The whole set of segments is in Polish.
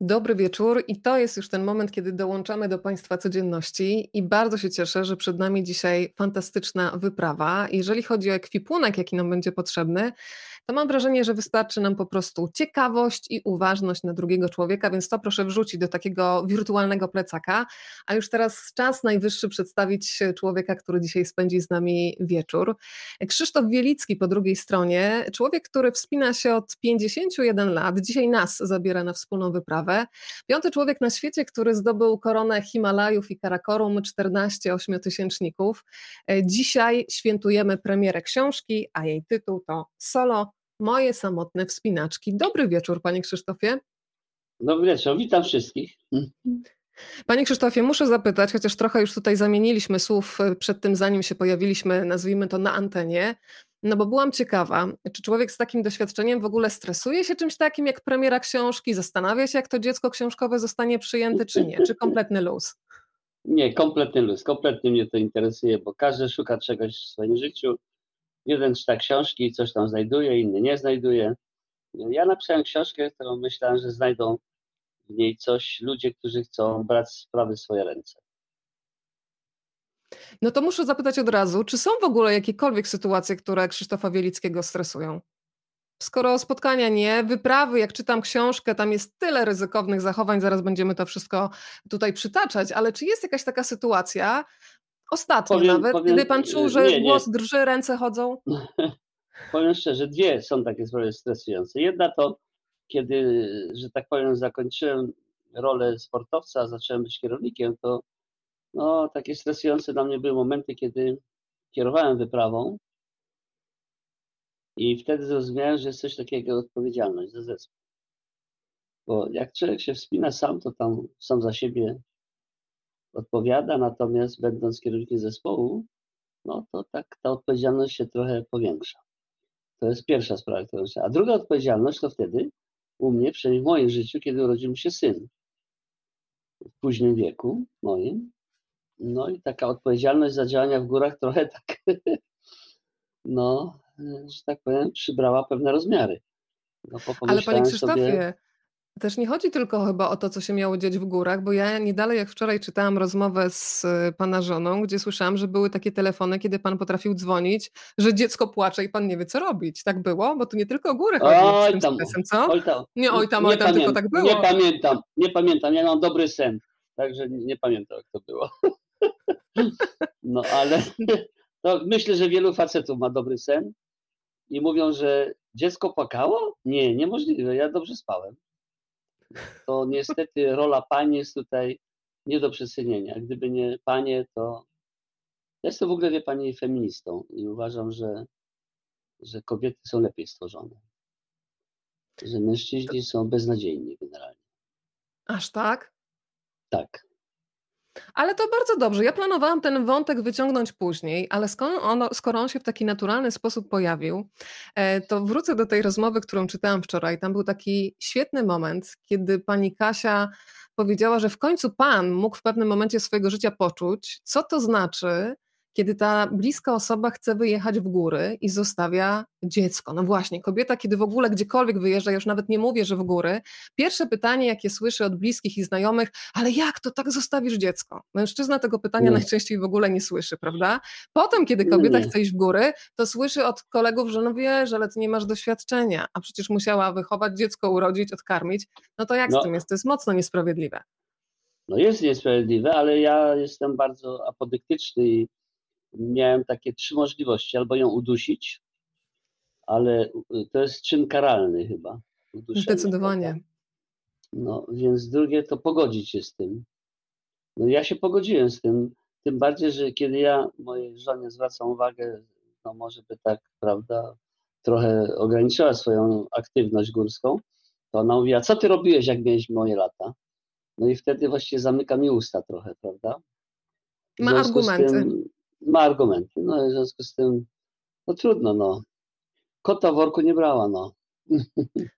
Dobry wieczór i to jest już ten moment, kiedy dołączamy do Państwa codzienności i bardzo się cieszę, że przed nami dzisiaj fantastyczna wyprawa. Jeżeli chodzi o ekwipunek, jaki nam będzie potrzebny, to mam wrażenie, że wystarczy nam po prostu ciekawość i uważność na drugiego człowieka, więc to proszę wrzucić do takiego wirtualnego plecaka. A już teraz czas najwyższy przedstawić człowieka, który dzisiaj spędzi z nami wieczór. Krzysztof Wielicki po drugiej stronie, człowiek, który wspina się od 51 lat, dzisiaj nas zabiera na wspólną wyprawę. Piąty człowiek na świecie, który zdobył koronę Himalajów i Karakorum, 14 ośmiotysięczników. Dzisiaj świętujemy premierę książki, a jej tytuł to Solo Moje samotne wspinaczki. Dobry wieczór, panie Krzysztofie. Dobry wieczór, witam wszystkich. Panie Krzysztofie, muszę zapytać, chociaż trochę już tutaj zamieniliśmy słów e, przed tym, zanim się pojawiliśmy, nazwijmy to na antenie, no bo byłam ciekawa, czy człowiek z takim doświadczeniem w ogóle stresuje się czymś takim jak premiera książki, zastanawia się, jak to dziecko książkowe zostanie przyjęte, czy nie, czy kompletny luz? Nie, kompletny luz, kompletnie mnie to interesuje, bo każdy szuka czegoś w swoim życiu, jeden czyta książki coś tam znajduje, inny nie znajduje. Ja napisałem książkę, którą myślałem, że znajdą w niej coś ludzie, którzy chcą brać sprawy w swoje ręce. No to muszę zapytać od razu, czy są w ogóle jakiekolwiek sytuacje, które Krzysztofa Wielickiego stresują? Skoro spotkania nie, wyprawy, jak czytam książkę, tam jest tyle ryzykownych zachowań, zaraz będziemy to wszystko tutaj przytaczać, ale czy jest jakaś taka sytuacja, Ostatnio powiem, nawet, powiem, kiedy pan czuł, że nie, głos nie. drży, ręce chodzą? powiem szczerze, dwie są takie sprawy stresujące. Jedna to, kiedy, że tak powiem, zakończyłem rolę sportowca, zacząłem być kierownikiem, to no, takie stresujące dla mnie były momenty, kiedy kierowałem wyprawą i wtedy zrozumiałem, że jest coś takiego jak odpowiedzialność za zespół. Bo jak człowiek się wspina sam, to tam sam za siebie odpowiada, natomiast będąc kierownikiem zespołu, no to tak ta odpowiedzialność się trochę powiększa. To jest pierwsza sprawa, którą się. A druga odpowiedzialność to wtedy u mnie, przynajmniej w moim życiu, kiedy urodził mi się syn w późnym wieku moim. No i taka odpowiedzialność za działania w górach trochę tak, no, że tak powiem, przybrała pewne rozmiary. No, Ale panie Krzysztofie, sobie, też nie chodzi tylko chyba o to, co się miało dziać w górach, bo ja nie dalej jak wczoraj czytałam rozmowę z y, pana żoną, gdzie słyszałam, że były takie telefony, kiedy pan potrafił dzwonić, że dziecko płacze i pan nie wie, co robić. Tak było? Bo tu nie tylko o góry chodzi oj, z tym tam, stresem, co? Oj tam, nie oj tam, oj tam, tylko tak było. Nie pamiętam, nie pamiętam, ja mam dobry sen, także nie, nie pamiętam, jak to było. No ale to myślę, że wielu facetów ma dobry sen i mówią, że dziecko płakało? Nie, niemożliwe, ja dobrze spałem to niestety rola pani jest tutaj nie do przecenienia. Gdyby nie panie, to ja jestem w ogóle, wie pani, feministą i uważam, że, że kobiety są lepiej stworzone. Że mężczyźni są beznadziejni generalnie. Aż tak? Tak. Ale to bardzo dobrze. Ja planowałam ten wątek wyciągnąć później, ale skoro on, skoro on się w taki naturalny sposób pojawił, e, to wrócę do tej rozmowy, którą czytałam wczoraj. Tam był taki świetny moment, kiedy pani Kasia powiedziała, że w końcu pan mógł w pewnym momencie swojego życia poczuć, co to znaczy, kiedy ta bliska osoba chce wyjechać w góry i zostawia dziecko. No właśnie, kobieta, kiedy w ogóle gdziekolwiek wyjeżdża, już nawet nie mówię, że w góry, pierwsze pytanie, jakie słyszy od bliskich i znajomych, ale jak to tak zostawisz dziecko? Mężczyzna tego pytania nie. najczęściej w ogóle nie słyszy, prawda? Potem, kiedy kobieta nie. chce iść w góry, to słyszy od kolegów, że no wiesz, ale ty nie masz doświadczenia, a przecież musiała wychować dziecko, urodzić, odkarmić. No to jak no. z tym jest? To jest mocno niesprawiedliwe. No jest niesprawiedliwe, ale ja jestem bardzo apodyktyczny i miałem takie trzy możliwości. Albo ją udusić, ale to jest czyn karalny chyba. Zdecydowanie. Prawda? No, więc drugie to pogodzić się z tym. No ja się pogodziłem z tym, tym bardziej, że kiedy ja mojej żonie zwracam uwagę, no może by tak, prawda, trochę ograniczyła swoją aktywność górską, to ona mówiła, co ty robiłeś, jak miałeś moje lata? No i wtedy właściwie zamyka mi usta trochę, prawda? Ma argumenty. Tym, ma argumenty. No w związku z tym, no trudno, no. Kota w worku nie brała, no.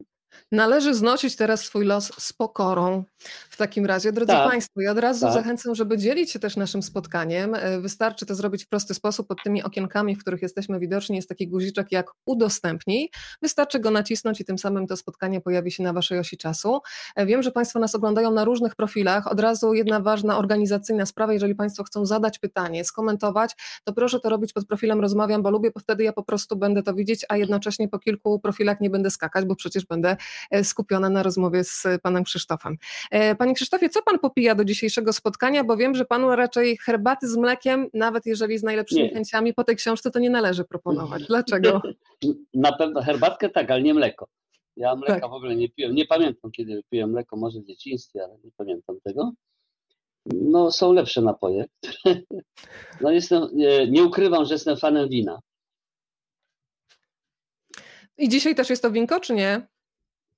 Należy znosić teraz swój los z pokorą. W takim razie, drodzy tak, Państwo, ja od razu tak. zachęcam, żeby dzielić się też naszym spotkaniem. E, wystarczy to zrobić w prosty sposób. Pod tymi okienkami, w których jesteśmy widoczni, jest taki guziczek jak udostępnij. Wystarczy go nacisnąć i tym samym to spotkanie pojawi się na Waszej osi czasu. E, wiem, że Państwo nas oglądają na różnych profilach. Od razu jedna ważna organizacyjna sprawa. Jeżeli Państwo chcą zadać pytanie, skomentować, to proszę to robić pod profilem Rozmawiam, bo lubię, bo wtedy ja po prostu będę to widzieć, a jednocześnie po kilku profilach nie będę skakać, bo przecież będę skupiona na rozmowie z panem Krzysztofem. E, panie Krzysztofie, co pan popija do dzisiejszego spotkania? Bo wiem, że panu raczej herbaty z mlekiem, nawet jeżeli z najlepszymi nie. chęciami po tej książce, to nie należy proponować. Dlaczego? Na pewno herbatkę tak, ale nie mleko. Ja mleka tak. w ogóle nie piłem. Nie pamiętam, kiedy piłem mleko, może w dzieciństwie, ale nie pamiętam tego. No, są lepsze napoje. No, jestem, nie ukrywam, że jestem fanem wina. I dzisiaj też jest to winko, czy nie?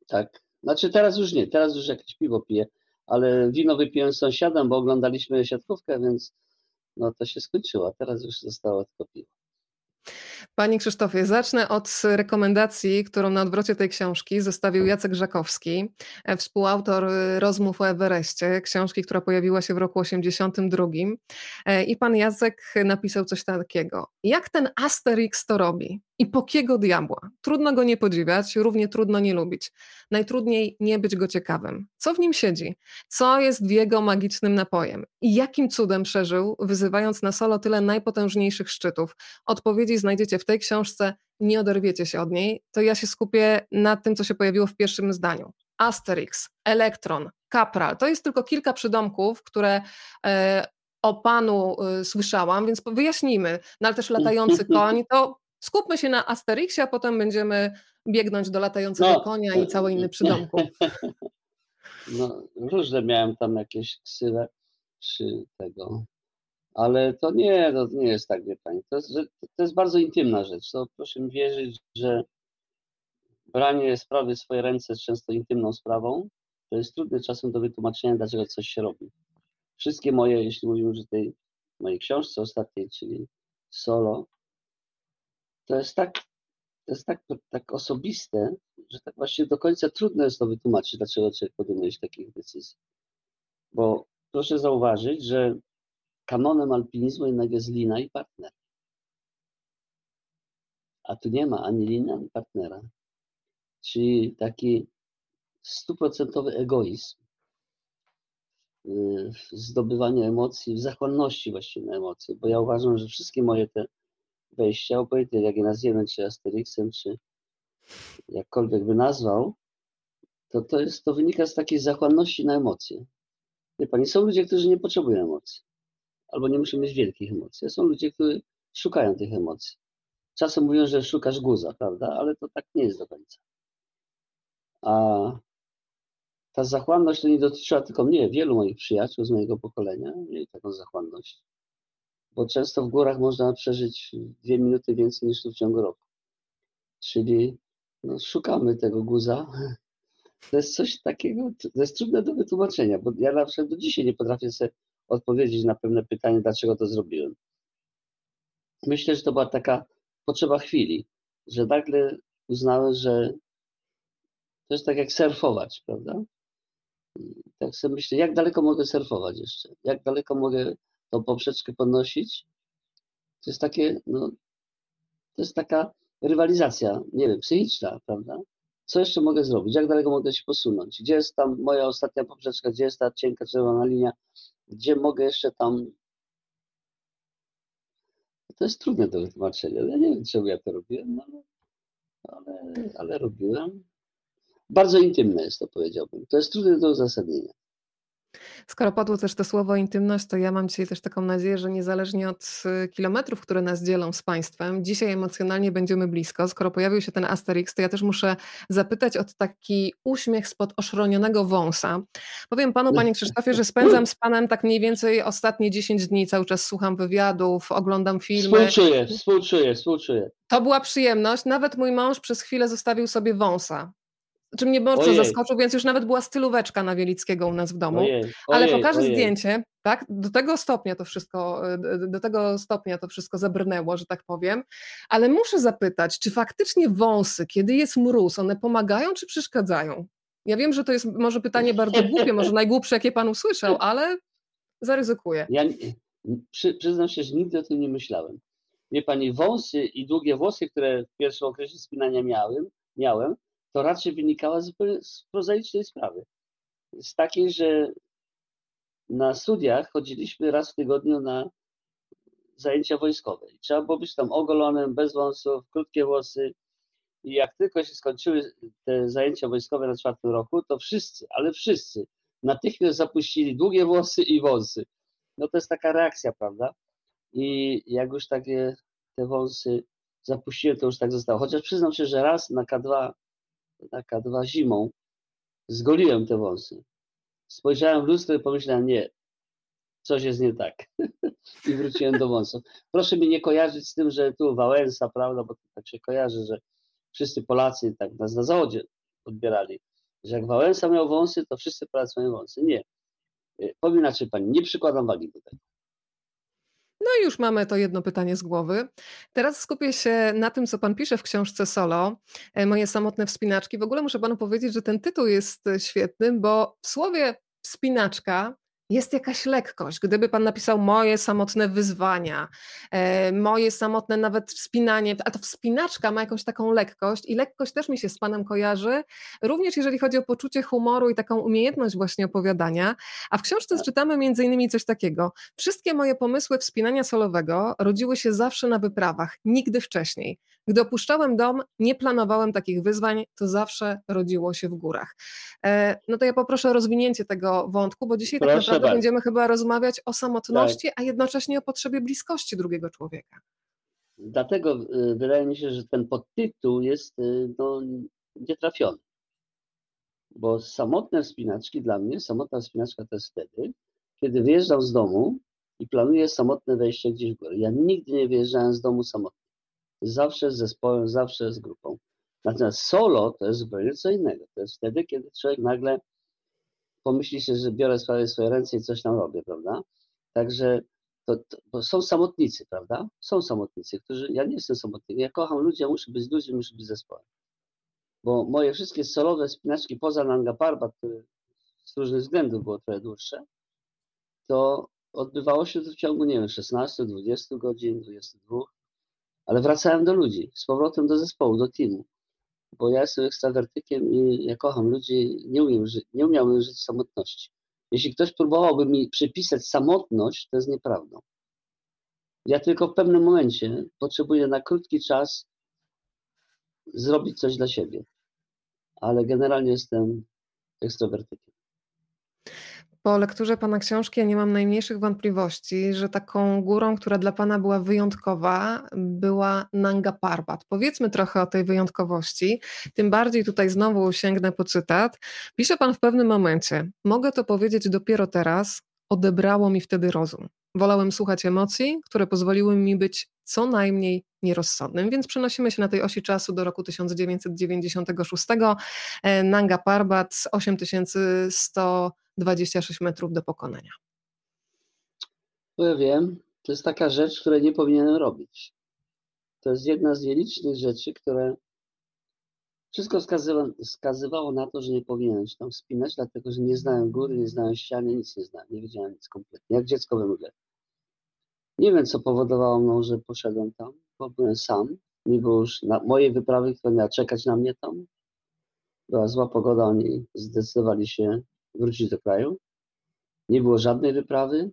Tak. Znaczy teraz już nie, teraz już jakieś piwo piję, ale wino wypiłem z sąsiadem, bo oglądaliśmy siatkówkę, więc no to się skończyło. Teraz już zostało tylko piwo. Panie Krzysztofie, zacznę od rekomendacji, którą na odwrocie tej książki zostawił Jacek Żakowski, e, współautor e, rozmów o Everestie, książki, która pojawiła się w roku 82. E, I pan Jacek napisał coś takiego. Jak ten Asterix to robi? I po kiego diabła? Trudno go nie podziwiać, równie trudno nie lubić. Najtrudniej nie być go ciekawym. Co w nim siedzi? Co jest w jego magicznym napojem? I jakim cudem przeżył, wyzywając na solo tyle najpotężniejszych szczytów? Odpowiedzi znajdziecie w tej książce, nie oderwiecie się od niej. To ja się skupię na tym, co się pojawiło w pierwszym zdaniu. Asterix, Elektron, Kapral. To jest tylko kilka przydomków, które e, o panu y, słyszałam, więc wyjaśnijmy. No ale też latający koń, to Skupmy się na Asterixie, a potem będziemy biegnąć do latającego no, konia i cały inny przydomku. No, różne miałem tam jakieś ksywę przy tego, ale to nie, to nie jest tak, wie pani. To jest, to jest bardzo intymna rzecz. To proszę wierzyć, że branie sprawy w swoje ręce jest często intymną sprawą. To jest trudne czasem do wytłumaczenia, dlaczego coś się robi. Wszystkie moje, jeśli mówimy o tej mojej książce ostatniej, czyli solo, to jest tak, to jest tak, tak osobiste, że tak właśnie do końca trudno jest to wytłumaczyć, dlaczego człowiek podejmuje takich decyzji. Bo proszę zauważyć, że kanonem alpinizmu jednak jest lina i partner. A tu nie ma ani liny, ani partnera. Czyli taki stuprocentowy egoizm, y, zdobywanie emocji, w zachłanności właściwie na emocje, bo ja uważam, że wszystkie moje te wejścia, obojętnie jak je nazwiemy, czy Asterixem, czy jakkolwiek by nazwał, to, to, jest, to wynika z takiej zachłanności na emocje. Wie Pani, są ludzie, którzy nie potrzebują emocji, albo nie muszą mieć wielkich emocji. Są ludzie, którzy szukają tych emocji. Czasem mówią, że szukasz guza, prawda? Ale to tak nie jest do końca. A ta zachłanność to nie dotyczyła tylko mnie, wielu moich przyjaciół z mojego pokolenia mieli taką zachłanność bo często w górach można przeżyć dwie minuty więcej niż tu w ciągu roku. Czyli no, szukamy tego guza. To jest coś takiego, to jest trudne do wytłumaczenia, bo ja na przykład do dzisiaj nie potrafię sobie odpowiedzieć na pewne pytanie, dlaczego to zrobiłem. Myślę, że to była taka potrzeba chwili, że nagle uznałem, że to jest tak jak surfować, prawda? Tak sobie myślę, jak daleko mogę surfować jeszcze? Jak daleko mogę tą poprzeczkę podnosić, to jest takie, no, to jest taka rywalizacja, nie wiem, psychiczna, prawda? Co jeszcze mogę zrobić? Jak daleko mogę się posunąć? Gdzie jest tam moja ostatnia poprzeczka? Gdzie jest ta cienka czerwona linia? Gdzie mogę jeszcze tam... To jest trudne do wytłumaczenia. Ja nie wiem, czemu ja to robiłem, no, ale, ale robiłem. Bardzo intymne jest to, powiedziałbym. To jest trudne do uzasadnienia. Skoro padło też to słowo intymność, to ja mam dzisiaj też taką nadzieję, że niezależnie od y, kilometrów, które nas dzielą z Państwem, dzisiaj emocjonalnie będziemy blisko. Skoro pojawił się ten Asterix, to ja też muszę zapytać o taki uśmiech spod oszronionego wąsa. Powiem Panu, Panie Krzysztofie, że spędzam z Panem tak mniej więcej ostatnie 10 dni, cały czas słucham wywiadów, oglądam filmy. Współczuję, współczuję, współczuję. To była przyjemność. Nawet mój mąż przez chwilę zostawił sobie wąsa czy mnie bardzo zaskoczył, więc już nawet była stylóweczka na Wielickiego u nas w domu. Ojej, ojej, ale pokażę ojej. zdjęcie, tak? Do tego stopnia to wszystko, do tego stopnia to wszystko zabrnęło, że tak powiem. Ale muszę zapytać, czy faktycznie wąsy, kiedy jest mróz, one pomagają czy przeszkadzają? Ja wiem, że to jest może pytanie bardzo głupie, może najgłupsze, jakie pan usłyszał, ale zaryzykuję. Ja przy, przyznam się, że nigdy o tym nie myślałem. Wie pani, wąsy i długie włosy, które w pierwszym okresie spinania miałem, miałem to raczej wynikało z, z prozaicznej sprawy. Z takiej, że na studiach chodziliśmy raz w tygodniu na zajęcia wojskowe. Trzeba było być tam ogolonym, bez wąsów, krótkie włosy. I jak tylko się skończyły te zajęcia wojskowe na czwartym roku, to wszyscy, ale wszyscy natychmiast zapuścili długie włosy i wąsy. No to jest taka reakcja, prawda? I jak już takie te wąsy zapuściłem, to już tak zostało. Chociaż przyznam się, że raz na K2, na K2 zimą zgoliłem te wąsy. Spojrzałem w lustro i pomyślałem, nie, coś jest nie tak. I wróciłem do wąsów. Proszę mi nie kojarzyć z tym, że tu Wałęsa, prawda, bo tak się kojarzy, że wszyscy Polacy tak nas na zachodzie odbierali, że jak Wałęsa miał wąsy, to wszyscy Polacy mają wąsy. Nie. Y, powiem inaczej pani, nie przykładam wagi do tego. No i już mamy to jedno pytanie z głowy. Teraz skupię się na tym, co pan pisze w książce Solo, e, Moje samotne wspinaczki. W ogóle muszę panu powiedzieć, że ten tytuł jest e, świetny, bo w słowie wspinaczka jest jakaś lekkość. Gdyby pan napisał moje samotne wyzwania, e, moje samotne nawet wspinanie, a to wspinaczka ma jakąś taką lekkość i lekkość też mi się z panem kojarzy, również jeżeli chodzi o poczucie humoru i taką umiejętność właśnie opowiadania. A w książce tak. czytamy między innymi coś takiego. Wszystkie moje pomysły wspinania solowego rodziły się zawsze na wyprawach, nigdy wcześniej. Gdy opuszczałem dom, nie planowałem takich wyzwań, to zawsze rodziło się w górach. E, no to ja poproszę o rozwinięcie tego wątku, bo dzisiaj tak Proszę tak naprawdę bardzo. będziemy chyba rozmawiać o samotności, tak. a jednocześnie o potrzebie bliskości drugiego człowieka. Dlatego y, wydaje mi się, że ten podtytuł jest y, no, nietrafiony. Bo samotne wspinaczki dla mnie, samotna wspinaczka to jest wtedy, kiedy wyjeżdżam z domu i planuję samotne wejście gdzieś w górę. Ja nigdy nie wyjeżdżałem z domu samotnie. Zawsze z zespołem, zawsze z grupą. Natomiast solo to jest zupełnie co innego. To jest wtedy, kiedy człowiek nagle pomyśli się, że biorę sprawę w swoje ręce i coś tam robię, prawda? Także to, to są samotnicy, prawda? Są samotnicy, którzy, ja nie jestem samotnikiem, ja kocham ludzi, ja muszę być z ludźmi, muszę być zespołem. Bo moje wszystkie solowe spinaczki poza Nanga Parbat, które z różnych względów było trochę dłuższe, to odbywało się to w ciągu, nie wiem, 16, 20 godzin, 22, ale wracałem do ludzi, z powrotem do zespołu, do teamu bo ja jestem ekstrawertykiem i ja kocham ludzi, nie, umiem nie umiałbym żyć w samotności. Jeśli ktoś próbowałby mi przypisać samotność, to jest nieprawdą. Ja tylko w pewnym momencie potrzebuję na krótki czas zrobić coś dla siebie, ale generalnie jestem ekstrawertykiem. Po lekturze Pana książki ja nie mam najmniejszych wątpliwości, że taką górą, która dla Pana była wyjątkowa, była Nanga Parbat. Powiedzmy trochę o tej wyjątkowości, tym bardziej tutaj znowu sięgnę po cytat. Pisze Pan w pewnym momencie, mogę to powiedzieć dopiero teraz, odebrało mi wtedy rozum. Wolałem słuchać emocji, które pozwoliły mi być co najmniej nierozsądnym, więc przenosimy się na tej osi czasu do roku 1996. E, Nanga Parbat 8100 26 metrów do pokonania. No ja wiem, to jest taka rzecz, której nie powinienem robić. To jest jedna z nielicznych rzeczy, które wszystko wskazywa, wskazywało na to, że nie powinienem się tam wspinać, dlatego że nie znałem góry, nie znałem ściany, nic nie znałem, nie wiedziałem nic kompletnie, jak dziecko we mgle. Nie wiem, co powodowało mną, że poszedłem tam, bo byłem sam. Nie było już na mojej wyprawy, która miała czekać na mnie tam. Była zła pogoda, oni zdecydowali się wrócić do kraju. Nie było żadnej wyprawy,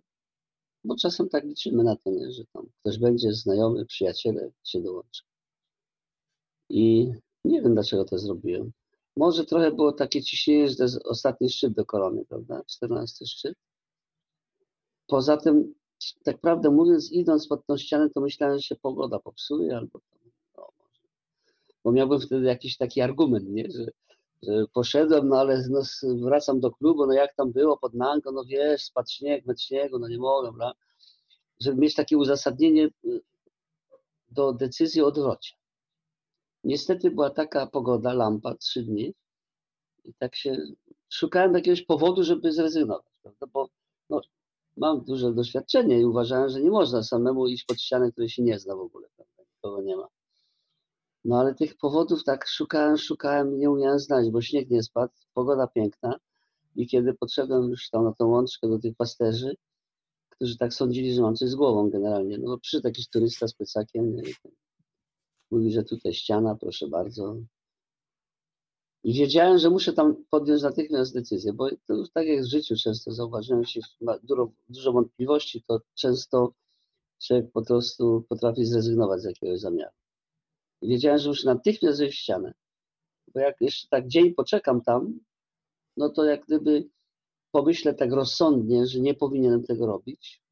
bo czasem tak liczymy na to, nie? że tam ktoś będzie znajomy, przyjaciele się dołączy. I nie wiem, dlaczego to zrobiłem. Może trochę było takie ciśnienie, że to jest ostatni szczyt do korony, prawda? 14 szczyt. Poza tym, tak prawdę mówiąc, idąc pod tą ścianę, to myślałem, że się pogoda popsuje albo no. Bo miałbym wtedy jakiś taki argument, nie? że poszedłem, no ale no, wracam do klubu, no jak tam było pod Nango, no wiesz, spadł śnieg, met śniegu, no nie mogę, bla. żeby mieć takie uzasadnienie y, do decyzji o odwrocie. Niestety była taka pogoda, lampa, trzy dni, I tak się szukałem jakiegoś powodu, żeby zrezygnować, prawda? Bo no, mam duże doświadczenie i uważałem, że nie można samemu iść pod ścianę, której się nie zna w ogóle, prawda? Nikogo nie ma. No ale tych powodów tak szukałem, szukałem, nie umiałem znaleźć, bo śnieg nie spadł, pogoda piękna i kiedy podszedłem już tam na tą łączkę do tych pasterzy, którzy tak sądzili, że mam coś z głową generalnie, no bo przyszedł jakiś turysta z plecakiem, mówi, że tutaj ściana, proszę bardzo. I wiedziałem, że muszę tam podjąć natychmiast decyzję, bo to już tak jak w życiu często zauważyłem, ma dużo, dużo wątpliwości, to często człowiek po prostu potrafi zrezygnować z jakiegoś zamiaru. I wiedziałem, że muszę natychmiast zejść w ścianę. Bo jak jeszcze tak dzień poczekam tam, no to jak gdyby pomyślę tak rozsądnie, że nie powinienem tego robić.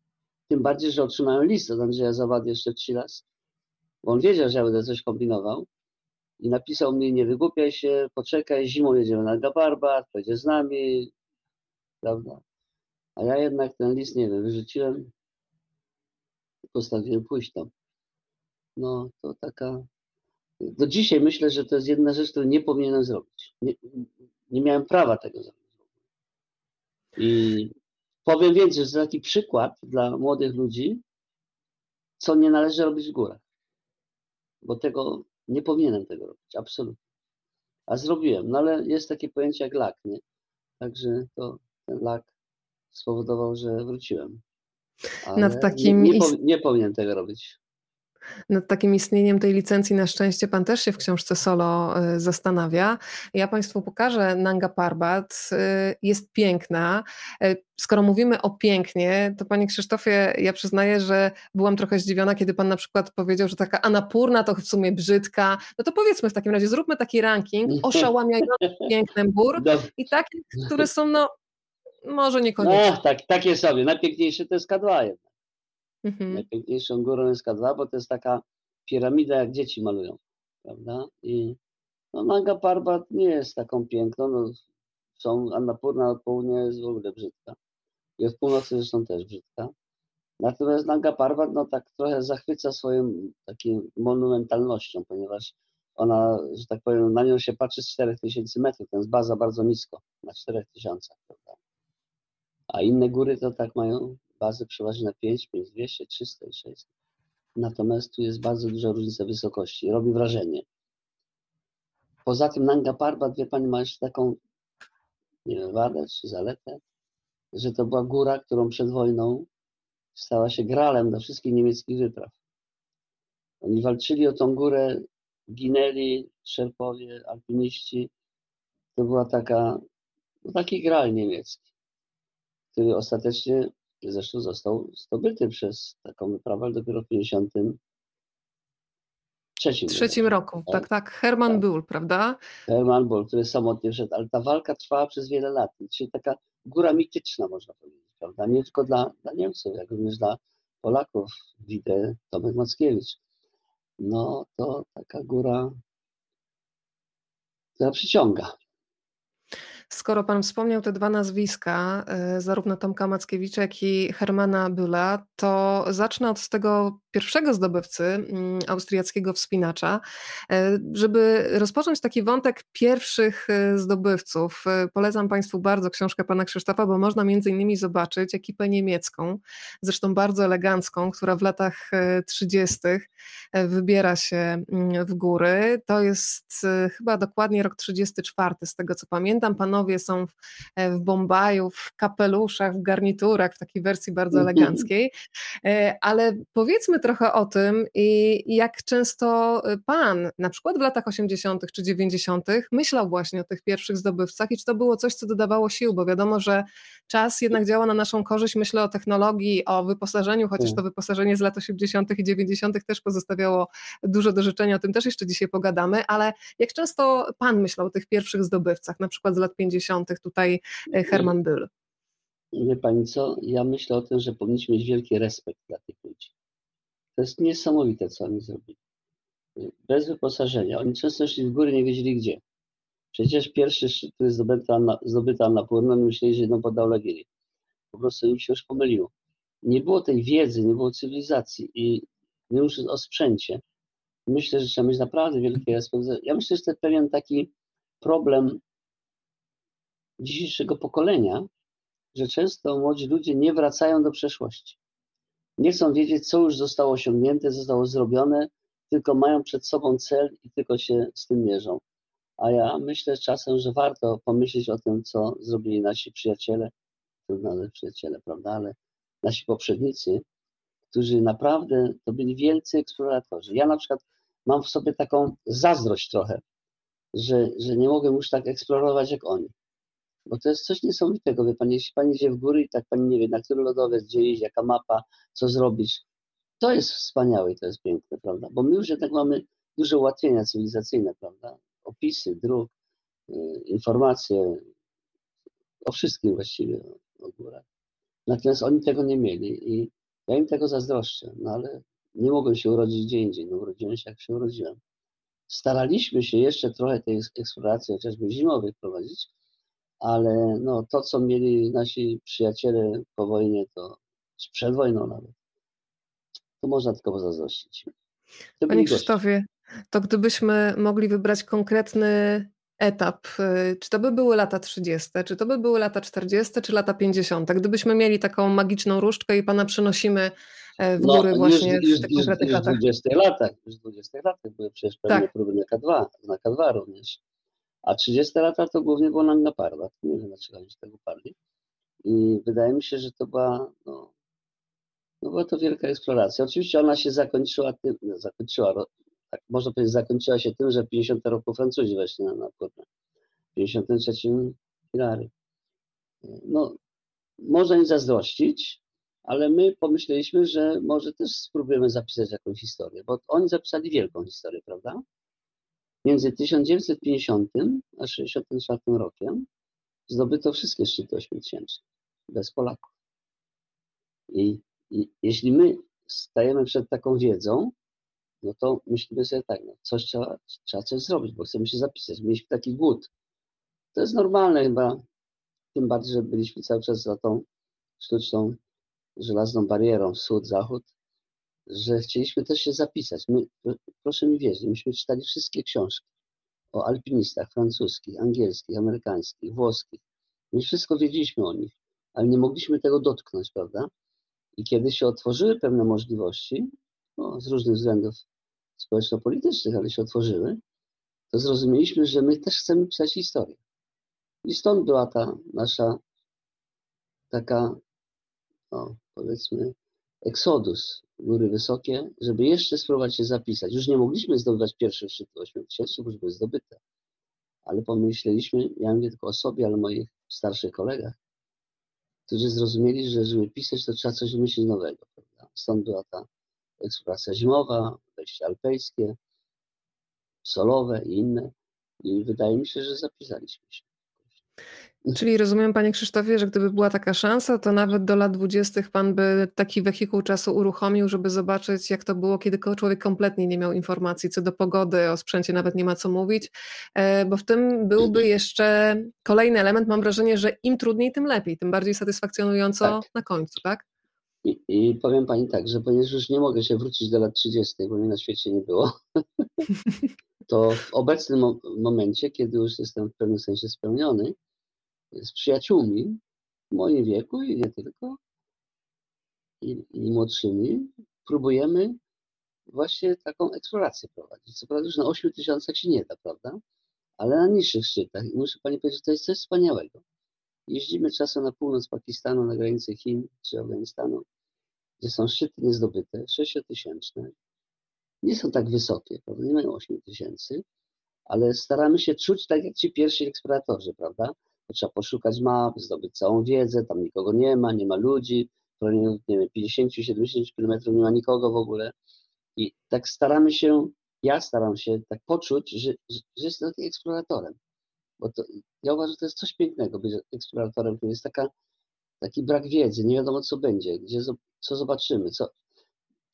Tym bardziej, że otrzymałem list od Andrzeja Zawady jeszcze w Chilas, bo on wiedział, że ja będę coś kombinował i napisał mi, nie wygłupiaj się, poczekaj, zimą jedziemy na Gabarbat, pojedzie z nami, prawda? A ja jednak ten list, nie wiem, wyrzuciłem postanowiłem pójść tam. No, to taka do dzisiaj myślę, że to jest jedna rzecz, którą nie powinienem zrobić. Nie, nie miałem prawa tego zrobić. I powiem więcej, że taki przykład dla młodych ludzi, co nie należy robić w górach. Bo tego nie powinienem tego robić, absolutnie. A zrobiłem, no ale jest takie pojęcie jak lak, nie? Także to ten lak spowodował, że wróciłem. Ale Nad takim nie, nie, nie powinien tego robić. Nad takim istnieniem tej licencji na szczęście Pan też się w książce solo y, zastanawia. Ja Państwu pokażę Nanga Parbat. Y, jest piękna. Y, skoro mówimy o pięknie, to Panie Krzysztofie, ja przyznaję, że byłam trochę zdziwiona, kiedy Pan na przykład powiedział, że taka Anapurna to w sumie brzydka. No to powiedzmy w takim razie, zróbmy taki ranking oszałamiających pięknem gór i takich, które są no może niekoniecznie. No, tak, takie sobie. Najpiękniejsze to jest K2 jednak. Mhm. Najpiękniejszą górą jest K2, bo to jest taka piramida, jak dzieci malują, prawda? I no, Nanga Parbat nie jest taką piękną, no, są Annapurna od południa jest w ogóle brzydka. I od północy zresztą też brzydka. Natomiast Nanga Parbat no tak trochę zachwyca swoją taką monumentalnością, ponieważ ona, że tak powiem, na nią się patrzy z 4000 metrów, ten jest baza bardzo nisko, na 4000, prawda? A inne góry to tak mają bazy przeważnie na 5, 5200, 300 i 600. Natomiast tu jest bardzo duża różnica wysokości. Robi wrażenie. Poza tym Nanga Parbat, wie Pani, ma jeszcze taką, nie wiem, wadę czy zaletę, że to była góra, którą przed wojną stała się gralem dla wszystkich niemieckich wypraw. Oni walczyli o tą górę, ginęli szerpowie, alpiniści. To była taka, no taki gral niemiecki, który ostatecznie zresztą został zdobyty przez taką wyprawę, dopiero w 50 trzecim, trzecim roku. Tak, tak. tak. Herman tak. Bull, prawda? Herman Bull, który samotnie wszedł, ale ta walka trwała przez wiele lat. Czyli taka góra mityczna, można powiedzieć, prawda? Nie tylko dla, dla Niemców, jak również dla Polaków. Widzę Tomek Mackiewicz. No to taka góra, która przyciąga. Skoro Pan wspomniał te dwa nazwiska, e, zarówno Tomka Mackiewicza, jak i Hermana Bühla, to zacznę od tego pierwszego zdobywcy mm, austriackiego wspinacza. E, żeby rozpocząć taki wątek pierwszych e, zdobywców, polecam Państwu bardzo książkę Pana Krzysztofa, bo można między innymi zobaczyć ekipę niemiecką, zresztą bardzo elegancką, która w latach 30. wybiera się mm, w góry. To jest chyba dokładnie rok 34, z tego co pamiętam. Panowie panowie są w, e, w Bombaju, w kapeluszach, w garniturach, w takiej wersji bardzo mhm. eleganckiej. E, ale powiedzmy trochę o tym, jak często pan, na przykład w latach 80. czy 90., myślał właśnie o tych pierwszych zdobywcach i czy to było coś, co dodawało sił, bo wiadomo, że czas jednak działa na naszą korzyść. Myślę o technologii, o wyposażeniu, chociaż to wyposażenie z lat 80. i 90. też pozostawiało dużo do życzenia, o tym też jeszcze dzisiaj pogadamy, ale jak często pan myślał o tych pierwszych zdobywcach, na przykład z lat 50. tutaj e, Herman Bühl. Wie Pani co, ja myślę o tym, że powinniśmy mieć wielki respekt dla tych ludzi. To jest niesamowite, co oni zrobili. Bez wyposażenia. Oni często szli w góry, nie wiedzieli gdzie. Przecież pierwszy, który zdobyto na, Purno, myśleli, że jedną podał Lagiri. Po prostu im się już pomyliło. Nie było tej wiedzy, nie było cywilizacji i nie już o sprzęcie. Myślę, że trzeba mieć naprawdę wielki respekt. Ja myślę, że to jest pewien taki problem dzisiejszego pokolenia, że często młodzi ludzie nie wracają do przeszłości. Nie chcą wiedzieć, co już zostało osiągnięte, zostało zrobione, tylko mają przed sobą cel i tylko się z tym mierzą. A ja myślę czasem, że warto pomyśleć o tym, co zrobili nasi przyjaciele, trudno nawet przyjaciele, prawda, ale nasi poprzednicy, którzy naprawdę to byli wielcy eksploratorzy. Ja na przykład mam w sobie taką zazdrość trochę, że, że nie mogę już tak eksplorować jak oni. Bo to jest coś niesamowitego, wie pani, jeśli pani idzie w góry i tak pani nie wie, na który lodowiec, gdzie iść, jaka mapa, co zrobić, to jest wspaniałe i to jest piękne, prawda? Bo my już jednak mamy duże ułatwienia cywilizacyjne, prawda? Opisy, dróg, y, informacje, o wszystkim właściwie o górach. Natomiast oni tego nie mieli i ja im tego zazdroszczę, no ale nie mogłem się urodzić gdzie indziej, no urodziłem się jak się urodziłem. Staraliśmy się jeszcze trochę tej eksploracji, chociażby zimowej prowadzić, ale no, to, co mieli nasi przyjaciele po wojnie, to przed wojną nawet, to można tylko pozazdrościć. Panie Krzysztofie, to gdybyśmy mogli wybrać konkretny etap, y, czy to by były lata 30., czy to by były lata 40., czy lata 50., gdybyśmy mieli taką magiczną różdżkę i Pana przenosimy e, w no, góry no, właśnie już, w tych konkretnych już, latach. Już w 20 latach, już w 20 latach były przecież pewne tak. próby na K2, na K2 również. A 30 lata to głównie było nam na. Nie wiem, dlaczego oni się tego parli. I wydaje mi się, że to była, no, no była to wielka eksploracja. Oczywiście ona się zakończyła tym, no, zakończyła, tak, można powiedzieć, zakończyła się tym, że w 50 roku Francuzi weszli na, na W 53 Hilary. No, można im zazdrościć, ale my pomyśleliśmy, że może też spróbujemy zapisać jakąś historię, bo oni zapisali wielką historię, prawda? Między 1950 a 1964 rokiem zdobyto wszystkie szczyty ośmiotysięczne bez Polaków. I, I, jeśli my stajemy przed taką wiedzą, no to myślimy sobie tak, no coś trzeba, trzeba coś zrobić, bo chcemy się zapisać. Mieliśmy taki głód. To jest normalne chyba, tym bardziej, że byliśmy cały czas za tą sztuczną, żelazną barierą wschód-zachód, że chcieliśmy też się zapisać. My, proszę mi wierzyć, myśmy czytali wszystkie książki o alpinistach francuskich, angielskich, amerykańskich, włoskich. My wszystko wiedzieliśmy o nich, ale nie mogliśmy tego dotknąć, prawda? I kiedy się otworzyły pewne możliwości, no, z różnych względów społeczno-politycznych, ale się otworzyły, to zrozumieliśmy, że my też chcemy pisać historię. I stąd była ta nasza taka, no, powiedzmy, eksodus, góry wysokie, żeby jeszcze spróbować się zapisać. Już nie mogliśmy zdobywać pierwszych szczytów 8000, bo już były zdobyte. Ale pomyśleliśmy, ja mówię tylko o sobie, ale o moich starszych kolegach, którzy zrozumieli, że żeby pisać, to trzeba coś wymyślić nowego. Prawda? Stąd była ta eksploracja zimowa, wejście alpejskie, solowe i inne. I wydaje mi się, że zapisaliśmy się. Czyli rozumiem, panie Krzysztofie, że gdyby była taka szansa, to nawet do lat dwudziestych pan by taki wehikuł czasu uruchomił, żeby zobaczyć, jak to było, kiedy człowiek kompletnie nie miał informacji co do pogody, o sprzęcie nawet nie ma co mówić, e, bo w tym byłby jeszcze kolejny element. Mam wrażenie, że im trudniej, tym lepiej, tym bardziej satysfakcjonująco tak. na końcu, tak? I, I, powiem pani tak, że ponieważ już nie mogę się wrócić do lat 30., bo mnie na świecie nie było, to w obecnym momencie, kiedy już jestem w pewnym sensie spełniony, z przyjaciółmi w moim wieku i nie tylko, i, i młodszymi, próbujemy właśnie taką eksplorację prowadzić. Co prawda już na 8 tysiącach się nie da, prawda? Ale na niższych szczytach. I muszę Pani powiedzieć, że to jest coś wspaniałego. Jeździmy czasem na północ Pakistanu, na granicę Chin czy Afganistanu, gdzie są szczyty niezdobyte, 6-tysięczne. Nie są tak wysokie, prawda? Nie mają 8 tysięcy, ale staramy się czuć tak jak ci pierwsi eksploratorzy, prawda? Trzeba poszukać map, zdobyć całą wiedzę, tam nikogo nie ma, nie ma ludzi, nie wiem, 50-70 km nie ma nikogo w ogóle. I tak staramy się, ja staram się tak poczuć, że, że, że jestem takim eksploratorem. Bo to, ja uważam, że to jest coś pięknego być eksploratorem, to jest taka, taki brak wiedzy, nie wiadomo co będzie, gdzie, co zobaczymy, co.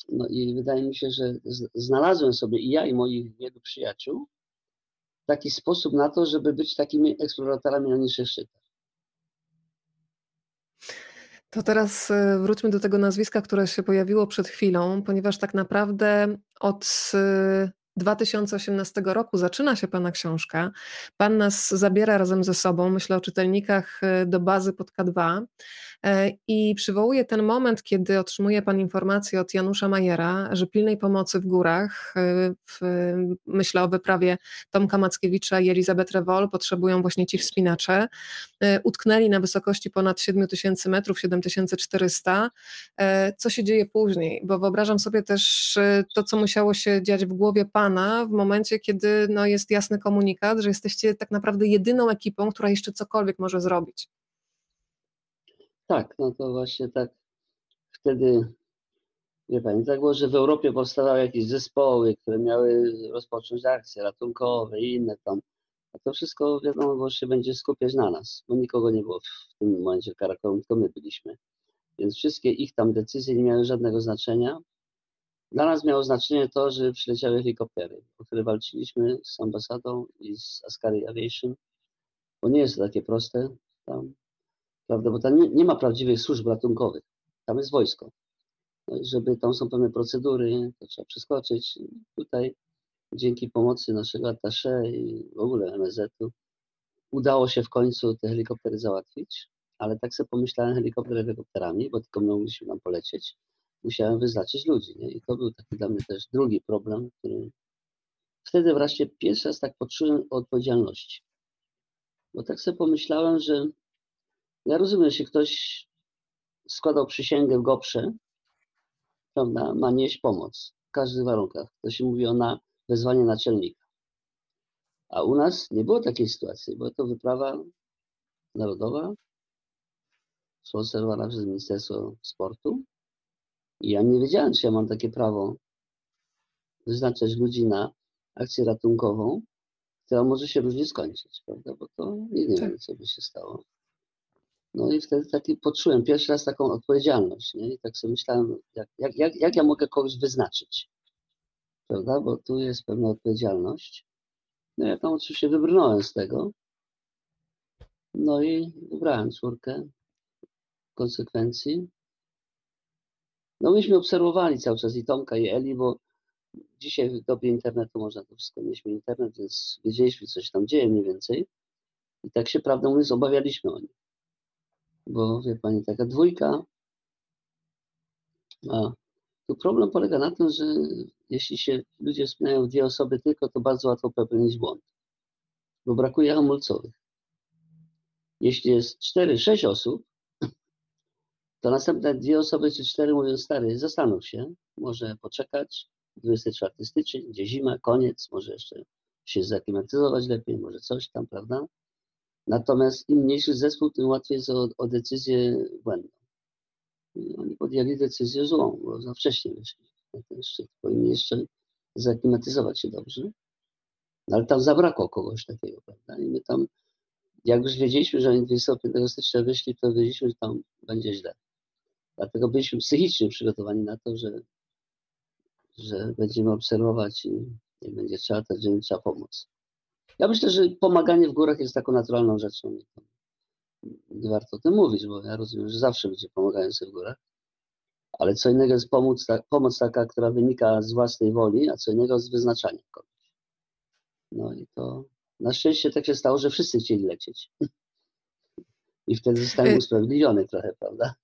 No i wydaje mi się, że znalazłem sobie i ja, i moich wielu przyjaciół taki sposób na to, żeby być takimi eksploratorami na niższych szczytach. To teraz e, wróćmy do tego nazwiska, które się pojawiło przed chwilą, ponieważ tak naprawdę od 2018 roku zaczyna się Pana książka. Pan nas zabiera razem ze sobą, myślę o czytelnikach, e, do bazy pod K2 e, i przywołuje ten moment, kiedy otrzymuje Pan informację od Janusza Majera, że pilnej pomocy w górach, e, w, myślę o wyprawie Tomka Mackiewicza i Elizabeth Rewol, potrzebują właśnie ci wspinacze. Utknęli na wysokości ponad 7000 metrów, 7400. Co się dzieje później? Bo wyobrażam sobie też to, co musiało się dziać w głowie Pana w momencie, kiedy no, jest jasny komunikat, że jesteście tak naprawdę jedyną ekipą, która jeszcze cokolwiek może zrobić. Tak, no to właśnie tak wtedy, wie Pani, tak było, że w Europie powstawały jakieś zespoły, które miały rozpocząć akcje ratunkowe i inne tam. A to wszystko wiadomo, bo się będzie skupiać na nas, bo nikogo nie było w tym momencie w Karakorum, tylko my byliśmy. Więc wszystkie ich tam decyzje nie miały żadnego znaczenia. Dla nas miało znaczenie to, że przyleciały helikoptery, o które walczyliśmy z ambasadą i z Ascari Aviation, bo nie jest to takie proste tam, prawda, bo tam nie, nie ma prawdziwych służb ratunkowych, tam jest wojsko. No żeby tam są pewne procedury, to trzeba przeskoczyć. Tutaj dzięki pomocy naszego attaché i w ogóle MSZ-u udało się w końcu te helikoptery załatwić, ale tak sobie pomyślałem helikopter helikopterami, bo tylko mogliśmy tam polecieć musiałem wyznaczyć ludzi. Nie? I to był taki dla mnie też drugi problem, który wtedy wreszcie pierwszy raz tak poczułem odpowiedzialności. Bo tak sobie pomyślałem, że ja rozumiem, jeśli ktoś składał przysięgę w Goprze, prawda, ma nieść pomoc w każdych warunkach. To się mówi o na wezwanie naczelnika. A u nas nie było takiej sytuacji. Była to wyprawa narodowa, sponsorowana przez Ministerstwo Sportu. I ja nie wiedziałem, czy ja mam takie prawo wyznaczać ludzi na akcję ratunkową, która może się różnie skończyć, prawda? Bo to nie, nie tak. wiem, co by się stało. No i wtedy taki poczułem pierwszy raz taką odpowiedzialność, nie? I tak sobie myślałem, jak, jak, jak, jak ja mogę kogoś wyznaczyć, prawda? Bo tu jest pewna odpowiedzialność. No ja tam oczywiście wybrnąłem z tego. No i wybrałem córkę w konsekwencji. No myśmy obserwowali cały czas i Tomka, i Eli, bo dzisiaj w dobie internetu można to wszystko, mieliśmy internet, więc wiedzieliśmy, co się tam dzieje mniej więcej. I tak się, prawdę mówiąc, obawialiśmy o nich. Bo, wie Pani, taka dwójka, a tu problem polega na tym, że jeśli się ludzie wspinają dwie osoby tylko, to bardzo łatwo popełnić błąd, bo brakuje hamulcowych. Jeśli jest cztery, sześć osób, to następne dwie osoby czy cztery mówią, stary, zastanów się, może poczekać, 24 styczeń, gdzie zima, koniec, może jeszcze się zaklimatyzować lepiej, może coś tam, prawda? Natomiast im mniejszy zespół, tym łatwiej jest o, o decyzję błędną. Oni podjęli decyzję złą, bo za wcześnie wyszli na ten szczyt. Powinni jeszcze zaklimatyzować się dobrze. No, ale tam zabrakło kogoś takiego, prawda? I my tam, jak już wiedzieliśmy, że oni 25 stycznia wyszli, to wiedzieliśmy, że tam będzie źle. Dlatego byliśmy psychicznie przygotowani na to, że, że będziemy obserwować i będzie trzeba, to będziemy trzeba pomóc. Ja myślę, że pomaganie w górach jest taką naturalną rzeczą. Nie warto o tym mówić, bo ja rozumiem, że zawsze ludzie pomagają sobie w górach. Ale co innego jest pomoc, ta, pomoc taka, która wynika z własnej woli, a co innego z wyznaczania kogoś. No i to na szczęście tak się stało, że wszyscy chcieli lecieć. I wtedy zostałem y- usprawiedliwiony trochę, prawda?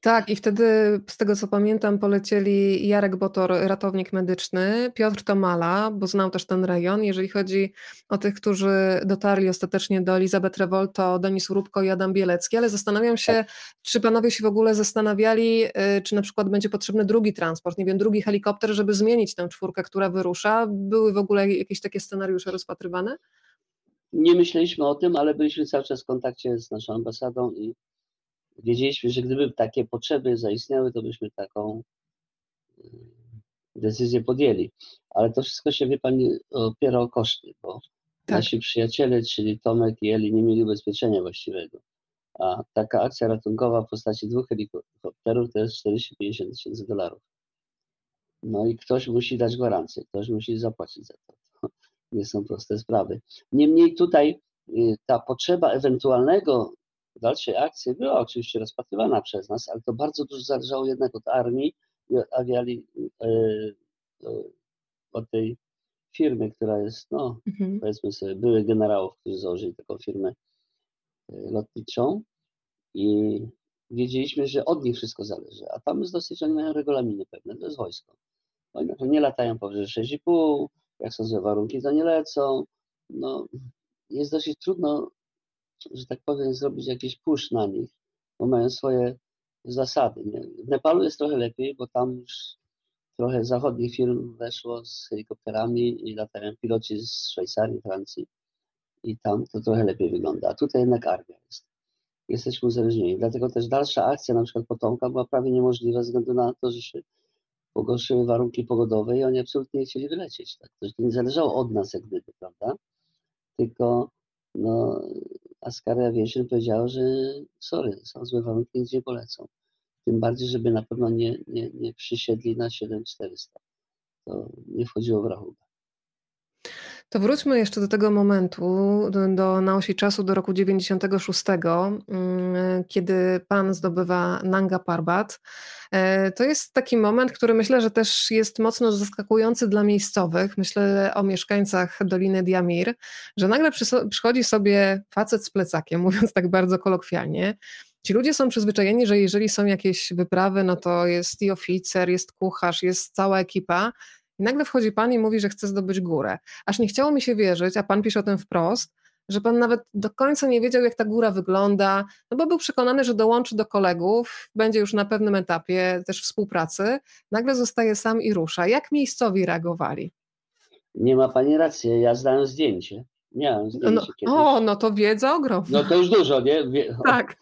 Tak, i wtedy z tego co pamiętam, polecieli Jarek Botor, ratownik medyczny, Piotr Tomala, bo znał też ten rejon. Jeżeli chodzi o tych, którzy dotarli ostatecznie do Elizabeth Rewol, to Denis Urubko i Adam Bielecki, ale zastanawiam się, tak. czy panowie się w ogóle zastanawiali, y, czy na przykład będzie potrzebny drugi transport, nie wiem, drugi helikopter, żeby zmienić tę czwórkę, która wyrusza. Były w ogóle jakieś takie scenariusze rozpatrywane? Nie myśleliśmy o tym, ale byliśmy cały czas w kontakcie z naszą ambasadą i wiedzieliśmy, że gdyby takie potrzeby zaistniały, to byśmy taką y, decyzję podjęli. Ale to wszystko się, wie Pani, opiera o koszty, bo tak. nasi przyjaciele, czyli Tomek i Eli, nie mieli ubezpieczenia właściwego. A taka akcja ratunkowa w postaci dwóch helikopterów to jest 450 tysięcy dolarów. No i ktoś musi dać gwarancję, ktoś musi zapłacić za to. To nie są proste sprawy. Niemniej tutaj y, ta potrzeba ewentualnego dalszej akcji była oczywiście rozpatrywana przez nas, ale to bardzo dużo zależało jednak od armii i od awiali, e, e, od tej firmy, która jest, no mhm. powiedzmy sobie, były generałów, którzy założyli taką firmę e, lotniczą i wiedzieliśmy, że od nich wszystko zależy, a tam jest dosyć, oni mają regulaminy pewne, to jest wojsko. Oni nie latają powyżej 6,5, jak są złe warunki, to nie lecą. No, jest dosyć trudno, że tak powiem, zrobić jakiś push na nich, bo mają swoje zasady. W Nepalu jest trochę lepiej, bo tam już trochę zachodnich firm weszło z helikopterami i latają piloci z Szwajcarii, Francji i tam to trochę lepiej wygląda. A tutaj jednak armia jest. Jesteśmy uzależnieni. Dlatego też dalsza akcja, na przykład potomka, była prawie niemożliwa ze względu na to, że się pogorszyły warunki pogodowe i oni absolutnie nie chcieli wylecieć. Tak? To nie zależało od nas jak gdyby, prawda? Tylko no, Ascari Aviation powiedział, że sorry, są złe warunki, gdzie polecą. Tym bardziej, żeby na pewno nie, nie, nie przysiedli na 7400. To nie wchodziło w rachubę. To wróćmy jeszcze do tego momentu, do, do, na osi czasu do roku 96, mm, kiedy pan zdobywa Nanga Parbat. E, to jest taki moment, który myślę, że też jest mocno zaskakujący dla miejscowych. Myślę o mieszkańcach Doliny Diamir, że nagle przychodzi sobie facet z plecakiem, mówiąc tak bardzo kolokwialnie. Ci ludzie są przyzwyczajeni, że jeżeli są jakieś wyprawy, no to jest i oficer, jest kucharz, jest cała ekipa. I nagle wchodzi pan i mówi, że chce zdobyć górę. Aż nie chciało mi się wierzyć, a pan pisze o tym wprost, że pan nawet do końca nie wiedział, jak ta góra wygląda, no bo był przekonany, że dołączy do kolegów, będzie już na pewnym etapie też współpracy. Nagle zostaje sam i rusza. Jak miejscowi reagowali? Nie ma pani racji, ja zdałem zdjęcie. Miałem zdjęcie no, kiedyś. O, no to wiedza ogromna. No to już dużo, nie? Wie... Tak.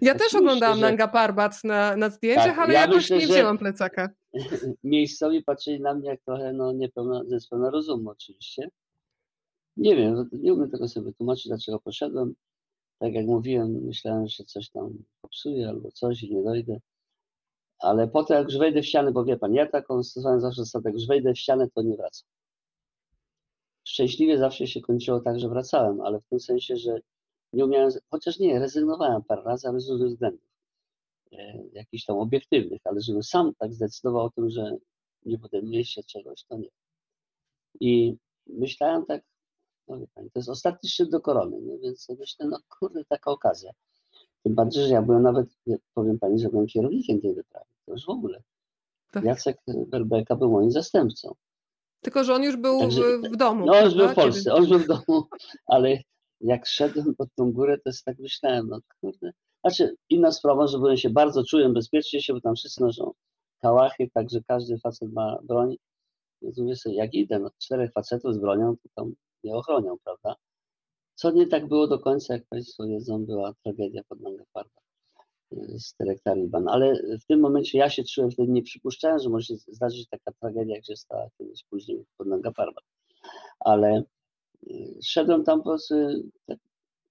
Ja też oglądałam że... Nanga Parbat na, na zdjęciach, tak, ale ja jakoś myślę, nie wzięłam plecaka. Miejscowi patrzyli na mnie jak trochę no, niepełna, niespełna rozumu oczywiście. Nie wiem, nie umiem tego sobie wytłumaczyć, dlaczego poszedłem. Tak jak mówiłem, myślałem, że coś tam popsuje albo coś i nie dojdę. Ale potem jak już wejdę w ścianę, bo wie pan, ja taką stosowałem zawsze zasadę, jak już wejdę w ścianę, to nie wracam. Szczęśliwie zawsze się kończyło tak, że wracałem, ale w tym sensie, że nie umiałem, chociaż nie, rezygnowałem parę razy, ale z różnych względów. E, jakichś tam obiektywnych, ale żebym sam tak zdecydował o tym, że nie podejmuje się czegoś, to nie. I myślałem tak, no wie pani, to jest ostatni szczyt do korony, nie? więc myślę, no kurde, taka okazja. Tym bardziej, że ja byłem nawet, powiem pani, że byłem kierownikiem tej wyprawy, to już w ogóle. Tak. Jacek Berbeka był moim zastępcą. Tylko, że on już był Także, w, domu. No, on już był w Polsce, on był w domu, ale jak szedłem pod tą górę, to jest tak myślałem, no kurde. Znaczy, inna sprawa, że byłem się bardzo czuję bezpiecznie się, bo tam wszyscy noszą kałachy, także każdy facet ma broń. Więc mówię sobie, jak idę, no czterech facetów z bronią, to tam mnie ochronią, prawda? Co nie tak było do końca, jak Państwo wiedzą, była tragedia pod Nanga Parbat z Taliban. Ale w tym momencie ja się czułem wtedy, nie przypuszczałem, że może się zdarzyć taka tragedia, jak się stała kiedyś później pod Nanga Parbat. Ale y, szedłem tam po prostu, tak,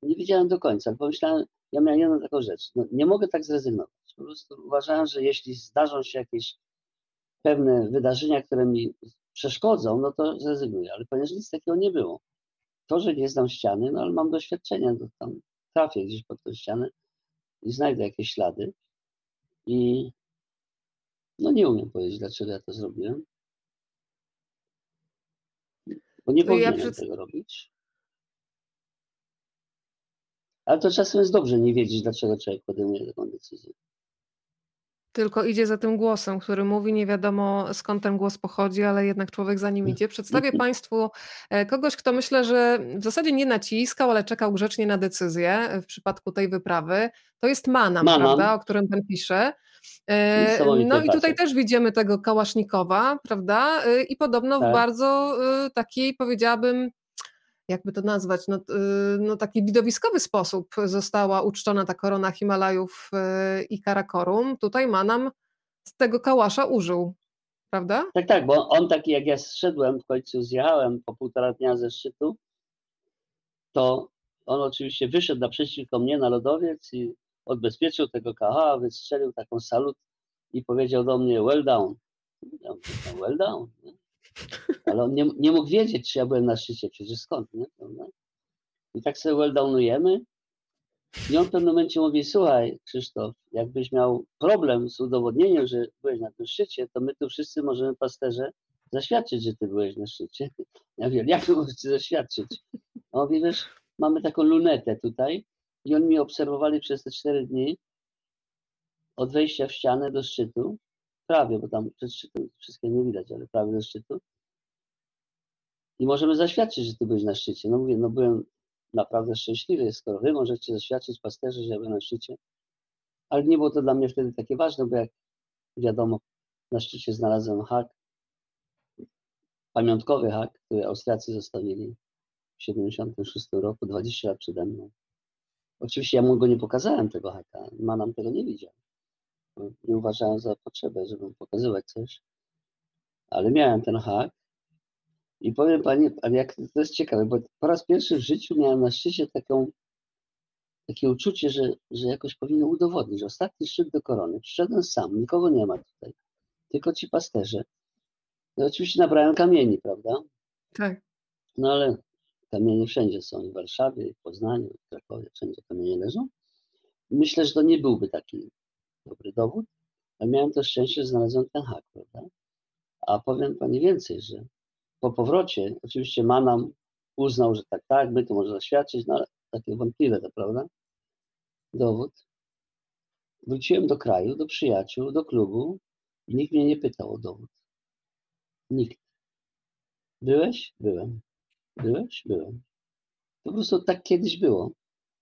nie wiedziałem do końca. Pomyślałem, ja miałem jedną taką rzecz. No, nie mogę tak zrezygnować. Po prostu uważałem, że jeśli zdarzą się jakieś pewne wydarzenia, które mi przeszkodzą, no to zrezygnuję. Ale ponieważ nic takiego nie było. To, że nie znam ściany, no ale mam doświadczenia, to tam trafię gdzieś pod tą ścianę i znajdę jakieś ślady. I no nie umiem powiedzieć, dlaczego ja to zrobiłem. Bo nie powinienem ja przed... tego robić. Ale to czasem jest dobrze nie wiedzieć, dlaczego człowiek podejmuje taką decyzję. Tylko idzie za tym głosem, który mówi, nie wiadomo skąd ten głos pochodzi, ale jednak człowiek za nim idzie. Przedstawię Państwu e, kogoś, kto myślę, że w zasadzie nie naciskał, ale czekał grzecznie na decyzję w przypadku tej wyprawy. To jest Manam, Manam. prawda, o którym Pan pisze. E, no i tutaj też widzimy tego Kałasznikowa, prawda? E, I podobno tak. w bardzo takiej, powiedziałabym, jakby to nazwać, no, y, no taki widowiskowy sposób została uczczona ta korona Himalajów y, i Karakorum. Tutaj Manam z tego kałasza użył, prawda? Tak, tak, bo on taki jak ja zszedłem, w końcu zjechałem po półtora dnia ze szczytu, to on oczywiście wyszedł naprzeciwko mnie na lodowiec i odbezpieczył tego KH, wystrzelił taką salut i powiedział do mnie well down. Ja mówię, well down. Ale on nie, nie mógł wiedzieć, czy ja byłem na szczycie, przecież skąd, nie? I tak sobie well-downujemy. I on w pewnym momencie mówi, słuchaj Krzysztof, jakbyś miał problem z udowodnieniem, że byłeś na tym szczycie, to my tu wszyscy możemy pasterze zaświadczyć, że ty byłeś na szczycie. Ja wiem, jak to możecie zaświadczyć? On mówi, wiesz, mamy taką lunetę tutaj i oni mnie obserwowali przez te cztery dni od wejścia w ścianę do szczytu, prawie, bo tam przed szczytem wszystkiego nie widać, ale prawie do szczytu. I możemy zaświadczyć, że ty byłeś na szczycie. No mówię, no byłem naprawdę szczęśliwy, skoro wy możecie zaświadczyć pasterze, że ja byłem na szczycie. Ale nie było to dla mnie wtedy takie ważne, bo jak wiadomo, na szczycie znalazłem hak, pamiątkowy hak, który Austriacy zostawili w 76 roku, 20 lat przede mną. Oczywiście ja mu go nie pokazałem, tego haka. Manam tego nie widział. Nie uważałem za potrzebę, żeby pokazywać coś. Ale miałem ten hak i powiem Pani, ale jak to jest ciekawe, bo po raz pierwszy w życiu miałem na szczycie taką, takie uczucie, że, że jakoś powinno udowodnić, że ostatni szczyt do korony. Przyszedłem sam, nikogo nie ma tutaj, tylko ci pasterze. No oczywiście nabrałem kamieni, prawda? Tak. No ale kamienie wszędzie są, w Warszawie, w Poznaniu, w Krakowie, wszędzie kamienie leżą. Myślę, że to nie byłby taki dobry dowód, ale miałem to szczęście, że znalazłem ten hak, prawda? A powiem Pani więcej, że po powrocie, oczywiście Manam uznał, że tak, tak, my to może zaświadczyć, no ale takie wątpliwe to, prawda? Dowód. Wróciłem do kraju, do przyjaciół, do klubu i nikt mnie nie pytał o dowód. Nikt. Byłeś? Byłem. Byłeś? Byłem. Po prostu tak kiedyś było.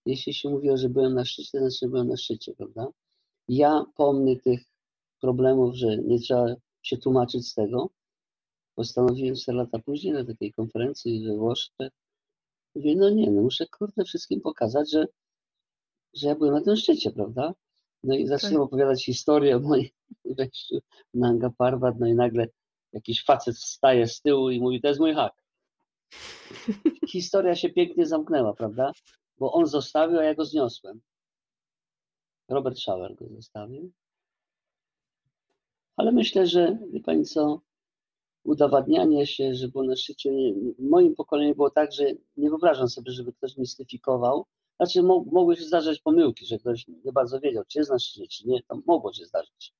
Jeśli się mówiło, że byłem na szczycie, to znaczy byłem na szczycie, prawda? Ja pomnę tych problemów, że nie trzeba się tłumaczyć z tego, postanowiłem 4 lata później na takiej konferencji we Włoszech, mówię, no nie, no muszę kurde wszystkim pokazać, że, że ja byłem na tym szczycie, prawda? No i zaczynam tak. opowiadać historię o moim wejściu na Anga Parbat, no i nagle jakiś facet wstaje z tyłu i mówi, to jest mój hak. Historia się pięknie zamknęła, prawda? Bo on zostawił, a ja go zniosłem. Robert Schauer go zostawił. Ale myślę, że, wie Pani co, udowadnianie się, że było na szczycie, w moim pokoleniu było tak, że nie wyobrażam sobie, żeby ktoś mistyfikował. Znaczy mo mogły się zdarzać pomyłki, że ktoś nie bardzo wiedział, czy jest na szczycie, czy nie, to mogło się zdarzyć.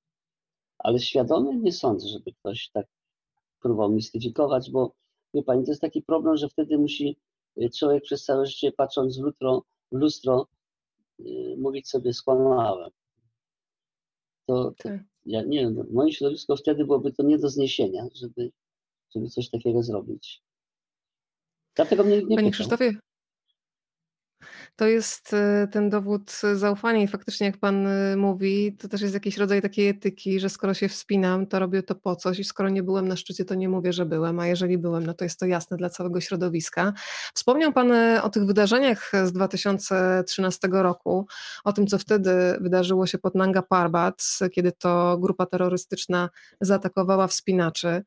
Ale świadomie nie sądzę, żeby ktoś tak próbował mistyfikować, bo wie Pani, to jest taki problem, że wtedy musi y, człowiek przez całe życie patrząc w lustro, w lustro mówić sobie skłamałem. To, to, tak ja nie wiem, w moim środowisku wtedy byłoby to nie do zniesienia, żeby, żeby coś takiego zrobić. Dlatego mnie nie Panie Krzysztofie, to jest e, ten dowód zaufania i faktycznie jak pan e, mówi, to też jest jakiś rodzaj takiej etyki, że skoro się wspinam, to robię to po coś i skoro nie byłem na szczycie, to nie mówię, że byłem, a jeżeli byłem, no to jest to jasne dla całego środowiska. Wspomniał pan e, o tych wydarzeniach z 2013 roku, o tym, co wtedy wydarzyło się pod Nanga Parbat, kiedy to grupa terrorystyczna zaatakowała wspinaczy.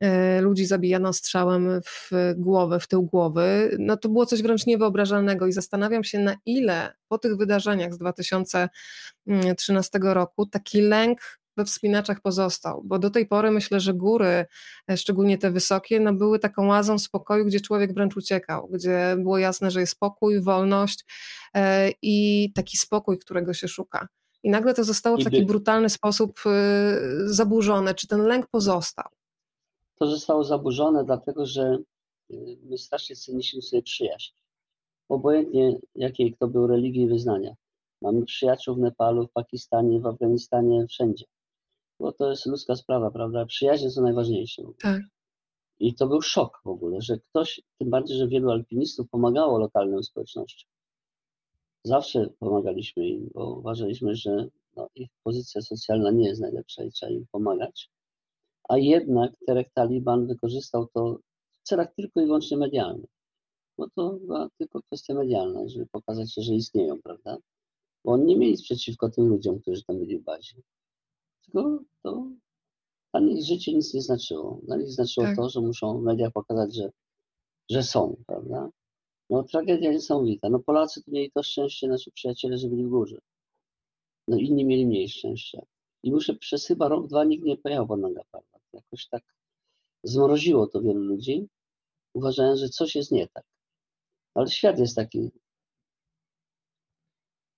E, ludzi zabijano strzałem w głowę, w tył głowy, no to było coś wręcz niewyobrażalnego i zastanawiam się, na ile po tych wydarzeniach z 2013 roku taki lęk we wspinaczach pozostał, bo do tej pory myślę, że góry, e, szczególnie te wysokie, no były taką łazą spokoju, gdzie człowiek wręcz uciekał, gdzie było jasne, że jest spokój, wolność e, i taki spokój, którego się szuka. I nagle to zostało w taki brutalny sposób zaburzone. Czy ten lęk pozostał? To zostało zaburzone, dlatego że y, my strasznie ceniliśmy sobie przyjaźń. Obojętnie jakiej kto był religii i wyznania. Mamy przyjaciół w Nepalu, w Pakistanie, w Afganistanie, wszędzie. Bo to jest ludzka sprawa, prawda? Przyjaźnie są najważniejsze. Tak. I to był szok w ogóle, że ktoś, tym bardziej, że wielu alpinistów pomagało lokalnym społecznościom. Zawsze pomagaliśmy im, bo uważaliśmy, że no, ich pozycja socjalna nie jest najlepsza i trzeba im pomagać a jednak Terek Taliban wykorzystał to w celach tylko i wyłącznie medialnych. Bo to była tylko kwestia medialna, żeby pokazać, że istnieją, prawda? Bo oni nie mieli nic przeciwko tym ludziom, którzy tam byli w bazie. Tylko to dla nich życie nic nie znaczyło. Dla nich znaczyło tak. to, że muszą w mediach pokazać, że, że są, prawda? No tragedia niesamowita. No Polacy tu mieli to szczęście, nasi przyjaciele, że byli w górze. No inni mieli mniej szczęścia. I muszę przez chyba rok, dwa nikt nie pojechał po Nanga Parbat. Jakoś tak zmroziło to wielu ludzi, uważając, że coś jest nie tak. Ale świat jest taki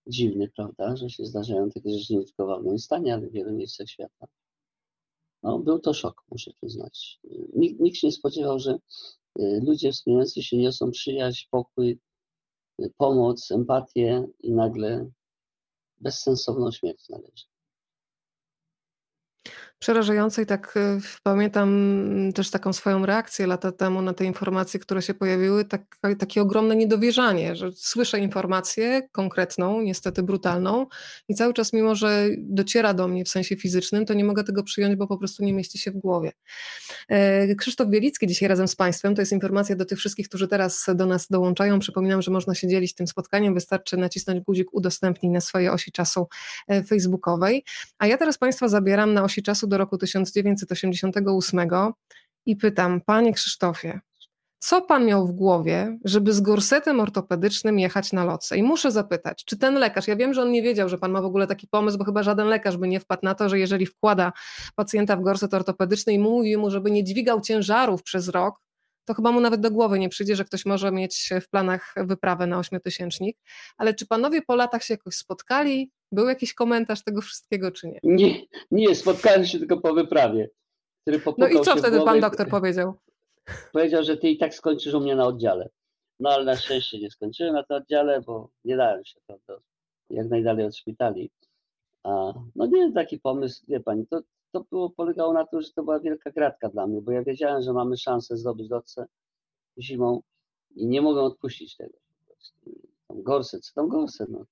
dziwny, prawda, że się zdarzają takie rzeczy tylko w Afganistanie, ale w wielu miejscach świata. No, był to szok, muszę przyznać. Nikt, nikt się nie spodziewał, że y, ludzie wspierający się niosą przyjaźń, pokój, y, pomoc, empatię i nagle bezsensowną śmierć należy przerażające i tak y, pamiętam też taką swoją reakcję lata temu na te informacje, które się pojawiły, tak, takie ogromne niedowierzanie, że słyszę informację konkretną, niestety brutalną i cały czas mimo, że dociera do mnie w sensie fizycznym, to nie mogę tego przyjąć, bo po prostu nie mieści się w głowie. E, Krzysztof Bielicki dzisiaj razem z Państwem, to jest informacja do tych wszystkich, którzy teraz do nas dołączają. Przypominam, że można się dzielić tym spotkaniem, wystarczy nacisnąć guzik udostępnij na swojej osi czasu e, facebookowej. A ja teraz Państwa zabieram na osi czasu do roku 1988 i pytam, panie Krzysztofie, co pan miał w głowie, żeby z gorsetem ortopedycznym jechać na lotce? I muszę zapytać, czy ten lekarz, ja wiem, że on nie wiedział, że pan ma w ogóle taki pomysł, bo chyba żaden lekarz by nie wpadł na to, że jeżeli wkłada pacjenta w gorset ortopedyczny i mówi mu, żeby nie dźwigał ciężarów przez rok, to chyba mu nawet do głowy nie przyjdzie, że ktoś może mieć w planach wyprawę na ośmiotysięcznik. Ale czy panowie po latach się jakoś spotkali? Był jakiś komentarz tego wszystkiego, czy nie? Nie, nie spotkałem się tylko po wyprawie. Który no i co wtedy pan doktor powiedział? Powiedział, że ty i tak skończysz u mnie na oddziale. No ale na szczęście nie skończyłem na tym oddziale, bo nie dałem się to, to jak najdalej od szpitali. A, no nie taki pomysł, wie pani, to, to było, polegało na tym, że to była wielka gratka dla mnie, bo ja wiedziałem, że mamy szansę zdobyć lotce zimą i nie mogę odpuścić tego. Tam gorset, co tam gorset, no.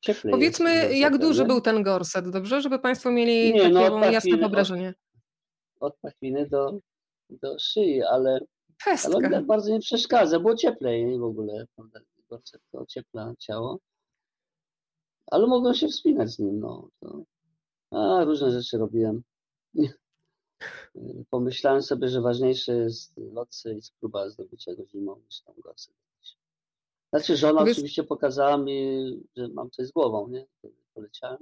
Cieplej Powiedzmy, jest, jak duży był ten gorset, dobrze? Żeby Państwo mieli nie, takie no, jasne wyobrażenie. Od, od pachwiny do, do szyi, ale, ale on tak bardzo nie przeszkadza, było cieplej w ogóle. Gorset to ociepla ciało. Ale mogą się wspinać z nim, no. To, a, różne rzeczy robiłem. Pomyślałem sobie, że ważniejsze jest lotce i spróba zdobycia go zimą niż tam gorset. Znaczy żona oczywiście pokazała mi, że mam coś z głową, nie? Poleciałem.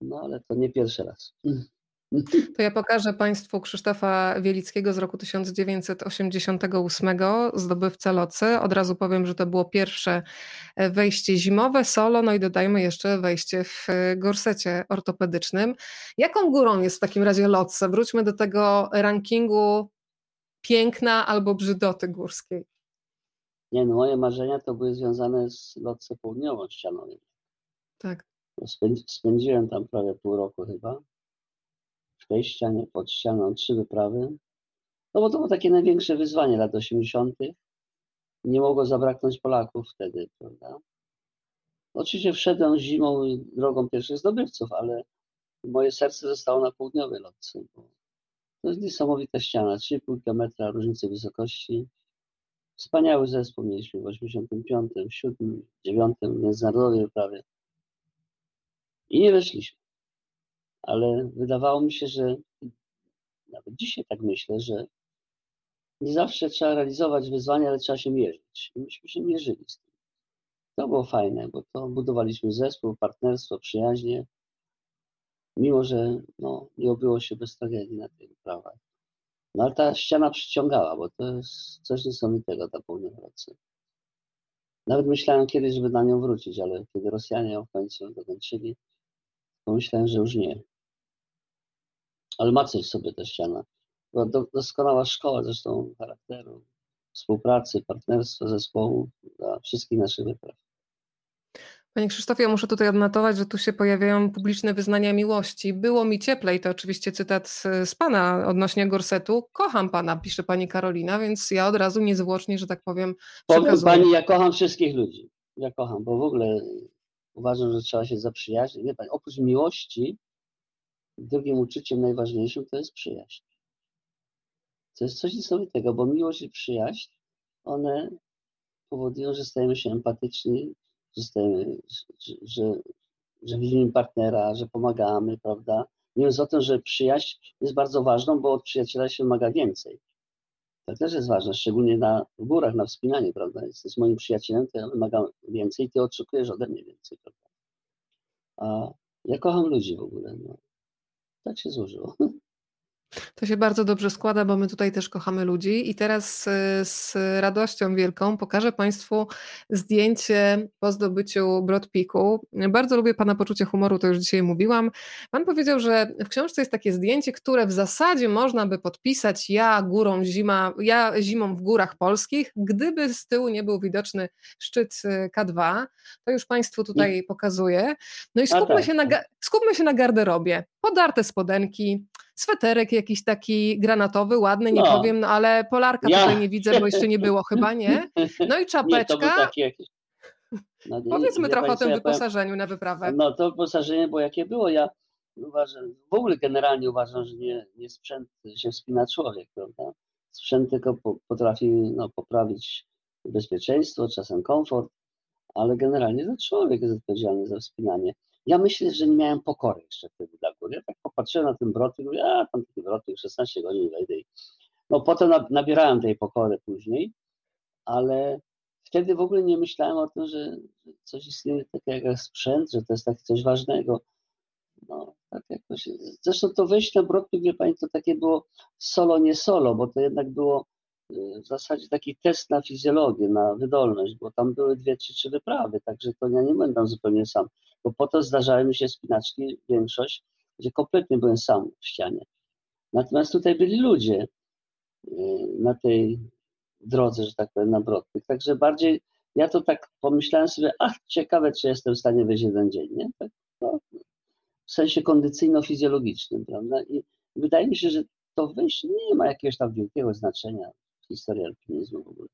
No ale to nie pierwszy raz. To ja pokażę Państwu Krzysztofa Wielickiego z roku 1988, zdobywca Locy. Od razu powiem, że to było pierwsze wejście zimowe, solo, no i dodajmy jeszcze wejście w gorsecie ortopedycznym. Jaką górą jest w takim razie Loce? Wróćmy do tego rankingu piękna albo brzydoty górskiej. Nie, no moje marzenia to były związane z lotce południową ścianą. Tak. Spędziłem tam prawie pół roku chyba. W tej ścianie, pod ścianą, trzy wyprawy. No bo to było takie największe wyzwanie lat 80. Nie mogło zabraknąć Polaków wtedy, prawda? Oczywiście wszedłem zimą drogą pierwszych zdobywców, ale moje serce zostało na południowej lotce. to jest niesamowita ściana, 3,5 km różnicy wysokości. Wspaniały zespół mieliśmy w 85, 7, 9 międzynarodowej wyprawie. I nie weszliśmy. Ale wydawało mi się, że nawet dzisiaj tak myślę, że nie zawsze trzeba realizować wyzwania, ale trzeba się mierzyć. I myśmy się mierzyli z tym. To było fajne, bo to budowaliśmy zespół, partnerstwo, przyjaźnie. Mimo, że no, nie obyło się bez tragedii na tych wyprawach. No ale ta ściana przyciągała, bo to jest coś niesamowitego, ta południowa Rosja. Nawet myślałem kiedyś, żeby na nią wrócić, ale kiedy Rosjanie ją w końcu dokończyli, pomyślałem, że już nie. Ale ma coś sobie ta ściana. Była do, doskonała szkoła zresztą charakteru, współpracy, partnerstwa, zespołu dla wszystkich naszych wypraw. Panie Krzysztofie, ja muszę tutaj odnotować, że tu się pojawiają publiczne wyznania miłości. Było mi cieplej, to oczywiście cytat z pana odnośnie gorsetu. Kocham pana, pisze pani Karolina, więc ja od razu niezwłocznie, że tak powiem, Powiem pani, ja kocham wszystkich ludzi. Ja kocham, bo w ogóle uważam, że trzeba się zaprzyjaźnić. Wie pani, oprócz miłości, drugim uczuciem najważniejszym to jest przyjaźń. To jest coś niesamowitego, bo miłość i przyjaźń, one powodują, że stajemy się empatyczni, że, że, że widzimy partnera, że pomagamy, prawda? Mówiąc o tym, że przyjaźń jest bardzo ważną, bo od przyjaciela się wymaga więcej. To też jest ważne, szczególnie na górach, na wspinaniu, prawda? Jesteś moim przyjacielem, to ja wymagam więcej, ty oczekujesz ode mnie więcej, prawda? A ja kocham ludzi w ogóle, no. Tak się złożyło. To się bardzo dobrze składa, bo my tutaj też kochamy ludzi. I teraz y, z radością wielką pokażę Państwu zdjęcie po zdobyciu Brodpiku. Bardzo lubię Pana poczucie humoru, to już dzisiaj mówiłam. Pan powiedział, że w książce jest takie zdjęcie, które w zasadzie można by podpisać ja górą zima, ja zimą w górach polskich, gdyby z tyłu nie był widoczny szczyt y, K2. To już Państwu tutaj pokazuję. No i skupmy, tak. się, na, skupmy się na garderobie. Podarte spodenki, sweterek jakiś taki granatowy, ładny, nie no. powiem, no ale polarka ja. tutaj nie widzę, bo jeszcze nie było chyba, nie? No i czapeczka. Nie, no, Powiedzmy trochę o tym wyposażeniu na wyprawę. No to wyposażenie, bo jakie było, ja uważam, w ogóle generalnie uważam, że nie, nie sprzęt się wspina człowiek, prawda? Sprzęt tylko potrafi no, poprawić bezpieczeństwo, czasem komfort, ale generalnie to człowiek jest odpowiedzialny za wspinanie. Ja myślę, że nie miałem pokory jeszcze wtedy dla góry. Ja tak popatrzyłem na ten brod i mówię, a tam taki brod, 16 godzin wejdę. No potem nabierałem tej pokory później, ale wtedy w ogóle nie myślałem o tym, że coś istnieje takiego jak sprzęt, że to jest tak coś ważnego. No, tak jakoś. Zresztą to wejście na Brodpik, wie Pani, to takie było solo, nie solo, bo to jednak było w zasadzie taki test na fizjologię, na wydolność, bo tam były dwie, trzy, trzy wyprawy, także to ja nie będę zupełnie sam bo potem zdarzały mi się spinaczki, większość, gdzie kompletnie byłem sam w ścianie. Natomiast tutaj byli ludzie y, na tej drodze, że tak powiem, na Brodnik. Także bardziej, ja to tak pomyślałem sobie, ach, ciekawe, czy jestem w stanie wyjść jeden dzień, nie? Tak, no, w sensie kondycyjno-fizjologicznym, prawda? I wydaje mi się, że to wyjście nie ma jakiegoś tam wielkiego znaczenia historii alpinizmu w ogóle.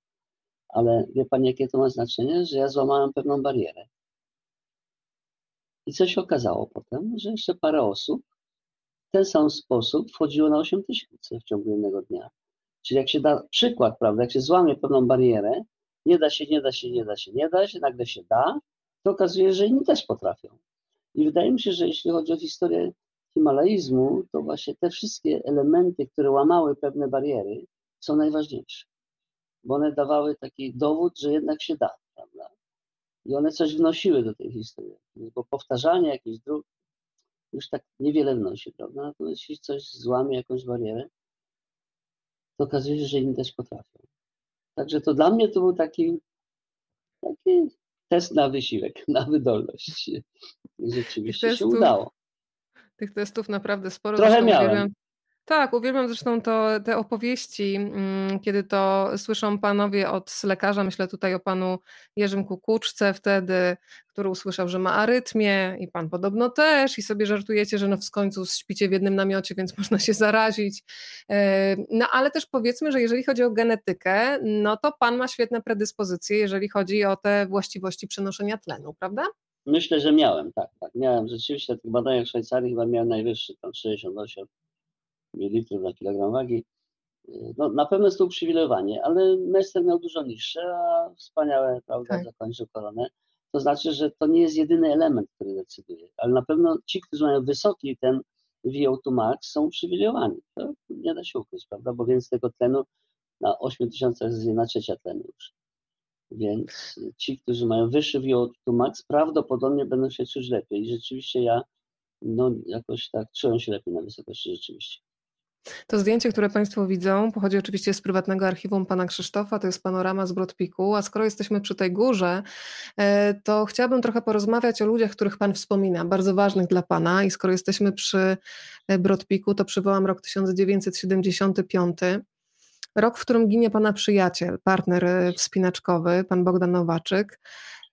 Ale wie Pani, jakie to ma znaczenie? Że ja złamałem pewną barierę. I co się okazało potem, że jeszcze parę osób w ten sam sposób wchodziło na 8 tysięcy w ciągu jednego dnia. Czyli jak się da przykład, prawda, jak się złamie pewną barierę, nie da się, nie da się, nie da się, nie da się, nagle się da, to okazuje, że inni też potrafią. I wydaje mi się, że jeśli chodzi o historię himalaizmu, to właśnie te wszystkie elementy, które łamały pewne bariery, są najważniejsze. Bo one dawały taki dowód, że jednak się da, prawda? i one coś wnosiły do tej historii, bo powtarzanie jakichś dróg już tak niewiele wnosi, prawda? Natomiast jeśli coś złamie jakąś barierę, to okazuje się, że inni też potrafią. Także to dla mnie to był taki, taki test na wysiłek, na wydolność. I rzeczywiście się udało. Tych testów naprawdę sporo. Trochę miałem. Tak, uwielbiam zresztą to, te opowieści, mm, kiedy to słyszą panowie od lekarza, myślę tutaj o panu Jerzym Kukuczce wtedy, który usłyszał, że ma arytmię i pan podobno też i sobie żartujecie, że no w końcu śpicie w jednym namiocie, więc można się zarazić. E, no ale też powiedzmy, że jeżeli chodzi o genetykę, no to pan ma świetne predyspozycje, jeżeli chodzi o te właściwości przenoszenia tlenu, prawda? Myślę, że miałem, tak, tak. Miałem rzeczywiście, tych badaniach w Szwajcarii chyba miałem najwyższy, tam 68 ml na kilogram wagi. No, na pewno jest to uprzywilejowanie, ale Mester miał dużo niższe, a wspaniałe, prawda, tak. zakończył koronę. To znaczy, że to nie jest jedyny element, który decyduje, ale na pewno ci, którzy mają wysoki ten VO2 max są uprzywilejowani. To nie da się ukryć, prawda, bo więcej tego tlenu na 8000 jest jedna trzecia tlenu już. Więc ci, którzy mają wyższy VO2 max, prawdopodobnie będą się czuć lepiej. I rzeczywiście ja, no jakoś tak czułem się lepiej na wysokości rzeczywiście. To zdjęcie, które Państwo widzą, pochodzi oczywiście z prywatnego archiwum pana Krzysztofa, to jest panorama z Brodpiku, a skoro jesteśmy przy tej górze, e, to chciałabym trochę porozmawiać o ludziach, których Pan wspomina, bardzo ważnych dla Pana. I skoro jesteśmy przy e, Brodpiku, to przywołam rok 1975, rok, w którym ginie Pana przyjaciel, partner e, wspinaczkowy, pan Bogdan Nowaczyk,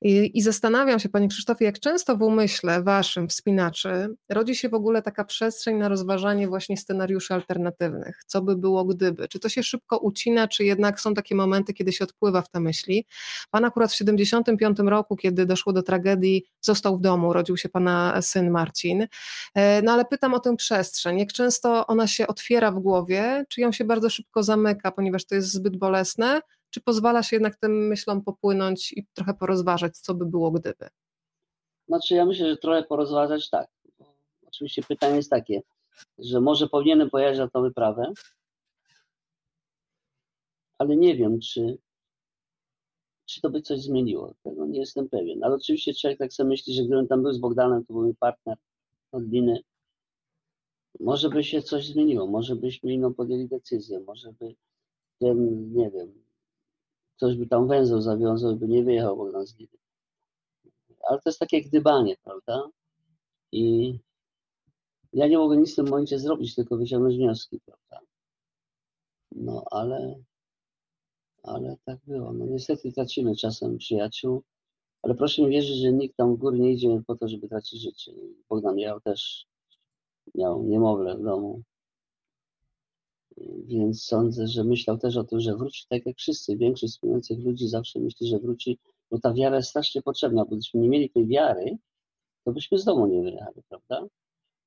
i, I, zastanawiam się, Panie Krzysztofie, jak często w umyśle Waszym wspinaczy rodzi się w ogóle taka przestrzeń na rozważanie właśnie scenariuszy alternatywnych. Co by było gdyby? Czy to się szybko ucina, czy jednak są takie momenty, kiedy się odpływa w te myśli? Pan akurat w 75 roku, kiedy doszło do tragedii, został w domu, rodził się Pana syn Marcin. E, no ale pytam o tę przestrzeń. Jak często ona się otwiera w głowie, czy ją się bardzo szybko zamyka, ponieważ to jest zbyt bolesne, czy pozwala się jednak tym myślom popłynąć i trochę porozważać, co by było gdyby? Znaczy ja myślę, że trochę porozważać tak. Oczywiście pytanie jest takie, że może powinienem pojechać na tą wyprawę, ale nie wiem, czy, czy to by coś zmieniło. Tego nie jestem pewien. Ale oczywiście człowiek tak sobie myśli, że gdybym tam był z Bogdanem, to był mój partner od gliny, może by się coś zmieniło, może byśmy inną podjęli decyzję, może by ten, nie wiem, ktoś by tam węzeł zawiązał by nie wyjechał Bogdan z Lidy. Ale to jest takie gdybanie, prawda? I ja nie mogę nic w tym momencie zrobić, tylko wyciągnąć wnioski, prawda? No ale, ale tak było. No niestety tracimy czasem przyjaciół, ale proszę mi wierzyć, że nikt tam w góry nie idzie po to, żeby tracić życie. Bogdan miał też, miał niemowlę w domu, więc sądzę, że myślał też o tym, że wróci tak jak wszyscy. Większość współpracujących ludzi zawsze myśli, że wróci, bo ta wiara jest strasznie potrzebna. Bo gdybyśmy nie mieli tej wiary, to byśmy z domu nie wyjechali, prawda?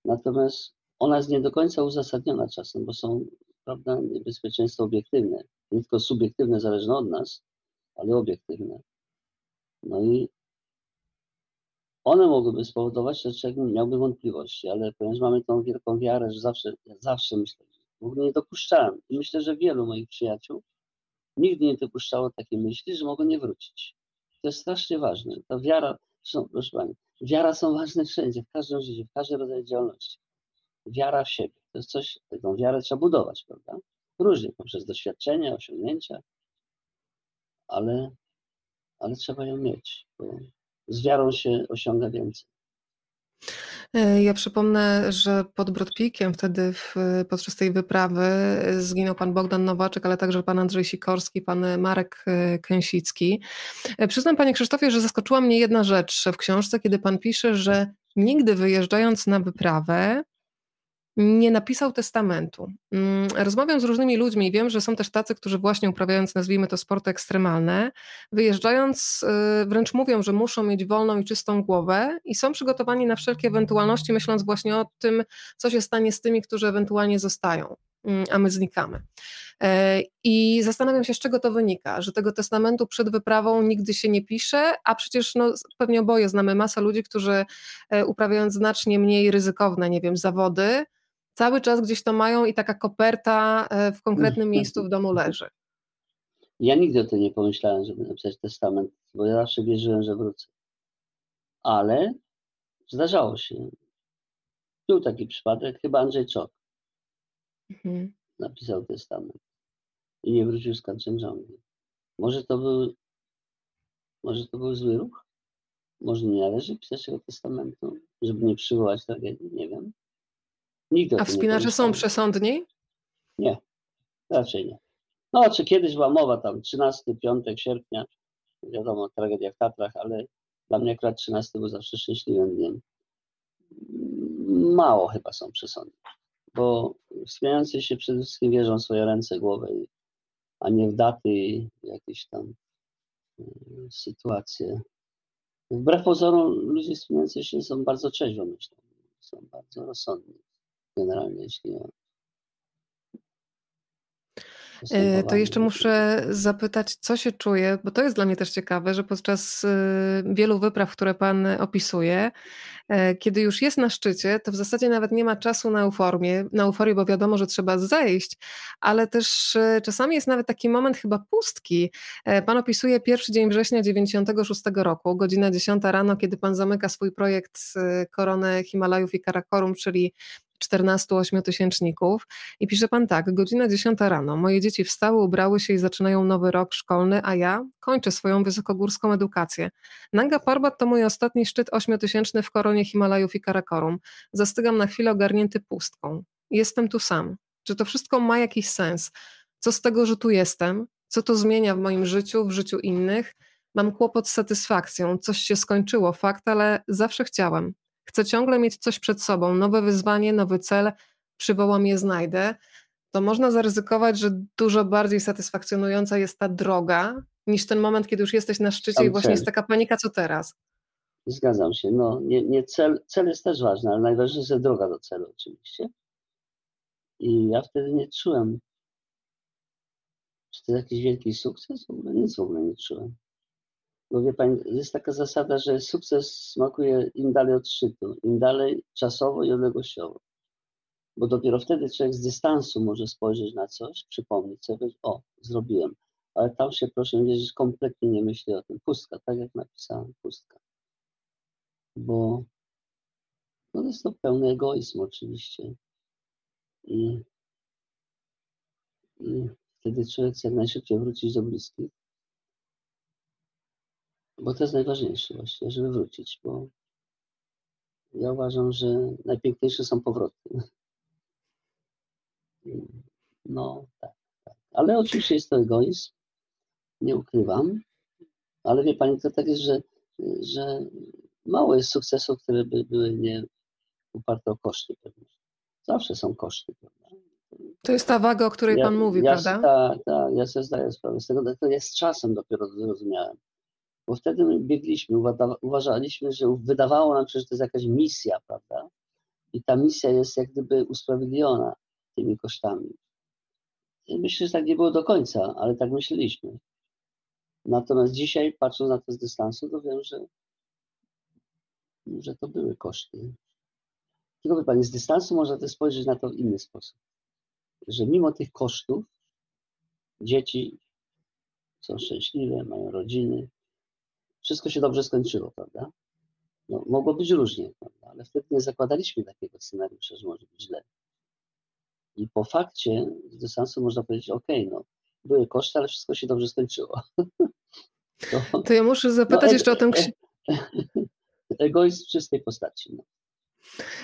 Natomiast ona jest nie do końca uzasadniona czasem, bo są prawda, niebezpieczeństwa obiektywne, nie tylko subiektywne, zależne od nas, ale obiektywne. No i one mogłyby spowodować, że człowiek miałby wątpliwości, ale ponieważ mamy tą wielką wiarę, że zawsze, ja zawsze myślę, w ogóle nie dopuszczałem. I myślę, że wielu moich przyjaciół nigdy nie dopuszczało takiej myśli, że mogą nie wrócić. To jest strasznie ważne. Ta wiara, zresztą, proszę Pani, wiara są ważne wszędzie, w każdym życiu, w każdej rodzaju działalności. Wiara w siebie. To jest coś, tą wiarę trzeba budować, prawda? Różnie, poprzez doświadczenia, osiągnięcia, ale, ale trzeba ją mieć, bo z wiarą się osiąga więcej. E, ja przypomnę, że pod Brodpikiem wtedy w, podczas tej wyprawy zginął pan Bogdan Nowaczek, ale także pan Andrzej Sikorski, pan Marek e, Kęsicki. E, przyznam panie Krzysztofie, że zaskoczyła mnie jedna rzecz w książce, kiedy pan pisze, że nigdy wyjeżdżając na wyprawę nie napisał testamentu. Mm, rozmawiam z różnymi ludźmi i wiem, że są też tacy, którzy właśnie uprawiając, nazwijmy to, sporty ekstremalne, wyjeżdżając, y, wręcz mówią, że muszą mieć wolną i czystą głowę i są przygotowani na wszelkie ewentualności, myśląc właśnie o tym, co się stanie z tymi, którzy ewentualnie zostają, mm, a my znikamy. E, I zastanawiam się, z czego to wynika, że tego testamentu przed wyprawą nigdy się nie pisze, a przecież no, pewnie oboje znamy masę ludzi, którzy e, uprawiając znacznie mniej ryzykowne, nie wiem, zawody, cały czas gdzieś to mają i taka koperta e, w konkretnym miejscu w domu leży. Ja nigdy o tym nie pomyślałem, żeby napisać testament, bo ja zawsze wierzyłem, że wrócę. Ale zdarzało się. Był taki przypadek, chyba Andrzej Czok mhm. napisał testament i nie wrócił z Kanczenżongi. Może to był może to był zły ruch? Może nie należy pisać tego testamentu, żeby nie przywołać tragedii? Nie wiem. Nigdy A wspinacze są przesądni? Nie, raczej nie. No, czy kiedyś była mowa tam, 13, piątek sierpnia, wiadomo, tragedia w Tatrach, ale dla mnie akurat 13 był zawsze szczęśliwym dniem. Mało chyba są przesądni, bo wspierający się przede wszystkim wierzą w swoje ręce, głowę, a nie w daty i jakieś tam y, sytuacje. Wbrew pozorom ludzie wspierający się są bardzo trzeźwo myślą, są bardzo rozsądni generalnie, jeśli E, to jeszcze muszę zapytać, co się czuje, bo to jest dla mnie też ciekawe, że podczas y, wielu wypraw, które Pan opisuje, e, kiedy już jest na szczycie, to w zasadzie nawet nie ma czasu na euforię, na euforię, bo wiadomo, że trzeba zejść, ale też y, czasami jest nawet taki moment chyba pustki. E, pan opisuje pierwszy dzień września 96 roku, godzina 10 rano, kiedy Pan zamyka swój projekt y, Koronę Himalajów i Karakorum, czyli 14 ośmiotysięczników i pisze pan tak, godzina 10 rano, moje dzieci wstały, ubrały się i zaczynają nowy rok szkolny, a ja kończę swoją wysokogórską edukację. Nanga Parbat to mój ostatni szczyt ośmiotysięczny w koronie Himalajów i Karakorum. Zastygam na chwilę ogarnięty pustką. Jestem tu sam. Czy to wszystko ma jakiś sens? Co z tego, że tu jestem? Co to zmienia w moim życiu, w życiu innych? Mam kłopot z satysfakcją. Coś się skończyło, fakt, ale zawsze chciałem. Chcę ciągle mieć coś przed sobą, nowe wyzwanie, nowy cel, przywołam je, znajdę, to można zaryzykować, że dużo bardziej satysfakcjonująca jest ta droga, niż ten moment, kiedy już jesteś na szczycie Tam i właśnie cel. jest taka panika, co teraz. Zgadzam się. No, nie, nie cel, cel jest też ważny, ale najważniejsza jest droga do celu oczywiście. I ja wtedy nie czułem, czy to jest jakiś wielki sukces? W ogóle nic w ogóle nie czułem. Bo wie Pani, jest taka zasada, że sukces smakuje im dalej od szczytu, im dalej czasowo i odległościowo. Bo dopiero wtedy człowiek z dystansu może spojrzeć na coś, przypomnieć sobie, o, zrobiłem. Ale tam się, proszę wierzyć, kompletnie nie myśli o tym. Pustka, tak jak napisałem, pustka. Bo no jest to pełny egoizm oczywiście. I, I wtedy człowiek jak najszybciej wrócić do bliskich. Bo to jest najważniejsze właśnie, żeby wrócić, bo ja uważam, że najpiękniejsze są powroty. No tak, tak. Ale oczywiście jest to egoizm, nie ukrywam. Ale wie Pani, to tak jest, że, że mało jest sukcesów, które by były nie uparte o koszty pewnie. Zawsze są koszty, prawda? To jest ta waga, o której ja, Pan mówi, ja, prawda? Tak, tak, ja sobie zdaję sprawę z tego, to jest z czasem dopiero zrozumiałem. Bo wtedy my biegliśmy, uważaliśmy, że wydawało nam się, że to jest jakaś misja, prawda? I ta misja jest jak gdyby usprawiedliwiona tymi kosztami. Myślę, że tak nie było do końca, ale tak myśleliśmy. Natomiast dzisiaj, patrząc na to z dystansu, to wiem, że, że to były koszty. Tylko wie Pani, z dystansu można też spojrzeć na to w inny sposób. Że mimo tych kosztów dzieci są szczęśliwe, mają rodziny, wszystko się dobrze skończyło, prawda? No, mogło być różnie, prawda? ale wtedy nie zakładaliśmy takiego scenariusza, że może być źle. I po fakcie z dystansu można powiedzieć, ok, no, były koszty, ale wszystko się dobrze skończyło. To, to ja muszę zapytać no, jeszcze o tę książkę. Egoizm w czystej postaci. No.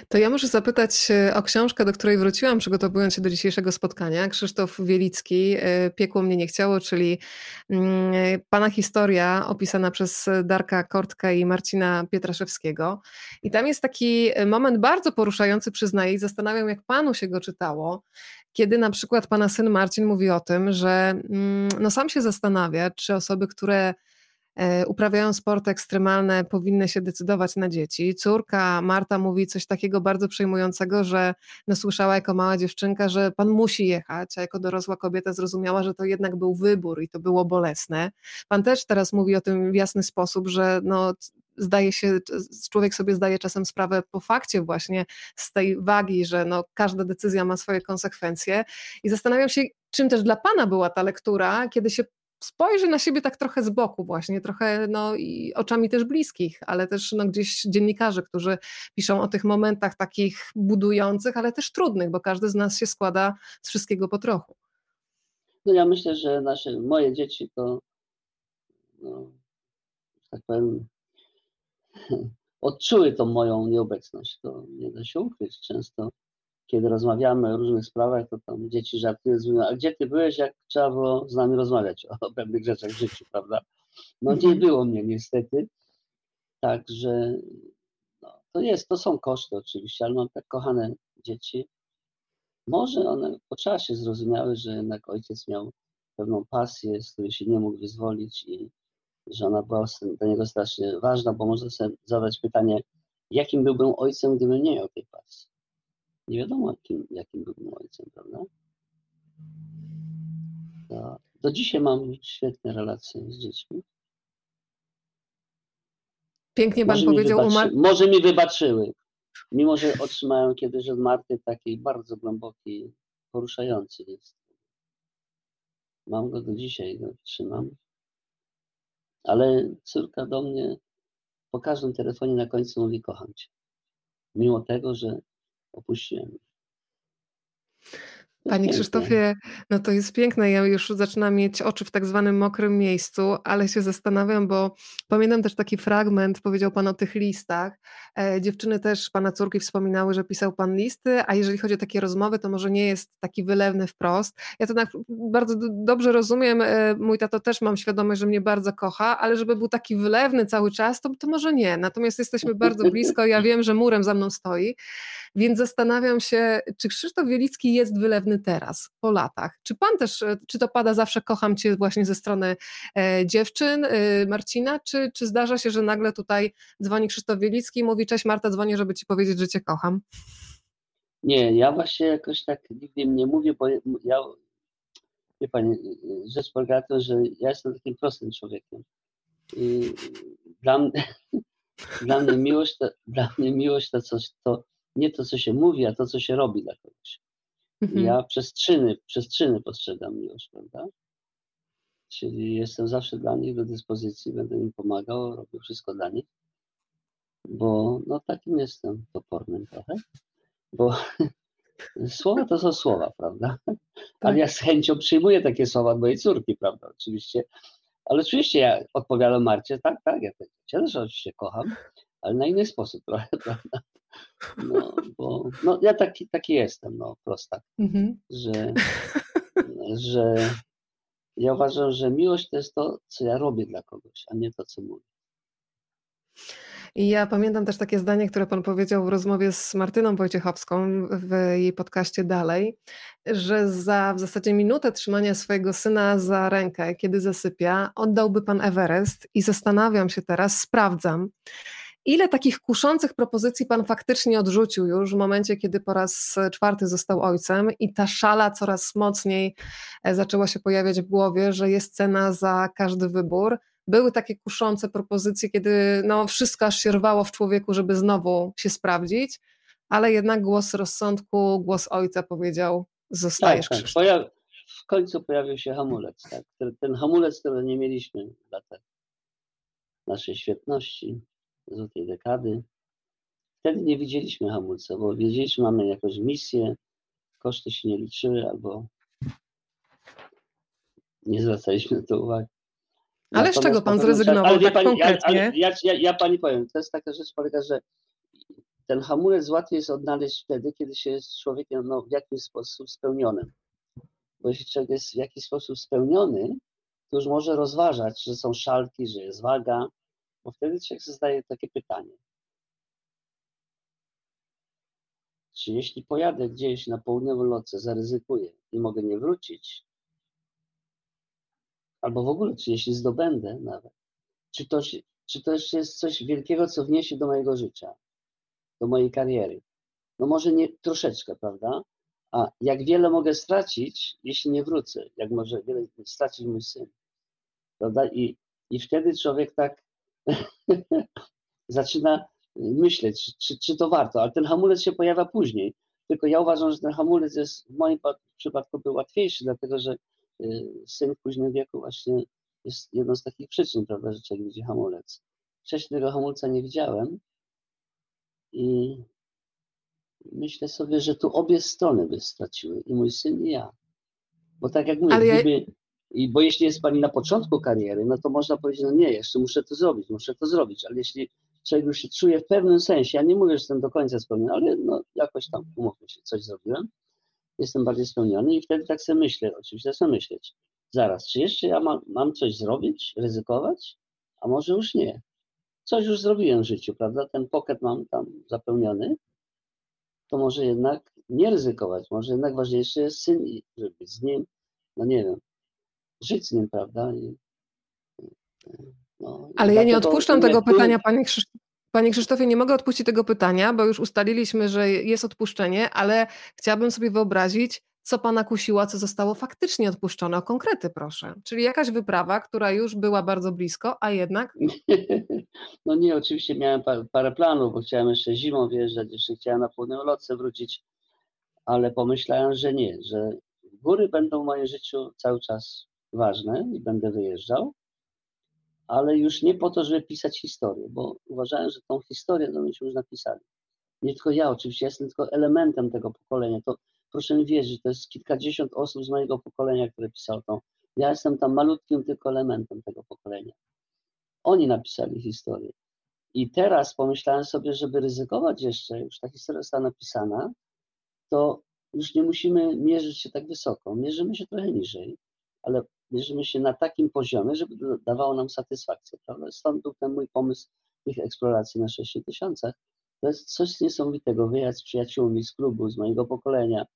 To ja muszę zapytać o książkę, do której wróciłam, przygotowując się do dzisiejszego spotkania. Krzysztof Wielicki, e, Piekło mnie nie chciało, czyli mm, pana historia opisana przez Darka Kortka i Marcina Pietraszewskiego. I tam jest taki moment bardzo poruszający, przyznaję, i zastanawiam, jak panu się go czytało, kiedy na przykład pana syn Marcin mówi o tym, że mm, no sam się zastanawia, czy osoby, które uprawiają sporty ekstremalne, powinny się decydować na dzieci. Córka Marta mówi coś takiego bardzo przejmującego, że no, słyszała jako mała dziewczynka, że pan musi jechać, a jako dorosła kobieta zrozumiała, że to jednak był wybór i to było bolesne. Pan też teraz mówi o tym w jasny sposób, że no, zdaje się, człowiek sobie zdaje czasem sprawę po fakcie właśnie z tej wagi, że no, każda decyzja ma swoje konsekwencje i zastanawiam się, czym też dla Pana była ta lektura, kiedy się spojrzy na siebie tak trochę z boku właśnie, trochę no, i oczami też bliskich, ale też no, gdzieś dziennikarzy, którzy piszą o tych momentach takich budujących, ale też trudnych, bo każdy z nas się składa z wszystkiego po trochu. No ja myślę, że nasze, moje dzieci to no, tak powiem odczuły tą moją nieobecność. To nie da się ukryć. Często kiedy rozmawiamy o różnych sprawach, to tam dzieci żartują, mówią, a gdzie ty byłeś, jak trzeba było z nami rozmawiać o pewnych rzeczach w życiu, prawda? No nie mhm. było mnie niestety, także no, to jest, to są koszty oczywiście, ale mam tak kochane dzieci. Może one po czasie zrozumiały, że jednak ojciec miał pewną pasję, z której się nie mógł wyzwolić i że ona była dla niego strasznie ważna, bo można sobie zadać pytanie, jakim byłbym ojcem, gdybym nie miał tej pasji nie wiadomo, jakim, jakim był ojcem, prawda? To, do dzisiaj mam świetne relacje z dziećmi. Pięknie Pan może powiedział. Wybaczy, może mi wybaczyły, mimo że otrzymałem kiedyś od Marty taki bardzo głęboki, poruszający list. Mam go do dzisiaj, go trzymam. Ale córka do mnie po każdym telefonie na końcu mówi kocham cię. Mimo tego, że 不选。Panie Krzysztofie, no to jest piękne. Ja już zaczynam mieć oczy w tak zwanym mokrym miejscu, ale się zastanawiam, bo pamiętam też taki fragment, powiedział Pan o tych listach. E, dziewczyny też Pana córki wspominały, że pisał Pan listy, a jeżeli chodzi o takie rozmowy, to może nie jest taki wylewny wprost. Ja to tak bardzo dobrze rozumiem, e, mój tato też mam świadomość, że mnie bardzo kocha, ale żeby był taki wylewny cały czas, to, to może nie. Natomiast jesteśmy bardzo blisko, ja wiem, że murem za mną stoi, więc zastanawiam się, czy Krzysztof Wielicki jest wylewny teraz, po latach? Czy pan też, e, czy to pada zawsze kocham cię właśnie ze strony e, dziewczyn, e, Marcina, czy, czy zdarza się, że nagle tutaj dzwoni Krzysztof Wielicki i mówi cześć Marta, dzwonię, żeby ci powiedzieć, że cię kocham? Nie, ja właśnie jakoś tak nigdy nie mówię, bo ja, wie pani, rzecz polega tym, że ja jestem takim prostym człowiekiem. I dla mnie, dla mnie miłość to, dla mnie miłość to coś, to nie to, co się mówi, a to, co się robi dla kogoś. Mhm. Ja przestrzeny, przestrzeny postrzegam miłość, prawda? Czyli jestem zawsze dla nich do dyspozycji, będę im pomagał, robię wszystko dla nich, bo no takim jestem topornym trochę, bo Słowa to są słowa, prawda? Tak. Ale ja z chęcią przyjmuję takie słowa od mojej córki, prawda? Oczywiście. Ale oczywiście ja odpowiadam Marcie, tak, tak, ja cię też oczywiście kocham, ale na inny sposób trochę, prawda? No, bo no, ja taki, taki jestem, no, prostak, mhm. że, że ja uważam, że miłość to jest to, co ja robię dla kogoś, a nie to, co mówię. I ja pamiętam też takie zdanie, które Pan powiedział w rozmowie z Martyną Wojciechowską w jej podcaście Dalej, że za w zasadzie minutę trzymania swojego syna za rękę, kiedy zasypia, oddałby Pan Everest i zastanawiam się teraz, sprawdzam, Ile takich kuszących propozycji pan faktycznie odrzucił już w momencie, kiedy po raz czwarty został ojcem i ta szala coraz mocniej e, zaczęła się pojawiać w głowie, że jest cena za każdy wybór? Były takie kuszące propozycje, kiedy no, wszystko aż się rwało w człowieku, żeby znowu się sprawdzić, ale jednak głos rozsądku, głos ojca powiedział: Zostajesz. Tak, tak. w końcu pojawił się hamulec. Tak? Ten hamulec, który nie mieliśmy w latach naszej świetności, złotej dekady. Wtedy nie widzieliśmy hamulca, bo wiedzieliśmy, mamy jakąś misję, koszty się nie liczyły albo nie zwracaliśmy na to uwagi. Ale Natomiast z czego pan zrezygnował ale, tak pani, konkretnie? Ale, ja, ja, ja, pani powiem, to jest taka rzecz polega, że ten hamulec łatwiej jest odnaleźć wtedy, kiedy się jest człowiekiem no, w jakiś sposób spełnionym. Bo jeśli człowiek jest w jakiś sposób spełniony, to już może rozważać, że są szalki, że jest waga, bo wtedy człowiek zadaje takie pytanie. Czy jeśli pojadę gdzieś na południową lotce, zaryzykuję i mogę nie wrócić, albo w ogóle, czy jeśli zdobędę nawet, czy to, czy to jest coś wielkiego, co wniesie do mojego życia, do mojej kariery? No może nie troszeczkę, prawda? A jak wiele mogę stracić, jeśli nie wrócę? Jak może wiele stracić mój syn? Prawda? I, i wtedy człowiek tak zaczyna myśleć, czy, czy, czy, to warto, ale ten hamulec się pojawia później. Tylko ja uważam, że ten hamulec jest w moim przypadku był łatwiejszy, dlatego że y, syn w późnym wieku właśnie jest jedną z takich przyczyn, prawda, że człowiek widzi hamulec. Wcześniej tego hamulca nie widziałem i myślę sobie, że tu obie strony by straciły, i mój syn, i ja. Bo tak jak mówię, Ale gdyby, i bo jeśli jest pani na początku kariery, no to można powiedzieć, no nie, jeszcze muszę to zrobić, muszę to zrobić, ale jeśli człowiek już się czuje w pewnym sensie, ja nie mówię, że jestem do końca spełniony, ale no jakoś tam, umówmy się, coś zrobiłem, jestem bardziej spełniony i wtedy tak sobie myślę, oczywiście sobie myśleć, zaraz, czy jeszcze ja mam, mam coś zrobić, ryzykować, a może już nie. Coś już zrobiłem w życiu, prawda, ten pocket mam tam zapełniony, to może jednak nie ryzykować, może jednak ważniejszy jest syn, żeby być z nim, no nie wiem, żyć z nim, prawda? I, no, Ale ja nie odpuszczam tego pytania, panie, Krzysztof, panie Krzysztofie, nie mogę odpuścić tego pytania, bo już ustaliliśmy, że jest odpuszczenie, ale chciałabym sobie wyobrazić, co pana kusiło, co zostało faktycznie odpuszczone. O konkrety proszę. Czyli jakaś wyprawa, która już była bardzo blisko, a jednak... No nie, oczywiście miałem parę planów, bo chciałem jeszcze zimą wjeżdżać, jeszcze chciałem na południową lotce wrócić, ale pomyślałem, że nie, że góry będą w moim życiu cały czas ważne i będę wyjeżdżał, ale już nie po to, żeby pisać historię, bo uważałem, że tą historię to myśmy już napisali. Nie tylko ja, oczywiście, jestem tylko elementem tego pokolenia. To proszę mi wierzyć, to jest kilkadziesiąt osób z mojego pokolenia, które pisało tą. Ja jestem tam malutkim tylko elementem tego pokolenia. Oni napisali historię. I teraz pomyślałem sobie, żeby ryzykować jeszcze, już ta historia została napisana, to już nie musimy mierzyć się tak wysoko. Mierzymy się trochę niżej, ale mierzymy się na takim poziomie, żeby dawało nam satysfakcję. Prawda? Stąd był ten mój pomysł tych eksploracji na 6 tysiącach. To jest coś niesamowitego, wyjazd z przyjaciółmi z klubu, z mojego pokolenia,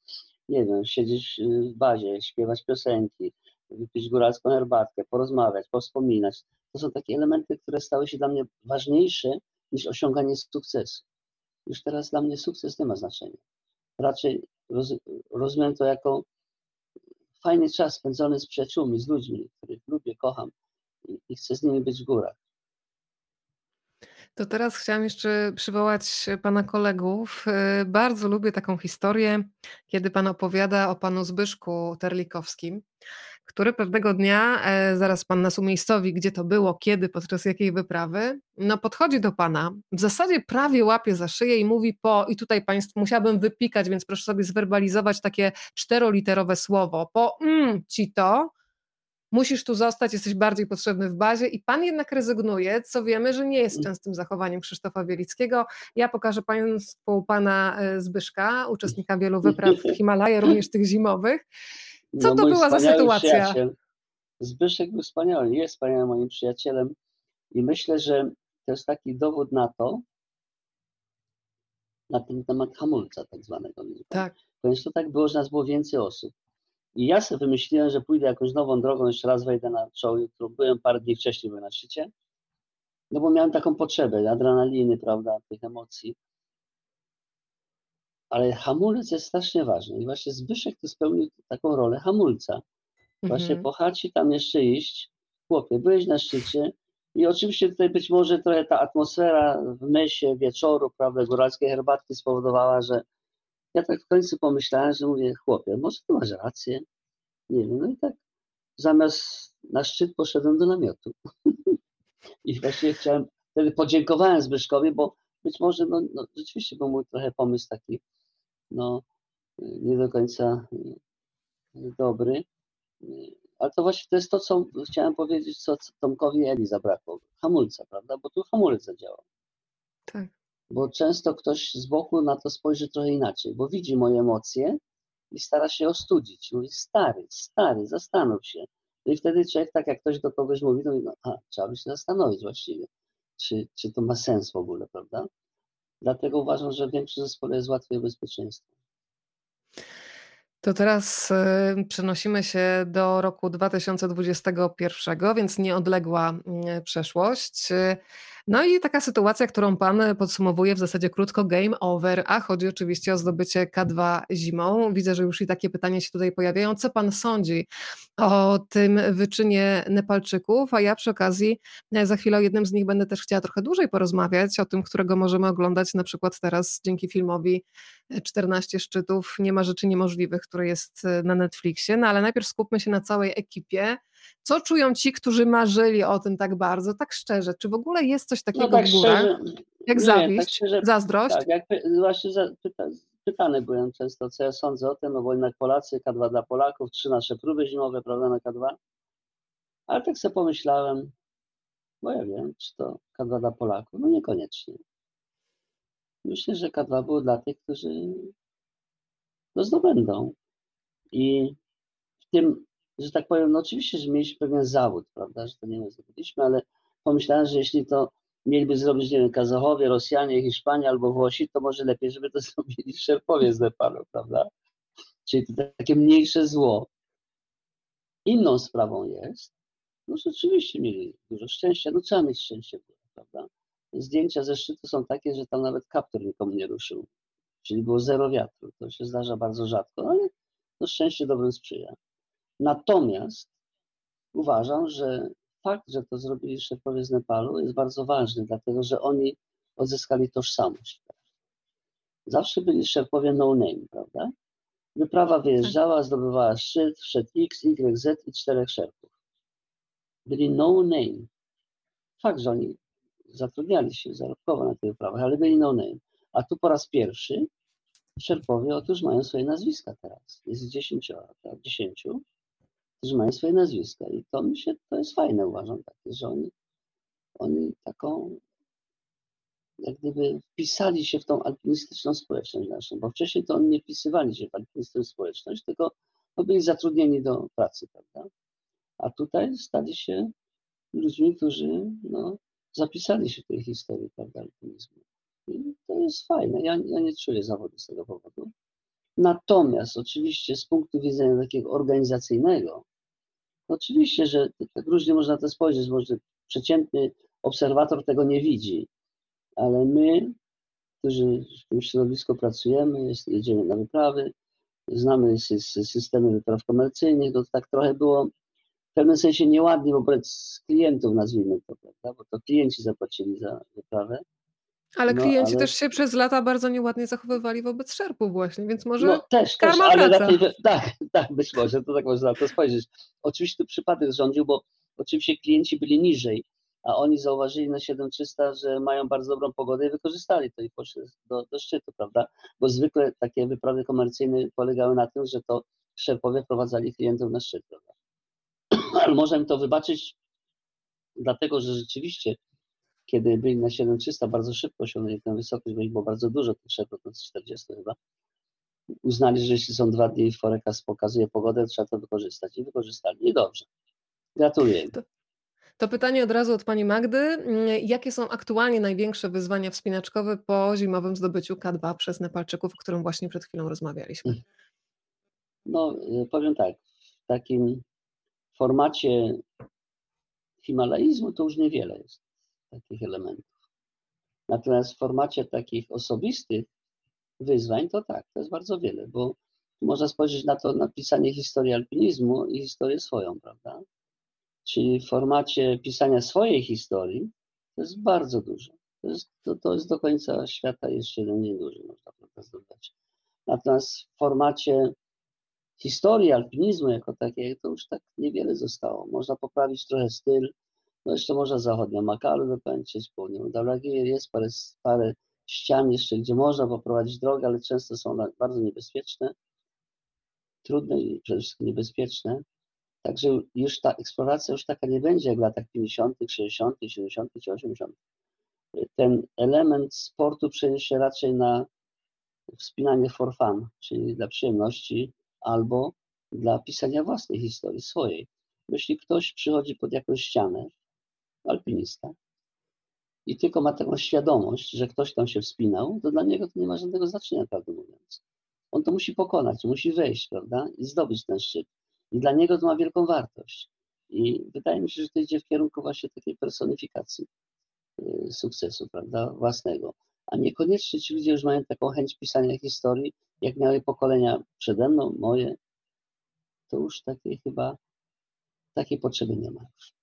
nie wiem, siedzieć w bazie, śpiewać piosenki, wypić góralską herbatkę, porozmawiać, powspominać. To są takie elementy, które stały się dla mnie ważniejsze niż osiąganie sukcesu. Już teraz dla mnie sukces nie ma znaczenia. Raczej roz, rozumiem to jako fajny czas spędzony z przyjaciółmi, z ludźmi, których lubię, kocham i, i chcę z nimi być w górach. To teraz chciałam jeszcze przywołać pana kolegów. Y, bardzo lubię taką historię, kiedy pan opowiada o panu Zbyszku Terlikowskim. Który pewnego dnia, e, zaraz pan nas umiejscowi, gdzie to było, kiedy, podczas jakiej wyprawy, no podchodzi do pana, w zasadzie prawie łapie za szyję i mówi po, i tutaj państwu musiałabym wypikać, więc proszę sobie zwerbalizować takie czteroliterowe słowo, po mm, ci to, musisz tu zostać, jesteś bardziej potrzebny w bazie i pan jednak rezygnuje, co wiemy, że nie jest mm. częstym zachowaniem Krzysztofa Wielickiego. Ja pokażę państwu pana e, Zbyszka, uczestnika wielu wypraw w Himalaje, również tych zimowych. Co no, to była za sytuacja? Zbyszek był wspaniały, jest wspaniałym moim przyjacielem i myślę, że to jest taki dowód na to, na ten temat hamulca tak zwanego. Tak. Ponieważ to tak było, że nas było więcej osób. I ja sobie wymyśliłem, że pójdę jakąś nową drogą, jeszcze raz wejdę na czoło, którą byłem parę dni wcześniej byłem na szczycie, no bo miałem taką potrzebę, adrenaliny, prawda, tych emocji. Ale hamulec jest strasznie ważny i właśnie Zbyszek tu spełnił taką rolę hamulca. Właśnie mhm. po chaci tam jeszcze iść, chłopie, byłeś na szczycie i oczywiście tutaj być może trochę ta atmosfera w mesie wieczoru, prawda, góralskiej herbatki spowodowała, że ja tak w końcu pomyślałem, że mówię, chłopie, może ty masz rację. Nie wiem, no i tak zamiast na szczyt poszedłem do namiotu. I właśnie chciałem, wtedy podziękowałem Zbyszkowi, bo być może no, no, rzeczywiście był mój trochę pomysł taki, no nie do końca e, dobry. Ale to właśnie to jest to, co chciałem powiedzieć, co Tomkowi Eli zabrakło. Hamulca, prawda? Bo tu hamulec zadziałał. Tak bo często ktoś z boku na to spojrzy trochę inaczej, bo widzi moje emocje i stara się ostudzić. Mówi, stary, stary, zastanów się. No i wtedy człowiek, tak jak ktoś do kogoś mówi, to mówi, no, a, trzeba by się zastanowić właściwie, czy, czy to ma sens w ogóle, prawda? Dlatego uważam, że w większym zespole jest łatwiej bezpieczeństwo. To teraz y, przenosimy się do roku 2021, więc nieodległa mm, przeszłość. No i taka sytuacja, którą Pan podsumowuje w zasadzie krótko, game over, a chodzi oczywiście o zdobycie K2 zimą. Widzę, że już i takie pytania się tutaj pojawiają. Co Pan sądzi o tym wyczynie Nepalczyków? A ja przy okazji e, za chwilę o jednym z nich będę też chciała trochę dłużej porozmawiać, o tym, którego możemy oglądać na przykład teraz dzięki filmowi 14 szczytów, nie ma rzeczy niemożliwych, który jest e, na Netflixie. No ale najpierw skupmy się na całej ekipie. Co czują ci, którzy marzyli o tym tak bardzo, tak szczerze? Czy w ogóle jest coś takiego no tak w górach? Szczerze, jak nie, zawiść, tak szczerze, zazdrość? Tak, jak, właśnie za, pyta, pytany byłem często, co ja sądzę o tym, no bo jednak Polacy, K2 dla Polaków, trzy nasze próby zimowe, prawda, na K2. Ale tak sobie pomyślałem, bo ja wiem, czy to K2 dla Polaków? No niekoniecznie. Myślę, że K2 było dla tych, którzy no zdobędą. I w tym że tak powiem, no oczywiście, że mieliśmy pewien zawód, prawda, że to nie my zrobiliśmy, ale pomyślałem, że jeśli to mieliby zrobić, nie wiem, Kazachowie, Rosjanie, Hiszpanie albo Włosi, to może lepiej, żeby to zrobili Szerpowie z Nepalu, prawda? Czyli to takie mniejsze zło. Inną sprawą jest, no rzeczywiście mieli dużo szczęścia, no trzeba mieć szczęście, prawda? Zdjęcia ze szczytu są takie, że tam nawet kaptur nikomu nie ruszył, czyli było zero wiatru. To się zdarza bardzo rzadko, ale no szczęście dobrym sprzyja. Natomiast uważam, że fakt, że to zrobili szefowie z Nepalu jest bardzo ważny, dlatego że oni odzyskali tożsamość. Zawsze byli szefowie no name, prawda? Wyprawa wyjeżdżała, tak. zdobywała szczyt, wszedł X, Y, Z i czterech szerpów. Byli no name. Fakt, że oni zatrudniali się zarobkowo na tych wyprawach, ale byli no name. A tu po raz pierwszy szerpowie otóż mają swoje nazwiska teraz. Jest dziesięcioro, tak? dziesięciu którzy mają swoje nazwiska. I to mi się, to jest fajne, uważam, takie, że oni, oni taką, jak gdyby wpisali się w tą alpinistyczną społeczność naszą, bo wcześniej to oni nie wpisywali się w alpinistyczną społeczność, tylko no, byli zatrudnieni do pracy, prawda? A tutaj stali się ludźmi, którzy no, zapisali się w tej historii, prawda, alpinizmu. I to jest fajne. Ja, ja nie czuję zawodu z tego powodu. Natomiast oczywiście z punktu widzenia takiego organizacyjnego, Oczywiście, że tak różnie można na to spojrzeć, może przeciętny obserwator tego nie widzi, ale my, którzy w tym środowisku pracujemy, jedziemy na wyprawy, znamy systemy wypraw komercyjnych, to tak trochę było w pewnym sensie nieładnie wobec klientów, nazwijmy to, prawda? bo to klienci zapłacili za wyprawę. Ale no, klienci ale... też się przez lata bardzo nieładnie zachowywali wobec szerpów właśnie, więc może no, też, też, ale na tej, tak, tak, być może, to tak można na to spojrzeć. Oczywiście to przypadek rządził, bo oczywiście klienci byli niżej, a oni zauważyli na 7300, że mają bardzo dobrą pogodę i wykorzystali to i poszli do, do szczytu, prawda? Bo zwykle takie wyprawy komercyjne polegały na tym, że to szerpowie prowadzali klientów na szczyt, prawda? Ale można im to wybaczyć, dlatego że rzeczywiście kiedy byli na 7300, bardzo szybko osiągnęli tę wysokość, bo ich było bardzo dużo, tych szefów, no 40 chyba, uznali, że jeśli są dwa dni i forecast pokazuje pogodę, trzeba to wykorzystać. I wykorzystali. I dobrze. Gratuluję. To, to pytanie od razu od Pani Magdy. Jakie są aktualnie największe wyzwania wspinaczkowe po zimowym zdobyciu K2 przez Nepalczyków, o którym właśnie przed chwilą rozmawialiśmy? No, powiem tak. W takim formacie himalaizmu to już niewiele jest takich elementów. Natomiast w formacie takich osobistych wyzwań to tak, to jest bardzo wiele, bo można spojrzeć na to napisanie historii alpinizmu i historię swoją, prawda? Czyli w formacie pisania swojej historii to jest bardzo dużo. To jest, to, to jest do końca świata jeszcze jeden dzień duży, można zdobyć. Natomiast w formacie historii alpinizmu jako takiej, to już tak niewiele zostało. Można poprawić trochę styl, no jeszcze można zachodnia Makalu dokończyć, południową Dalagir, jest parę, parę ścian jeszcze, gdzie można poprowadzić drogę, ale często są bardzo niebezpieczne, trudne i przede wszystkim niebezpieczne. Także już ta eksploracja już taka nie będzie jak w latach 50., 60., 70. czy 80. Ten element sportu przeniesie się raczej na wspinanie for fun, czyli dla przyjemności, albo dla pisania własnej historii, swojej. Jeśli ktoś przychodzi pod jakąś ścianę, alpinista, i tylko ma taką świadomość, że ktoś tam się wspinał, to dla niego to nie ma żadnego znaczenia, prawdę mówiąc. On to musi pokonać, musi wejść, prawda, i zdobyć ten szczyt. I dla niego to ma wielką wartość. I wydaje mi się, że to idzie w kierunku właśnie takiej personifikacji y, sukcesu, prawda, własnego. A niekoniecznie ci ludzie już mają taką chęć pisania historii, jak miały pokolenia przede mną, moje, to już takiej chyba, takiej potrzeby nie ma już.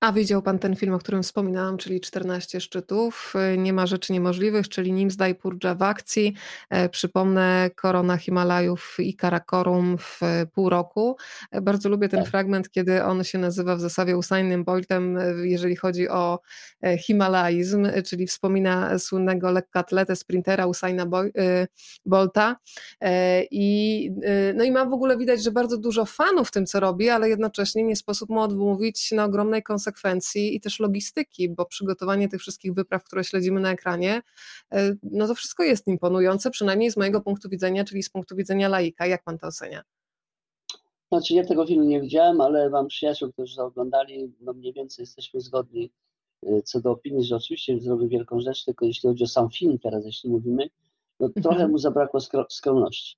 A widział Pan ten film, o którym wspominałam, czyli 14 szczytów, nie ma rzeczy niemożliwych, czyli Nimsdaj Purdża w akcji. E, przypomnę, korona Himalajów i Karakorum w pół roku. E, bardzo lubię ten tak. fragment, kiedy on się nazywa w zasadzie Usainem Boltem, e, jeżeli chodzi o himalaizm, czyli wspomina słynnego lekkoatletę, sprintera Usaina Bolta. I, no i ma w ogóle widać, że bardzo dużo fanów w tym, co robi, ale jednocześnie nie sposób mu odmówić na ogromnej konsekwencji i też logistyki, bo przygotowanie tych wszystkich wypraw, które śledzimy na ekranie, e, no to wszystko jest imponujące, przynajmniej z mojego punktu widzenia, czyli z punktu widzenia laika. Jak pan to ocenia? Znaczy ja tego filmu nie widziałem, ale mam przyjaciół, którzy to oglądali, no mniej więcej jesteśmy zgodni e, co do opinii, że oczywiście zrobił wielką rzecz, tylko jeśli chodzi o sam film teraz, jeśli mówimy, no trochę mhm. mu zabrakło skromności.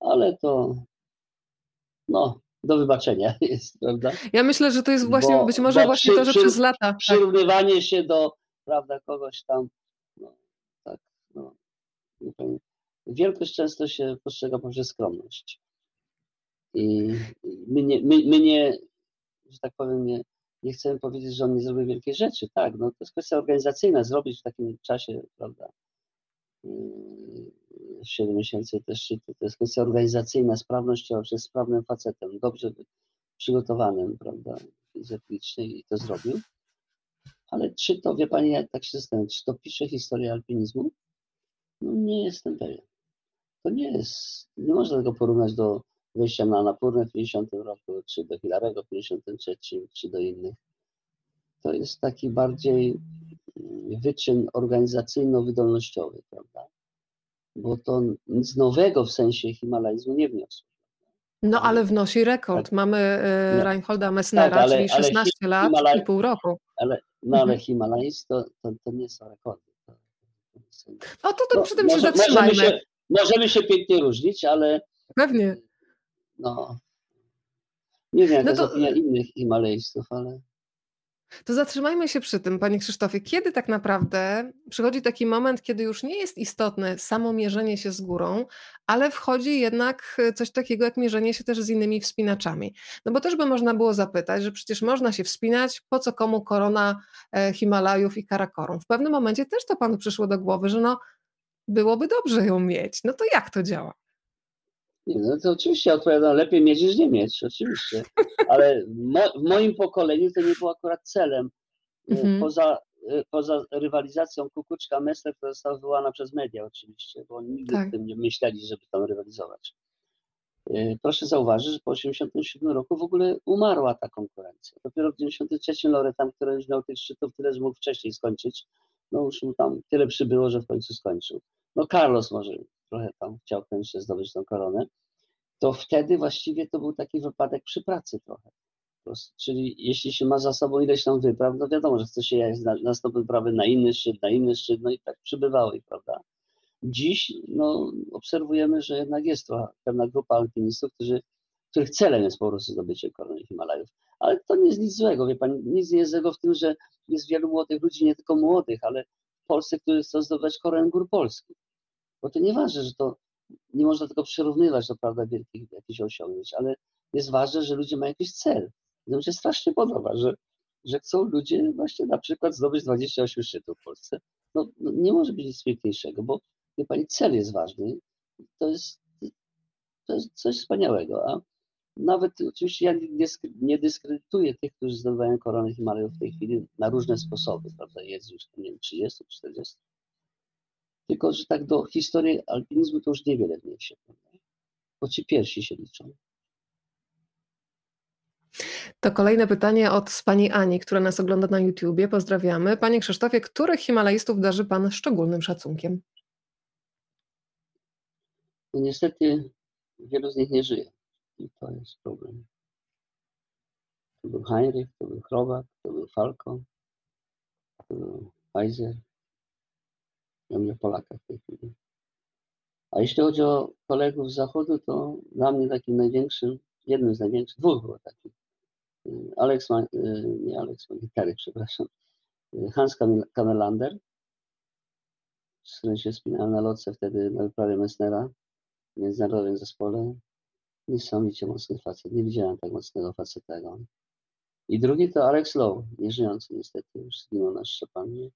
Ale to no, do wybaczenia jest, prawda? Ja myślę, że to jest właśnie, bo, być może właśnie to, że przy, przez lata. Tak. Przyrównywanie tak. się do, prawda, kogoś tam, no, tak, no, wielkość często się postrzega poprzez skromność. I my nie, my, my nie że tak powiem, nie, nie chcemy powiedzieć, że on nie zrobił wielkiej rzeczy. Tak, no to jest kwestia organizacyjna, zrobić w takim czasie, prawda, 7 miesięcy też to jest kwestia organizacyjna, sprawnościowa, że jest sprawnym facetem, dobrze przygotowanym, prawda, fizycznie i to zrobił. Ale czy to, wie Pani, jak tak się zastanawiam, czy to pisze historię alpinizmu? No nie jestem pewien. To nie jest, nie można tego porównać do wejścia na Napurnę w 50 roku, czy do Hilarego w 53, czy do innych. To jest taki bardziej wyczyn organizacyjno-wydolnościowy, prawda? Bo to nic nowego w sensie Himalajzmu nie wniosło. No ale wnosi rekord. Tak. Mamy no. Reinholda Messnera, tak, ale, czyli 16 ale lat Himalaj... i pół roku. Ale, no ale mhm. To, to, to, nie są rekordy. To, to no to, to no, przy tym może, się zatrzymajmy. Możemy się, możemy się pięknie różnić, ale... Pewnie. No, nie wiem, jaka no to... opinia innych Himalajstów, ale... To zatrzymajmy się przy tym, panie Krzysztofie. Kiedy tak naprawdę przychodzi taki moment, kiedy już nie jest istotne samo mierzenie się z górą, ale wchodzi jednak coś takiego jak mierzenie się też z innymi wspinaczami? No bo też by można było zapytać, że przecież można się wspinać, po co komu korona e, Himalajów i Karakorum. W pewnym momencie też to panu przyszło do głowy, że no byłoby dobrze ją mieć. No to jak to działa? Nie, no to oczywiście odpowiadam, lepiej mieć niż nie mieć, oczywiście. Ale mo, w moim pokoleniu to nie było akurat celem. E, mhm. Poza, e, poza rywalizacją Kukuczka Mester, która została wywołana przez media oczywiście, bo oni nigdy tak. tym nie myśleli, żeby tam rywalizować. E, proszę zauważyć, że po 1987 roku w ogóle umarła ta konkurencja. Dopiero w 1993 Loretam, który już miał tych szczytów tyle, że mógł wcześniej skończyć, no już mu tam tyle przybyło, że w końcu skończył. No Carlos może trochę tam chciał ten jeszcze zdobyć tą koronę, to wtedy właściwie to był taki wypadek przy pracy trochę. Czyli jeśli się ma za sobą ileś tam wypraw, no wiadomo, że chce się jechać na, na wyprawy na inny szczyt, na inny szczyt, no i tak przybywało ich, prawda? Dziś no, obserwujemy, że jednak jest to pewna grupa alpinistów, którzy, których celem jest po prostu zdobycie korony Himalajów. Ale to nie jest nic złego, wie pani, nic nie jest złego w tym, że jest wielu młodych ludzi, nie tylko młodych, ale w Polsce, którzy chcą zdobywać koronę gór polskich. Bo to nieważne, że to nie można tego przyrównywać do prawda wielkich jakichś osiągnięć, ale jest ważne, że ludzie mają jakiś cel. I mi się strasznie podoba, że, że chcą ludzie właśnie na przykład zdobyć 28 szczytów w Polsce. No, no nie może być nic piękniejszego, bo wie pani, cel jest ważny. To jest, to jest coś wspaniałego. A nawet oczywiście ja nie, nie dyskredytuję tych, którzy zdobywają koronę Himalajów w tej chwili na różne sposoby, prawda? Jest już, nie wiem, 30, 40. Tylko, że tak do historii alpinizmu to już niewiele wniesie? Bo ci pierwsi się liczą. To kolejne pytanie od pani Ani, która nas ogląda na YouTubie. Pozdrawiamy. Panie Krzysztofie, których Himalajstów darzy Pan szczególnym szacunkiem? No niestety wielu z nich nie żyje. I to jest problem. To był Heinrich, to był Chrobak, to był Falco, to był Heiser. Ja mówię Polaka w tej chwili. A jeśli chodzi o kolegów z zachodu, to dla mnie takim największym, jednym z największych, dwóch było takich. Alex, nie Alex Magitary, przepraszam. Hans Kamelander, z którym się spinałem na lotce wtedy na wyprawie Messnera w międzynarodowym zespole. Niesamowicie mocny facet. Nie widziałem tak mocnego facetego. I drugi to Alex Lowe, nieżyjący niestety, już zginął na Szczepanie.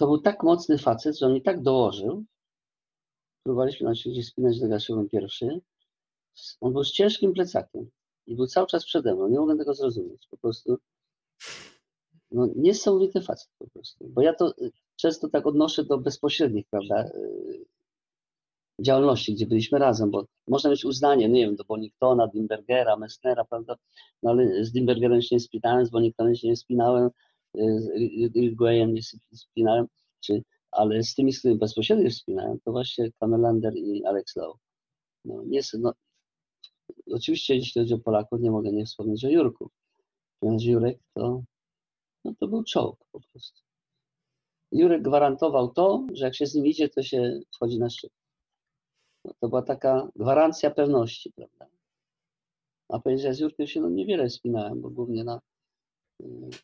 To był tak mocny facet, że on mi tak dołożył. Próbowaliśmy na świecie spinać do Gaszową pierwszy. On był z ciężkim plecakiem i był cały czas przede mną. Nie mogłem tego zrozumieć. Po prostu no, niesamowity facet po prostu. Bo ja to y, często tak odnoszę do bezpośrednich, prawda, y, działalności, gdzie byliśmy razem, bo można mieć uznanie, no nie wiem, do Boningtona, Dimbergera, Messnera, prawda, no ale z Dimbergerem się nie spinałem, z Boningtonem się nie spinałem, y, z Irguejem nie spinałem, czy, ale z tymi, z którymi bezpośrednio wspinałem, to właśnie Kamelander i Alex Lowe. No, nie, no, oczywiście jeśli chodzi o Polaków, nie mogę nie wspomnieć o Jurku. Ponieważ Jurek to, no to był czołg po prostu. Jurek gwarantował to, że jak się z nim idzie, to się wchodzi na szczyt. No to była taka gwarancja pewności, prawda? A powiedzieć, że z Jurkiem się no niewiele spinałem, bo głównie na y,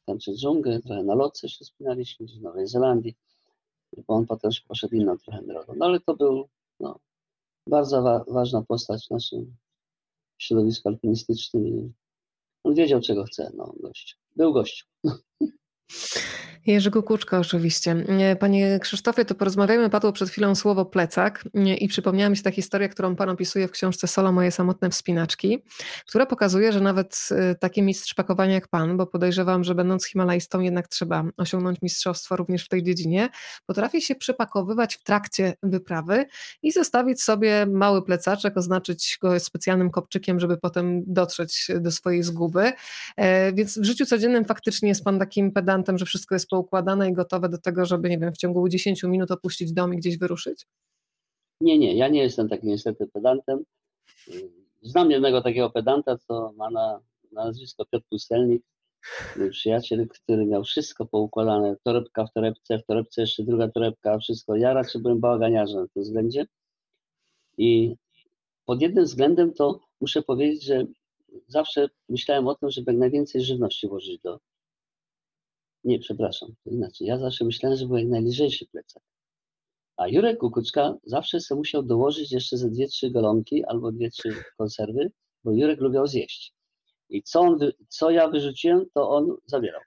tam przez dżunglę, trochę na lotce się spinaliśmy, w Nowej Zelandii, bo on potem poszedł inną trochę drogą. No ale to był no, bardzo wa ważna postać w naszym środowisku alpinistycznym. On wiedział, czego chce, no, gość. Był gościu. Jerzy Kukuczka oczywiście. Panie Krzysztofie, to porozmawiajmy, padło przed chwilą słowo plecak i przypomniała mi się ta historia, którą Pan opisuje w książce Solo Moje Samotne Wspinaczki, która pokazuje, że nawet y, taki mistrz pakowania jak Pan, bo podejrzewam, że będąc himalajstą jednak trzeba osiągnąć mistrzostwo również w tej dziedzinie, potrafi się przepakowywać w trakcie wyprawy i zostawić sobie mały plecaczek, oznaczyć go specjalnym kopczykiem, żeby potem dotrzeć do swojej zguby. E, więc w życiu codziennym faktycznie jest Pan takim pedantem, że wszystko jest poukładane i gotowe do tego, żeby, nie wiem, w ciągu 10 minut opuścić dom i gdzieś wyruszyć? Nie, nie, ja nie jestem takim niestety pedantem. Znam jednego takiego pedanta, co ma na, na nazwisko Piotr Pustelnik, mój przyjaciel, który miał wszystko poukładane, torebka w torebce, w torebce jeszcze druga torebka, wszystko. Ja raczej byłem bałaganiarzem w tym względzie. I pod jednym względem to muszę powiedzieć, że zawsze myślałem o tym, żeby jak najwięcej żywności włożyć do, Nie, przepraszam, to inaczej. Ja zawsze myślałem, że był jak najlżejszy plecak. A Jurek Kukuczka zawsze sobie musiał dołożyć jeszcze ze dwie, trzy golonki albo dwie, trzy konserwy, bo Jurek lubiał zjeść. I co, on, co ja wyrzuciłem, to on zabierał.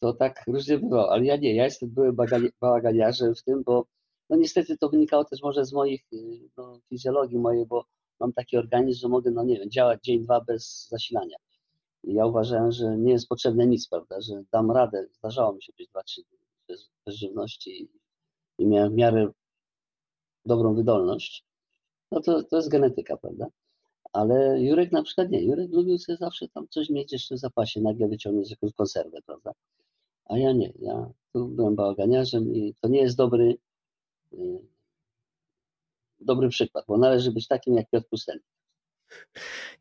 To tak różnie bywało, ale ja nie, ja jestem byłem bałaganiarzem w tym, bo no niestety to wynikało też może z moich y, no, fizjologii mojej, bo mam taki organizm, że mogę, no nie wiem, działać dzień, dwa bez zasilania. Ja uważałem, że nie jest potrzebne nic, prawda, że dam radę. Zdarzało mi się być dwa, trzy dni bez, bez żywności i miałem w miarę dobrą wydolność. No to, to jest genetyka, prawda? Ale Jurek na przykład nie. Jurek lubił sobie zawsze tam coś mieć jeszcze w zapasie, nagle wyciągnąć jakąś konserwę, prawda? A ja nie. Ja tu byłem bałaganiarzem i to nie jest dobry, yy, dobry przykład, bo należy być takim jak Piotr Pustelnik.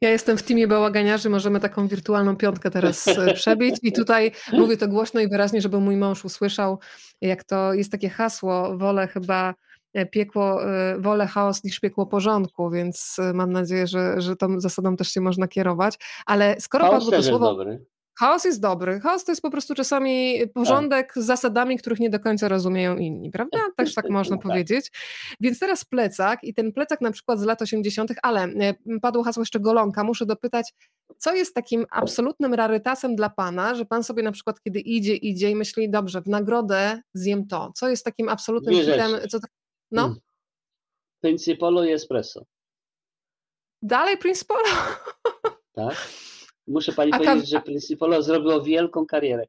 Ja jestem w teamie bałaganiarzy, możemy taką wirtualną piątkę teraz e, przebić i tutaj mówię to głośno i wyraźnie, żeby mój mąż usłyszał, jak to jest takie hasło, wolę chyba e, piekło, e, wolę chaos niż piekło porządku, więc mam nadzieję, że, że tą zasadą też się można kierować, ale skoro padło to słowo... Dobry. Chaos jest dobry. Chaos to jest po prostu czasami porządek tak. z zasadami, których nie do końca rozumieją inni, prawda? Też tak można tak. powiedzieć. Więc teraz plecak i ten plecak na przykład z lat 80., ale e, padło hasło jeszcze golonka. Muszę dopytać, co jest takim absolutnym rarytasem dla pana, że pan sobie na przykład, kiedy idzie, idzie i myśli, dobrze, w nagrodę zjem to. Co jest takim absolutnym hitem? Co. No? Hmm. Principolo i espresso. Dalej Principolo? Tak. Muszę Pani A powiedzieć, że Principolo zrobiło wielką karierę,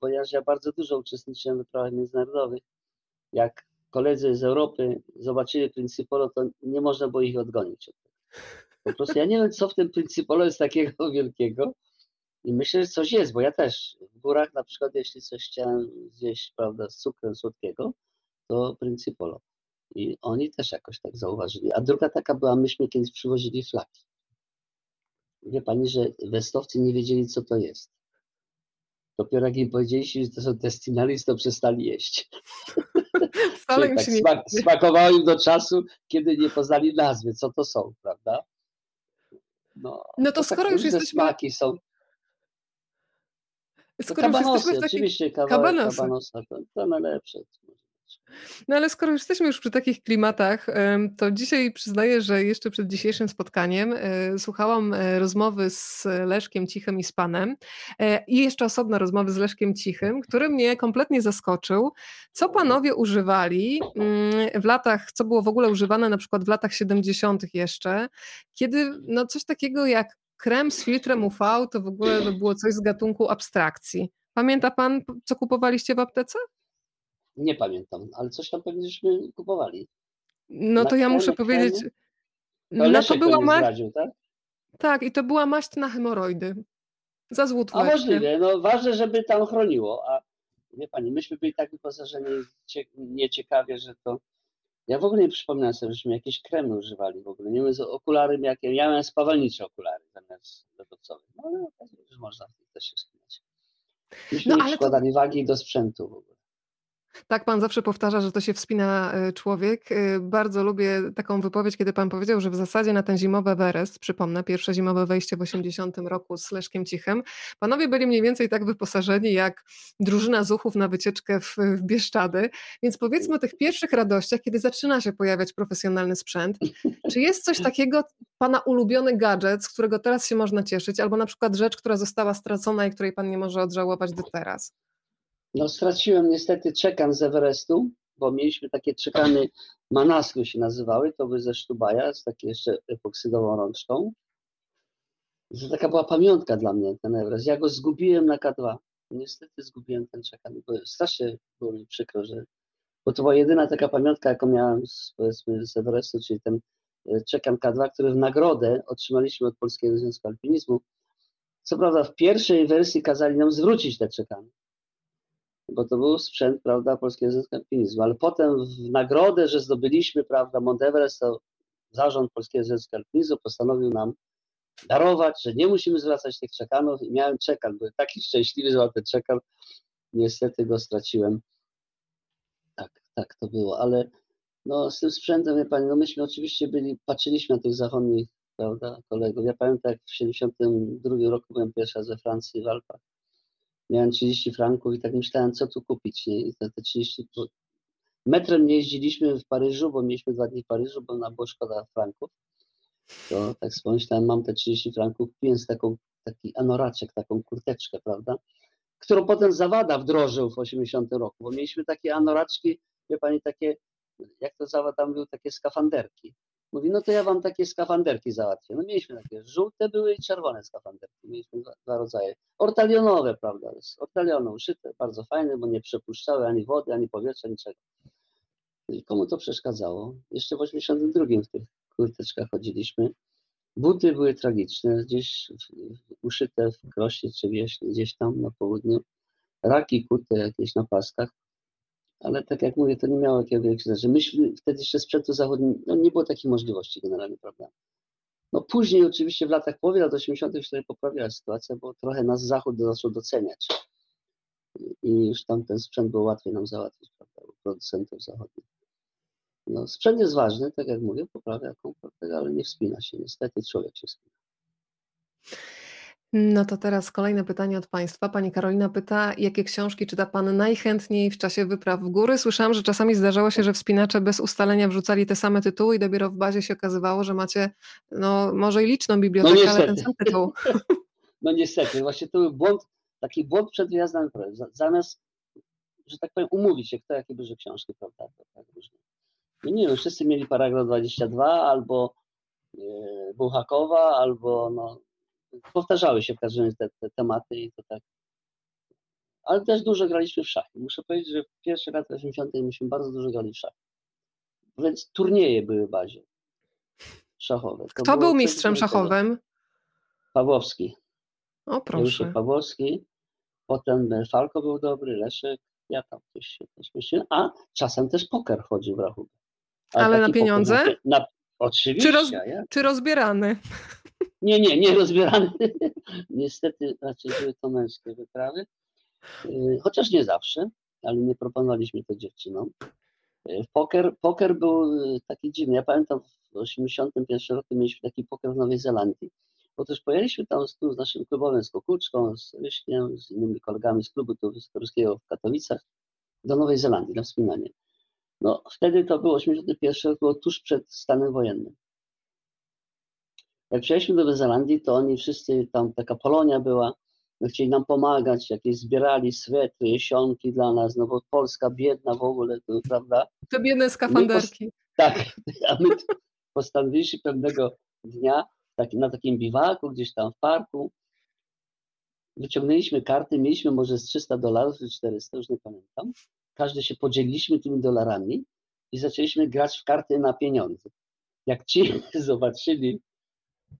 ponieważ ja bardzo dużo uczestniczyłem w wyprawach międzynarodowych. Jak koledzy z Europy zobaczyli Principolo, to nie można było ich odgonić. Po prostu ja nie wiem, co w tym Principolo jest takiego wielkiego i myślę, że coś jest, bo ja też w górach na przykład, jeśli coś chciałem zjeść, prawda, z cukrem słodkiego, to Principolo. I oni też jakoś tak zauważyli. A druga taka była, myśmy kiedyś przywozili flaki. Wie pani, że westowcy nie wiedzieli, co to jest. Dopiero jak im powiedzieliśmy, że to są destinalis, to przestali jeść. Wcale tak nie smak, smakowało im do czasu, kiedy nie poznali nazwy, co to są, prawda? No, no to, to skoro tak już jesteśmy... smaki są. Skoro już jesteśmy oczywiście kawałek kabanosa, to, to najlepsze. No ale skoro już jesteśmy już przy takich klimatach, to dzisiaj przyznaję, że jeszcze przed dzisiejszym spotkaniem e, słuchałam e, rozmowy z Leszkiem Cichym i z Panem e, i jeszcze osobno rozmowy z Leszkiem Cichym, który mnie kompletnie zaskoczył. Co panowie używali mm, w latach, co było w ogóle używane na przykład w latach 70. jeszcze, kiedy no coś takiego jak krem z filtrem UV to w ogóle to było coś z gatunku abstrakcji. Pamięta pan, co kupowaliście w aptece? Nie pamiętam, ale coś tam pewnie żeśmy kupowali. No to ja muszę powiedzieć. No to była maść. Tak? tak, i to była maść na hemoroidy. Za złotówkę. A możliwe, no ważne, żeby tam chroniło. A wie pani, myśmy byli tak wyposażeni nieciekawie, że to. Ja w ogóle nie przypominam sobie, żeśmy jakieś kremy używali w ogóle. Nie wiem, okulary, jakie. Ja miałem spawalnicze okulary zamiast lodowcowych. No ale okazuje że można też się wspinać. Myśmy no, ale przykładali to... wagi do sprzętu w ogóle. Tak, pan zawsze powtarza, że to się wspina e, człowiek. E, bardzo lubię taką wypowiedź, kiedy pan powiedział, że w zasadzie na ten zimowy Everest, przypomnę, pierwsze zimowe wejście w 80 roku z Leszkiem Cichym, panowie byli mniej więcej tak wyposażeni jak drużyna zuchów na wycieczkę w, w Bieszczady. Więc powiedzmy o tych pierwszych radościach, kiedy zaczyna się pojawiać profesjonalny sprzęt. Czy jest coś takiego, pana ulubiony gadżet, z którego teraz się można cieszyć, albo na przykład rzecz, która została stracona i której pan nie może odżałować do teraz? No straciłem niestety czekan z Everestu, bo mieliśmy takie czekany Manaslu się nazywały, to by ze Sztubaja, z takiej jeszcze epoksydową rączką. To taka była pamiątka dla mnie, ten Everest. Ja go zgubiłem na K2. Niestety zgubiłem ten czekan, bo strasznie było mi przykro, że... Bo to była jedyna taka pamiątka, jaką miałem z, powiedzmy z Everestu, czyli ten e, czekan K2, który w nagrodę otrzymaliśmy od Polskiego Związku Alpinizmu. Co prawda w pierwszej wersji kazali nam zwrócić te czekany bo to był sprzęt, prawda, Polskiego Związku Alpinizmu, ale potem w nagrodę, że zdobyliśmy, prawda, Mount Everest, to zarząd Polskiego Związku Alpinizmu postanowił nam darować, że nie musimy zwracać tych czekanów i miałem czekan, byłem taki szczęśliwy, że ten czekan, niestety go straciłem. Tak, tak to było, ale no z tym sprzętem, wie Pani, no myśmy oczywiście byli, patrzyliśmy na tych zachodnich, prawda, kolegów. Ja pamiętam, jak w 72 roku byłem pierwsza ze Francji w Alpach miałem 30 franków i tak myślałem, co tu kupić. Nie? I te, te 30, metrem nie jeździliśmy w Paryżu, bo mieliśmy dwa dni w Paryżu, bo nam było szkoda franków. To tak pomyślałem, mam te 30 franków, kupiłem taką, taki anoraczek, taką kurteczkę, prawda? Którą potem Zawada wdrożył w 80 roku, bo mieliśmy takie anoraczki, wie pani, takie, jak to Zawada był, takie skafanderki. Mówi, no to ja wam takie skafanderki załatwię. No mieliśmy takie żółte były i czerwone skafanderki. Mieliśmy dwa, dwa rodzaje. Ortalionowe, prawda, z ortalioną uszyte, bardzo fajne, bo nie przepuszczały ani wody, ani powietrza, niczego. I komu to przeszkadzało? Jeszcze w 82 w tych kurteczkach chodziliśmy. Buty były tragiczne, gdzieś uszyte w krosie czy wieśnie, gdzieś tam na południu. Raki kute jakieś na paskach ale tak jak mówię, to nie miało jakiegoś znaczenia. Myśmy wtedy jeszcze sprzętu zachodniego, no nie było takich możliwości generalnie, prawda? No później oczywiście w latach połowie lat 80. się poprawiła sytuacja, bo trochę nas Zachód zaczął doceniać. I już tam ten sprzęt było łatwiej nam załatwić, prawda, u producentów zachodnich. No, sprzęt jest ważny, tak jak mówię, poprawia komfort, ale nie wspina się. Niestety człowiek się wspina. No to teraz kolejne pytanie od Państwa. Pani Karolina pyta, jakie książki czyta Pan najchętniej w czasie wypraw w góry? Słyszałam, że czasami zdarzało się, że wspinacze bez ustalenia wrzucali te same tytuły i dopiero w bazie się okazywało, że macie no może i liczną bibliotekę, no ale ten sam tytuł. No niestety, właśnie to był błąd, taki błąd przed wyjazdem. Zamiast, że tak powiem, umówić się, kto jakie bierze książki, prawda? Tak różnie. No nie wiem, wszyscy mieli paragraf 22 albo e, Buchakowa, albo no, powtarzały się w każdym razie te, te, tematy i to tak. Ale też dużo graliśmy w szachy. Muszę powiedzieć, że w pierwszych latach 80. myśmy bardzo dużo grali w szachy. Więc turnieje były w bazie szachowe. To Kto był mistrzem szachowym? Pawłowski. O proszę. Pawłowski. Potem Falko był dobry, Leszek. Ja tam też się też myślę. A czasem też poker chodził w rachubę. Ale na pieniądze? Na, na, oczywiście. Czy, roz, ja. czy rozbierany? Nie, nie, nie rozbierany. Niestety raczej były to męskie wyprawy. Y, chociaż nie zawsze, ale nie proponowaliśmy to dziewczynom. Y, poker, poker był y, taki dziwny. Ja pamiętam w 1981 roku mieliśmy taki poker w Nowej Zelandii. Otóż pojechaliśmy tam z, z naszym klubowym, z Kokuczką, z Ryśkiem, z innymi kolegami z klubu turystyckiego w Katowicach do Nowej Zelandii na wspinanie. No wtedy to było 81 rok, było tuż przed stanem wojennym. Jak przyjechaliśmy do Nowej Zelandii, to oni wszyscy, tam taka Polonia była, chcieli nam pomagać, jakieś zbierali swetry, jesionki dla nas, no bo Polska biedna w ogóle, to, prawda? To biedne skafanderki. tak, a my postanowiliśmy pewnego dnia taki, na takim biwaku, gdzieś tam w parku, wyciągnęliśmy karty, mieliśmy może z 300 dolarów czy 400, już nie pamiętam. Każdy się podzieliliśmy tymi dolarami i zaczęliśmy grać w karty na pieniądze. Jak ci zobaczyli,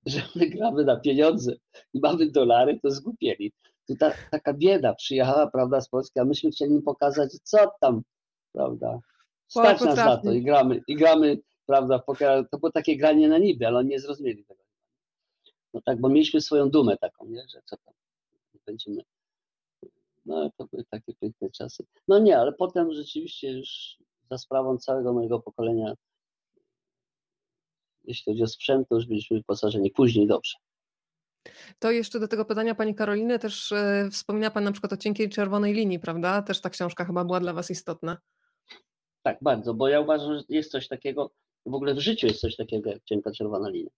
że my gramy na pieniądze i mamy dolary, to zgubieli. Tu ta, taka bieda przyjechała, prawda, z Polski, a myśmy chcieli im pokazać, co tam, prawda, stać nas na to i gramy, i gramy, prawda, to było takie granie na niby, ale oni nie zrozumieli tego. No tak, bo mieliśmy swoją dumę taką, nie, że co tam, będziemy, no to były takie piękne czasy. No nie, ale potem rzeczywiście już za sprawą całego mojego pokolenia jeśli chodzi o sprzęt, to już byliśmy wyposażeni później dobrze. To jeszcze do tego pytania Pani Karoliny też e, wspomina Pan na przykład o cienkiej czerwonej linii, prawda? Też ta książka chyba była dla Was istotna. Tak, bardzo, bo ja uważam, że jest coś takiego, w ogóle w życiu jest coś takiego jak cienka czerwona linia.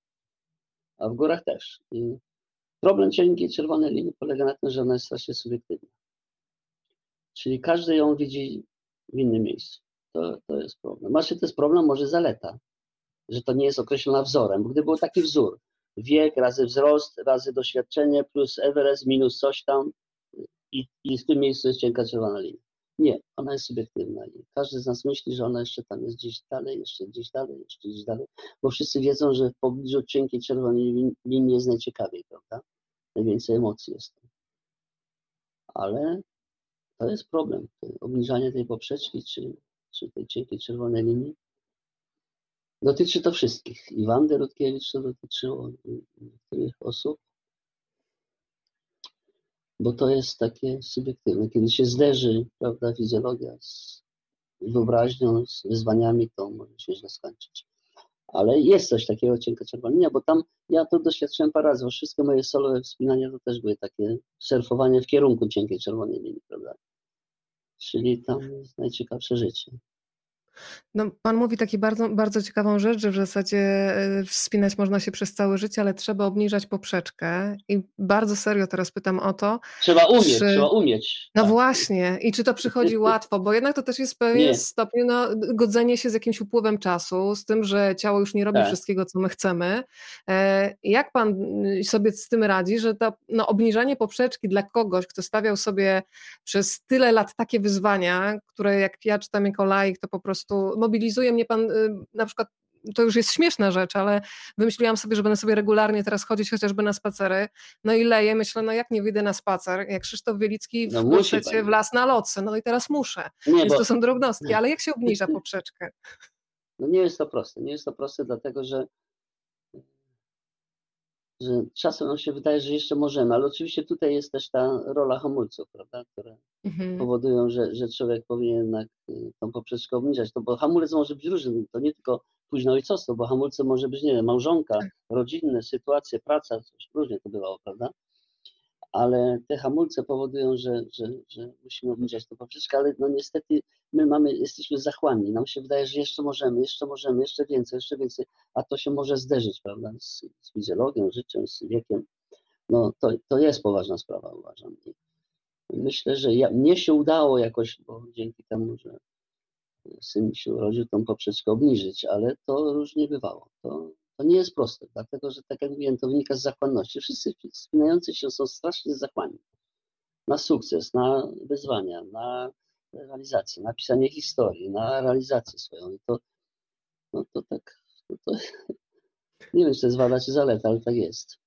A w górach też. I problem cienkiej czerwonej linii polega na tym, że ona jest strasznie subiektywna. Czyli każdy ją widzi w innym miejscu. To, to jest problem. Znaczy to jest problem, może zaleta że to nie jest określona wzorem, bo gdyby był taki wzór, wiek razy wzrost, razy doświadczenie plus Everest minus coś tam i, i w tym miejscu jest cienka czerwona linia. Nie, ona jest subiektywna i każdy z nas myśli, że ona jeszcze tam jest gdzieś dalej, jeszcze gdzieś dalej, jeszcze gdzieś dalej, bo wszyscy wiedzą, że w pobliżu cienkiej czerwonej linii jest najciekawiej, prawda? Najwięcej emocji jest. Ale to jest problem, obniżanie tej poprzeczki czy, czy tej cienkiej czerwonej linii Dotyczy to wszystkich. I Wandy Rutkiewicz to dotyczyło niektórych osób, bo to jest takie subiektywne. Kiedy się zderzy, prawda, fizjologia z wyobraźnią, z wyzwaniami, to może się źle skończyć. ale jest coś takiego cienkoczerwone. Nie, bo tam ja to doświadczyłem parę razy, bo wszystkie moje solowe wspinania to też były takie surfowanie w kierunku cienkiej czerwonej linii, prawda? Czyli tam jest najciekawsze życie. No, pan mówi taki bardzo, bardzo ciekawą rzecz, że w zasadzie e, wspinać można się przez całe życie, ale trzeba obniżać poprzeczkę. I bardzo serio teraz pytam o to. Trzeba umieć, czy... trzeba umieć. No tak. właśnie. I czy to przychodzi łatwo? Bo jednak to też jest w pewien stopniu no, godzenie się z jakimś upływem czasu, z tym, że ciało już nie robi tak. wszystkiego, co my chcemy. E, jak pan y, sobie z tym radzi, że to no, obniżanie poprzeczki dla kogoś, kto stawiał sobie przez tyle lat takie wyzwania, które jak ja czytam jako laik, to po prostu prostu mobilizuje mnie pan y, na przykład to już jest śmieszna rzecz, ale wymyśliłam sobie, że będę sobie regularnie teraz chodzić chociażby na spacery. No i leję, myślę, no jak nie wyjdę na spacer, jak Krzysztof Wielicki w no w las na loce, no i teraz muszę. Nie, Więc bo... to są drobnostki, ale jak się obniża poprzeczkę? No nie jest to proste, nie jest to proste, dlatego że że czasem nam się wydaje, że jeszcze możemy, ale oczywiście tutaj jest też ta rola hamulców, prawda, które mhm. powodują, że, że człowiek powinien jednak y, tą poprzeczkę obniżać. To, bo hamulec może być różny, to nie tylko późno ojcostwo, bo hamulce może być, nie wiem, małżonka, tak. rodzinne sytuacje, praca, coś różnie to bywało, prawda? Ale te hamulce powodują, że, że, że musimy obniżać tę poprzeczkę, ale no niestety my mamy, jesteśmy zachłanni. Nam się wydaje, że jeszcze możemy, jeszcze możemy, jeszcze więcej, jeszcze więcej, a to się może zderzyć, prawda, z, z fizjologią, życiem, z wiekiem. No to, to jest poważna sprawa, uważam. I myślę, że ja, mnie się udało jakoś, bo dzięki temu, że syn się urodził, tą poprzeczkę obniżyć, ale to różnie bywało. To, to nie jest proste, dlatego że, tak jak mówiłem, to wynika z zachłanności. Wszyscy wspinający się są strasznie zachłanni na sukces, na wyzwania, na realizację, na pisanie historii, na realizację swoją. I to, no to tak, to, to, nie wiem, czy to jest wada, czy zaleta, ale tak jest.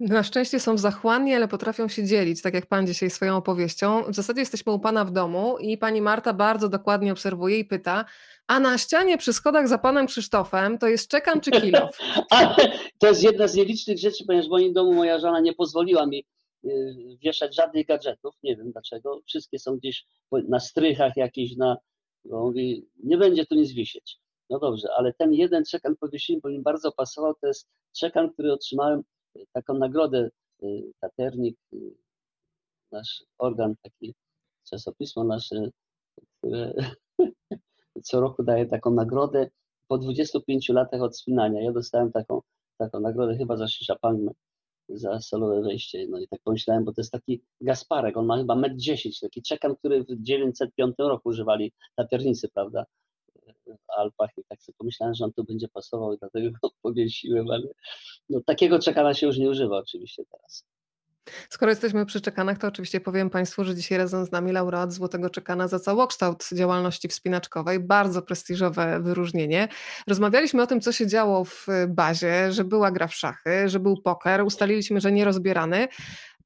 Na szczęście są zachłanni, ale potrafią się dzielić, tak jak Pan dzisiaj swoją opowieścią. W zasadzie jesteśmy u Pana w domu i Pani Marta bardzo dokładnie obserwuje i pyta, a na ścianie przy schodach za Panem Krzysztofem to jest czekan czy kilof? to jest jedna z nielicznych rzeczy, ponieważ w moim domu moja żona nie pozwoliła mi y, wieszać żadnych gadżetów, nie wiem dlaczego, wszystkie są gdzieś na strychach jakichś, na, bo mówi, nie będzie tu nic wisieć. No dobrze, ale ten jeden czekan powiesiłem, bo mi bardzo pasował, to jest czekan, który otrzymałem taką nagrodę Taternik, y, y, nasz organ, taki czasopismo nasze, które co roku daje taką nagrodę po 25 latach od spinania. Ja dostałem taką, taką nagrodę chyba za Shisha za solowe wejście. No i tak pomyślałem, bo to jest taki Gasparek, on ma chyba 1,10 m, taki czekan, który w 905 roku używali taternicy, prawda? W Alpach i tak sobie pomyślałem, że on tu będzie pasował i dlatego go powiesiłem, ale no, takiego czekana się już nie używa oczywiście teraz. Skoro jesteśmy przy czekanach, to oczywiście powiem Państwu, że dzisiaj razem z nami laureat Złotego Czekana za całokształt działalności wspinaczkowej. Bardzo prestiżowe wyróżnienie. Rozmawialiśmy o tym, co się działo w bazie, że była gra w szachy, że był poker. Ustaliliśmy, że nierozbierany,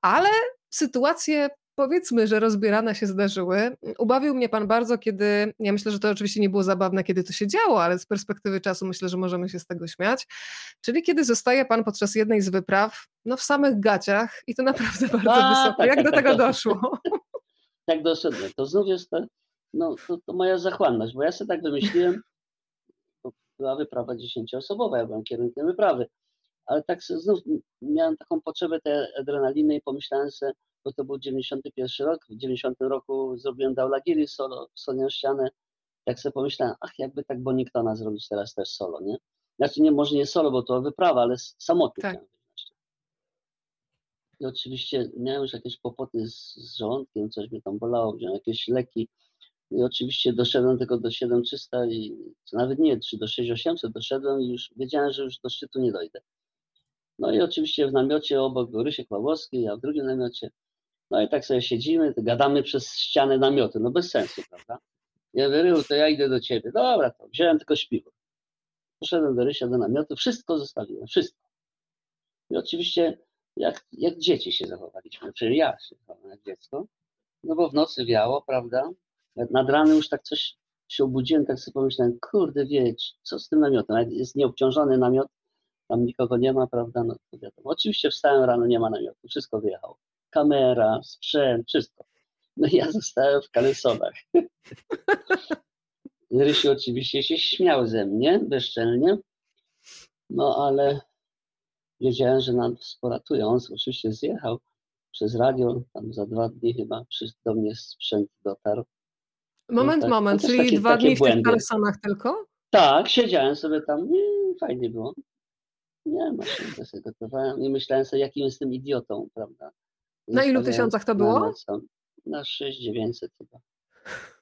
ale sytuacje powiedzmy, że rozbierane się zdarzyły. Ubawił mnie pan bardzo, kiedy, ja myślę, że to oczywiście nie było zabawne, kiedy to się działo, ale z perspektywy czasu myślę, że możemy się z tego śmiać. Czyli kiedy zostaje pan podczas jednej z wypraw, no w samych gaciach i to naprawdę bardzo A, wysoko. Tak, Jak tak, do tak, tego doszło? Tak doszedłem. To znów jest to, no, to, to moja zachłanność, bo ja sobie tak wymyśliłem, była wyprawa dziesięcioosobowa, ja byłem kierunkiem wyprawy, ale tak znów miałem taką potrzebę tej adrenaliny i pomyślałem sobie, bo to był 91 rok, w 90 roku zrobiłem Daulagiri solo, solną ścianę, tak sobie pomyślałem, ach, jakby tak Boniktona zrobić teraz też solo, nie? Znaczy nie, może nie solo, bo to wyprawa, ale samotnie tak. I oczywiście miałem już jakieś kłopoty z, z żołądkiem, coś mnie tam bolało, wziąłem jakieś leki, i oczywiście doszedłem tylko do 7300 i nawet nie, czy do 6800 doszedłem i już wiedziałem, że już do szczytu nie dojdę. No i oczywiście w namiocie obok był Rysiek Pawłowski, a w drugim namiocie no i tak sobie siedzimy, gadamy przez ścianę namiotu, no bez sensu, prawda? Ja wyrył, to ja idę do ciebie. Dobra, to wziąłem tylko śpiwór. Poszedłem do Rysia, do namiotu, wszystko zostawiłem, wszystko. I oczywiście jak, jak dzieci się zachowaliśmy, czyli ja się zachowałem jak dziecko, no bo w nocy wiało, prawda? Nad ranem już tak coś się obudziłem, tak sobie pomyślałem, kurde wiecz, co z tym namiotem? Jest nieobciążony namiot, tam nikogo nie ma, prawda? No wiadomo. Oczywiście wstałem rano, nie ma namiotu, wszystko wyjechało kamera, sprzęt, wszystko. No i ja zostałem w kalesonach. Rysiu oczywiście się śmiał ze mnie bezczelnie, No ale wiedziałem, że nam sporatują. On oczywiście zjechał przez radio, tam za dwa dni chyba do mnie sprzęt dotarł. Moment, no tak, moment, czyli takie, dwa takie dni w tych kalesonach tylko? Tak, siedziałem sobie tam, nie, fajnie było. Nie, maszynkę sobie gotowałem i myślałem sobie, jakim jestem idiotą, prawda. Na ilu tysiącach to było? Na 6900 chyba.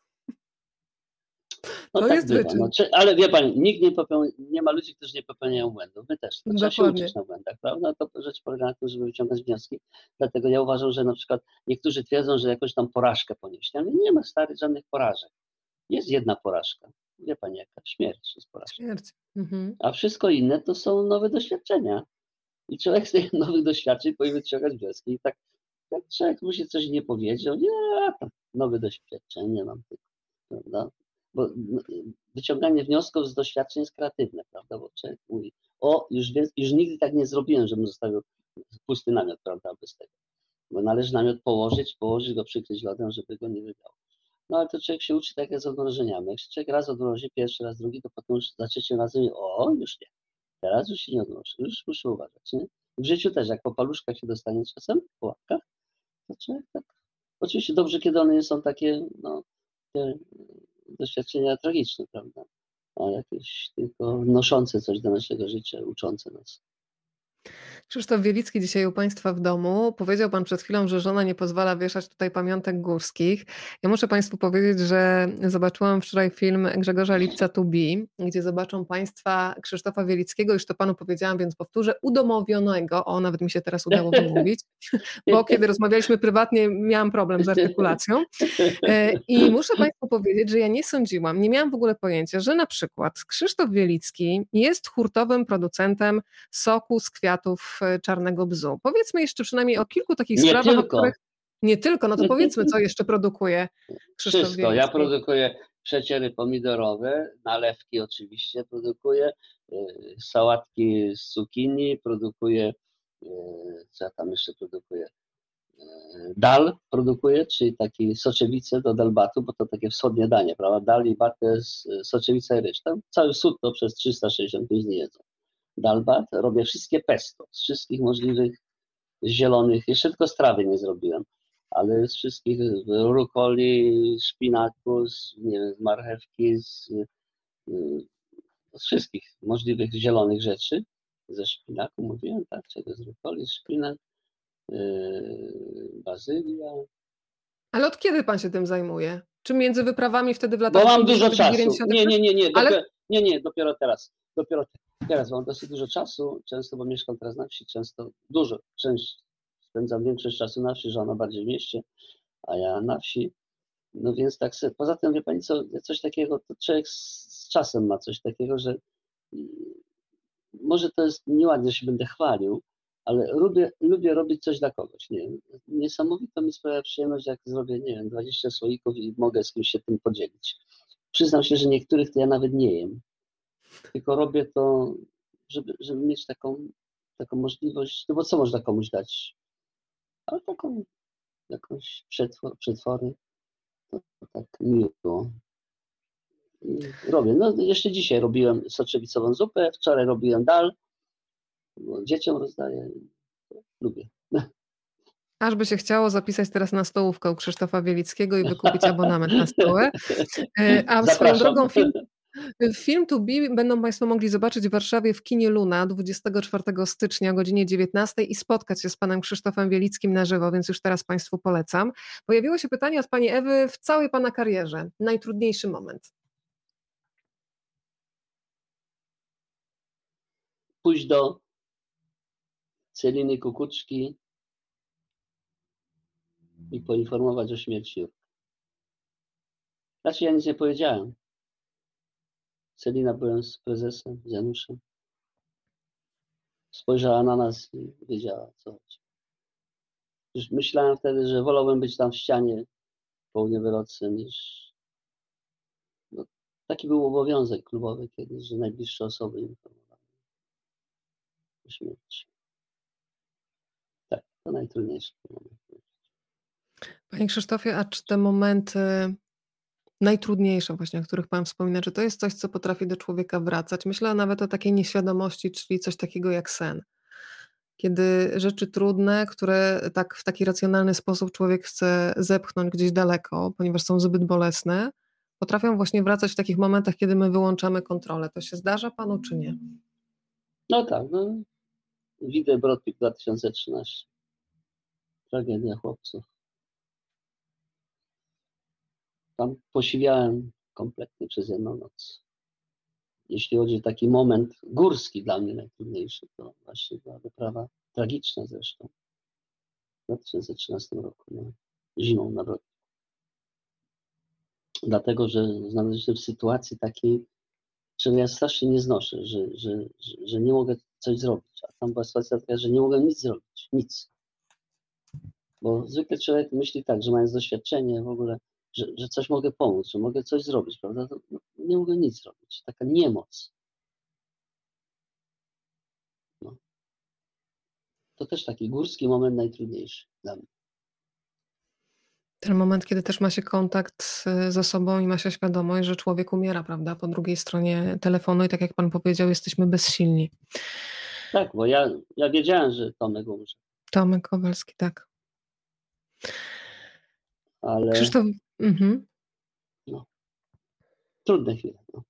No to tak jest bywa, no, czy, ale wie pani, nikt nie popełnia, nie ma ludzi, którzy nie popełniają błędów. My też. Trzeba się uczyć na błędach, prawda? To rzecz polega na tym, żeby wyciągać wnioski. Dlatego ja uważam, że na przykład niektórzy twierdzą, że jakąś tam porażkę ponieśli. Ale nie ma stary żadnych porażek. Jest jedna porażka. Wie pani jaka? Śmierć jest porażką. Śmierć. Mhm. A wszystko inne to są nowe doświadczenia. I człowiek z tych nowych doświadczeń powinien wyciągać wnioski. I tak, jak człowiek mu się coś nie powiedział, nie, nowe doświadczenie mam tylko, prawda? Bo no, wyciąganie wniosków z doświadczeń jest kreatywne, prawda? Bo człowiek mówi, o, już, już nigdy tak nie zrobiłem, żebym zostawił pusty namiot, prawda, bez tego. Bo należy namiot położyć, położyć go, przykryć lodem, żeby go nie wydało. No ale to człowiek się uczy tak jak z odmrożeniami. Jak się człowiek raz odmrozi, pierwszy raz, drugi, to potem już za trzecim razem, o, już nie. Teraz już się nie odmroży, już muszę uważać. Nie? W życiu też, jak po paluszkach się dostanie czasem, po łapkach, człowiek tak. Oczywiście dobrze, kiedy one są takie, no, doświadczenia tragiczne, prawda? A jakieś tylko noszące coś do naszego życia, uczące nas. Krzysztof Wielicki dzisiaj u Państwa w domu. Powiedział Pan przed chwilą, że żona nie pozwala wieszać tutaj pamiątek górskich. Ja muszę Państwu powiedzieć, że zobaczyłam wczoraj film Grzegorza Lipca To Be, gdzie zobaczą Państwa Krzysztofa Wielickiego, już to Panu powiedziałam, więc powtórzę, udomowionego, o nawet mi się teraz udało wymówić, bo kiedy rozmawialiśmy prywatnie miałam problem z artykulacją e, i muszę Państwu powiedzieć, że ja nie sądziłam, nie miałam w ogóle pojęcia, że na przykład Krzysztof Wielicki jest hurtowym producentem soku z kwiatów E, czarnego bzu. Powiedzmy jeszcze przynajmniej o kilku takich nie sprawach, tylko. o których nie tylko, no to powiedzmy, co jeszcze produkuje Krzysztof Wszystko. Wieliński. Ja produkuję przeciery pomidorowe, nalewki oczywiście produkuję, e, sałatki z cukinii, produkuję, e, co ja tam jeszcze produkuję, dal produkuję, czyli taki soczewice do dalbatu, bo to takie wschodnie danie, prawda? Dal i bat to jest soczewica i ryż. Tam cały sud to przez 365 dni jedzą dalbat, robię wszystkie pesto, z wszystkich możliwych zielonych, jeszcze tylko z trawy nie zrobiłem, ale z wszystkich rukoli, szpinaku, z, nie wiem, z marchewki, z, z wszystkich możliwych zielonych rzeczy. Ze szpinaku mówiłem, tak, czego z rukoli, szpinak, yy, bazylia. Ale od kiedy pan się tym zajmuje? Czy między wyprawami wtedy w latach Bo mam dużo czasu. Nie, nie, nie, nie, dopiero, Ale... nie, nie, dopiero teraz. Dopiero Teraz mam dosyć dużo czasu, często, bo mieszkam teraz na wsi, często dużo, część spędzam większość czasu na wsi, żona bardziej w mieście, a ja na wsi. No więc tak sobie, poza tym wie Pani co, coś takiego, to człowiek z, z czasem ma coś takiego, że mm, może to jest nieładnie, że się będę chwalił, ale lubię, lubię robić coś dla kogoś, nie wiem. Niesamowito mi sprawia przyjemność, jak zrobię, nie wiem, 20 słoików i mogę z kimś się tym podzielić. Przyznam się, że niektórych to ja nawet nie jem tylko robię to, żeby, żeby mieć taką, taką możliwość, no bo co można komuś dać? Ale taką jakąś przetwór, przetwory, to, to tak miło. I robię. No jeszcze dzisiaj robiłem soczewicową zupę, wczoraj robiłem dal, dzieciom rozdaję. Lubię. Aż by się chciało zapisać teraz na stołówkę u Krzysztofa Wielickiego i wykupić abonament na stołę. E, a Zapraszam. swoją drogą film, Film To Be będą Państwo mogli zobaczyć w Warszawie w kinie Luna 24 stycznia o godzinie 19 i spotkać się z panem Krzysztofem Wielickim na żywo, więc już teraz Państwu polecam. Pojawiło się pytanie od pani Ewy w całej pana karierze. Najtrudniejszy moment. Pójść do Celiny Kukuczki i poinformować o śmierci. Znaczy ja nic nie powiedziałem. Celina byłem z prezesem, z Januszem. Spojrzała na nas i wiedziała, co chodzi. Już myślałem wtedy, że wolałbym być tam w ścianie południowolodce niż... No, taki był obowiązek klubowy kiedyś, że najbliższe osoby informowały o śmierci. Tak, to najtrudniejsze moment. Panie Krzysztofie, a czy te momenty najtrudniejsze właśnie, o których Pan wspomina, czy to jest coś, co potrafi do człowieka wracać? Myślę nawet o takiej nieświadomości, czyli coś takiego jak sen. Kiedy rzeczy trudne, które tak w taki racjonalny sposób człowiek chce zepchnąć gdzieś daleko, ponieważ są zbyt bolesne, potrafią właśnie wracać w takich momentach, kiedy my wyłączamy kontrolę. To się zdarza Panu, czy nie? No tak, no. Widzę Brodpik 2013. Tragedia chłopców. Tam posiwiałem kompletnie przez jedną noc. Jeśli chodzi o taki moment górski dla mnie najtrudniejszy, to właśnie była wyprawa tragiczna zresztą. W 2013 roku, no, zimą na Brodpiku. Dlatego, że znaleźliśmy się w sytuacji takiej, czego ja strasznie nie znoszę, że, że, że, że nie mogę coś zrobić. A tam była sytuacja taka, że nie mogę nic zrobić. Nic. Bo zwykle człowiek myśli tak, że mając doświadczenie w ogóle, że, że coś mogę pomóc, że mogę coś zrobić, prawda? To nie mogę nic zrobić. Taka niemoc. No. To też taki górski moment najtrudniejszy dla mnie. Ten moment, kiedy też ma się kontakt ze sobą i ma się świadomość, że człowiek umiera, prawda? Po drugiej stronie telefonu i tak jak pan powiedział, jesteśmy bezsilni. Tak, bo ja, ja wiedziałem, że Tomek umrze. Tomek Kowalski, tak. Ale. Krzysztof. Mhm. No. Trudne chwile. No.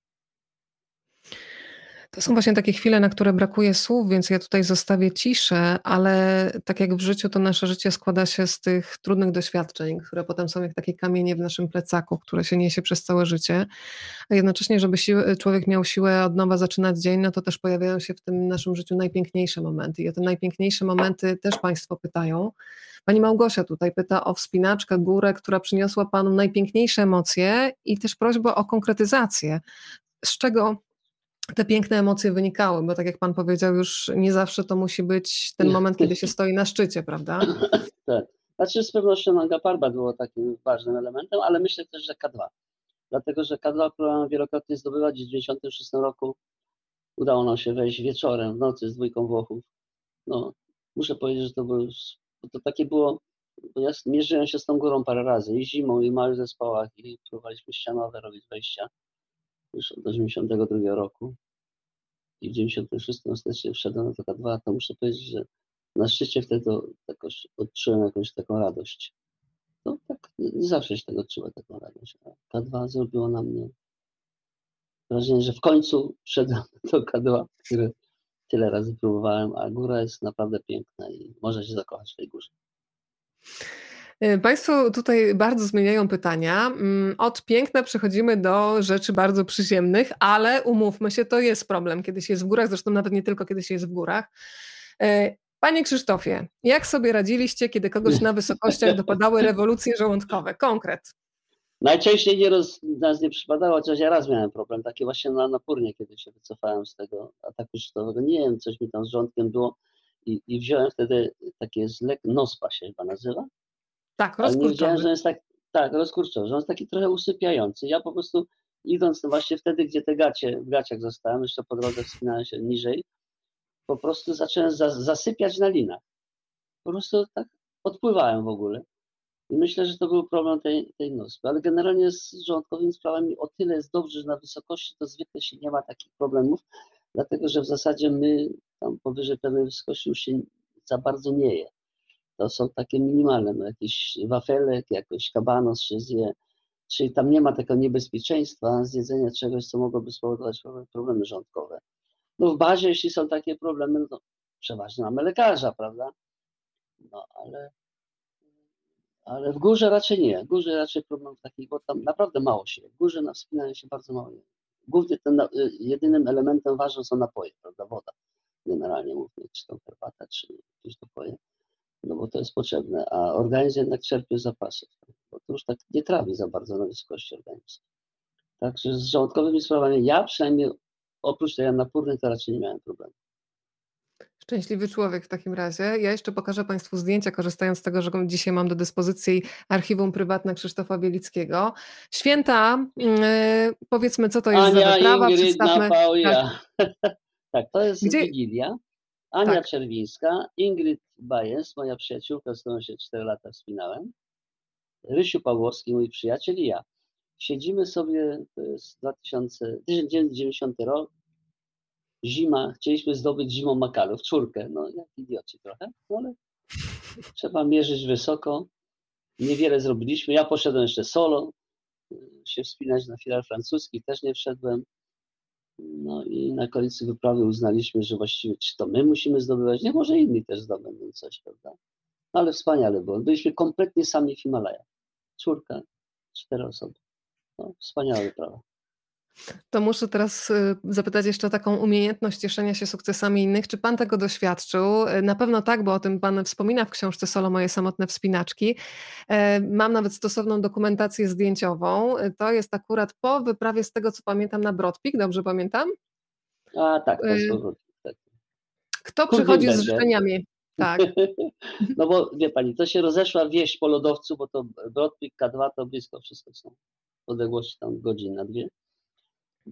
To są właśnie takie chwile, na które brakuje słów, więc ja tutaj zostawię ciszę, ale tak jak w życiu, to nasze życie składa się z tych trudnych doświadczeń, które potem są jak takie kamienie w naszym plecaku, które się niesie przez całe życie. A jednocześnie, żeby człowiek miał siłę od nowa zaczynać dzień, no to też pojawiają się w tym naszym życiu najpiękniejsze momenty. I o te najpiękniejsze momenty też Państwo pytają. Pani Małgosia tutaj pyta o wspinaczkę, górę, która przyniosła Panu najpiękniejsze emocje i też prośbę o konkretyzację. Z czego te piękne emocje wynikały, bo tak jak Pan powiedział, już nie zawsze to musi być ten moment, kiedy się stoi na szczycie, prawda? Tak. Znaczy z pewnością Nanga Parbat było takim ważnym elementem, ale myślę też, że K2. Dlatego, że K2 próbowałem wielokrotnie zdobywać w 1996 roku. Udało nam się wejść wieczorem, w nocy z dwójką Włochów. No, muszę powiedzieć, że to było, to takie było, bo ja mierzyłem się z tą górą parę razy, i zimą, i w małych zespołach, i próbowaliśmy ścianowe robić wejścia już od 82 roku i w 96 ostatecznie wszedłem na taka dwa, to muszę powiedzieć, że na szczycie wtedy jakoś odczułem jakąś taką radość. To tak, nie zawsze się tego odczuwa, taką radość. A K2 zrobiło na mnie wrażenie, że w końcu wszedłem do K2, które tyle razy próbowałem, a góra jest naprawdę piękna i można się zakochać w tej górze. Y, państwo tutaj bardzo zmieniają pytania. Mm, od piękna przechodzimy do rzeczy bardzo przyziemnych, ale umówmy się, to jest problem, kiedy się jest w górach, zresztą nawet nie tylko kiedy się jest w górach. Y, panie Krzysztofie, jak sobie radziliście, kiedy kogoś na wysokościach dopadały rewolucje żołądkowe? Konkret. Najczęściej nie roz, nas nie przypadało, chociaż ja raz miałem problem, taki właśnie na Napórnie, kiedy się wycofałem z tego ataku szczytowego. Nie wiem, coś mi tam z żołądkiem było i, i wziąłem wtedy takie zlek, nospa się chyba nazywa, tak, wiedziałem, że jest tak, tak, rozkurczowy, że on jest taki trochę usypiający. Ja po prostu idąc no właśnie wtedy, gdzie te gacie, w gaciach zostałem, jeszcze po drodze wspinałem się niżej, po prostu zacząłem za, zasypiać na linach. Po prostu tak odpływałem w ogóle. I myślę, że to był problem tej, tej nospy. Ale generalnie z żołądkowymi sprawami o tyle jest dobrze, że na wysokości to zwykle się nie ma takich problemów, dlatego że w zasadzie my tam powyżej pewnej wysokości już się za bardzo nie je to są takie minimalne, no jakiś wafelek, jakoś kabanos się zje, czyli tam nie ma takiego niebezpieczeństwa zjedzenia czegoś, co mogłoby spowodować problemy żołądkowe. No w bazie, jeśli są takie problemy, no to przeważnie mamy lekarza, prawda? No ale, ale w górze raczej nie. W górze raczej problemów takich, bo tam naprawdę mało się. W górze na wspinaniu się bardzo mało je. Głównie ten, y, jedynym elementem ważnym są napoje, prawda? Woda. Generalnie mówię, czy to herbata, czy jakieś napoje no bo to jest potrzebne, a organizm jednak czerpie zapasy, bo to już tak nie trawi za bardzo na wysokości organizmu. Także z żołądkowymi sprawami ja przynajmniej oprócz tej napórnej to raczej nie miałem problemu. Szczęśliwy człowiek w takim razie. Ja jeszcze pokażę Państwu zdjęcia, korzystając z tego, że dzisiaj mam do dyspozycji archiwum prywatne Krzysztofa Bielickiego. Święta, yy, powiedzmy, co to jest Ania, za wyprawa. Ingrid, Przedstawmy... Tak. tak, to jest Gdzie... Wigilia. Ania tak. Czerwińska, Ingrid Bajes, moja przyjaciółka, z którą się 4 lata wspinałem, Rysiu Pawłowski, mój przyjaciel i ja. siedzimy sobie, to jest 2000, 1990 rok, zima, chcieliśmy zdobyć zimą makalów, czwórkę, no jak idioci trochę, no ale trzeba mierzyć wysoko. Niewiele zrobiliśmy. Ja poszedłem jeszcze solo, się wspinać na filar francuski, też nie wszedłem. No i na końcu wyprawy uznaliśmy, że właściwie czy to my musimy zdobywać, nie może inni też zdobędą coś, prawda? No ale wspaniale było. Byliśmy kompletnie sami w Himalajach. Czwórka, cztery osoby. No, wspaniała wyprawa. To muszę teraz y, zapytać jeszcze o taką umiejętność cieszenia się sukcesami innych. Czy pan tego doświadczył? Y, na pewno tak, bo o tym pan wspomina w książce Solo Moje Samotne Wspinaczki. E, mam nawet stosowną dokumentację zdjęciową. Y, to jest akurat po wyprawie z tego, co pamiętam, na Brodpik, dobrze pamiętam? A tak, to jest tak. Kto przychodzi z życzeniami? Tak. no bo wie pani, to się rozeszła wieś po lodowcu, bo to Brodpik, K2 to blisko wszystko są. Odległości tam godzin na dwie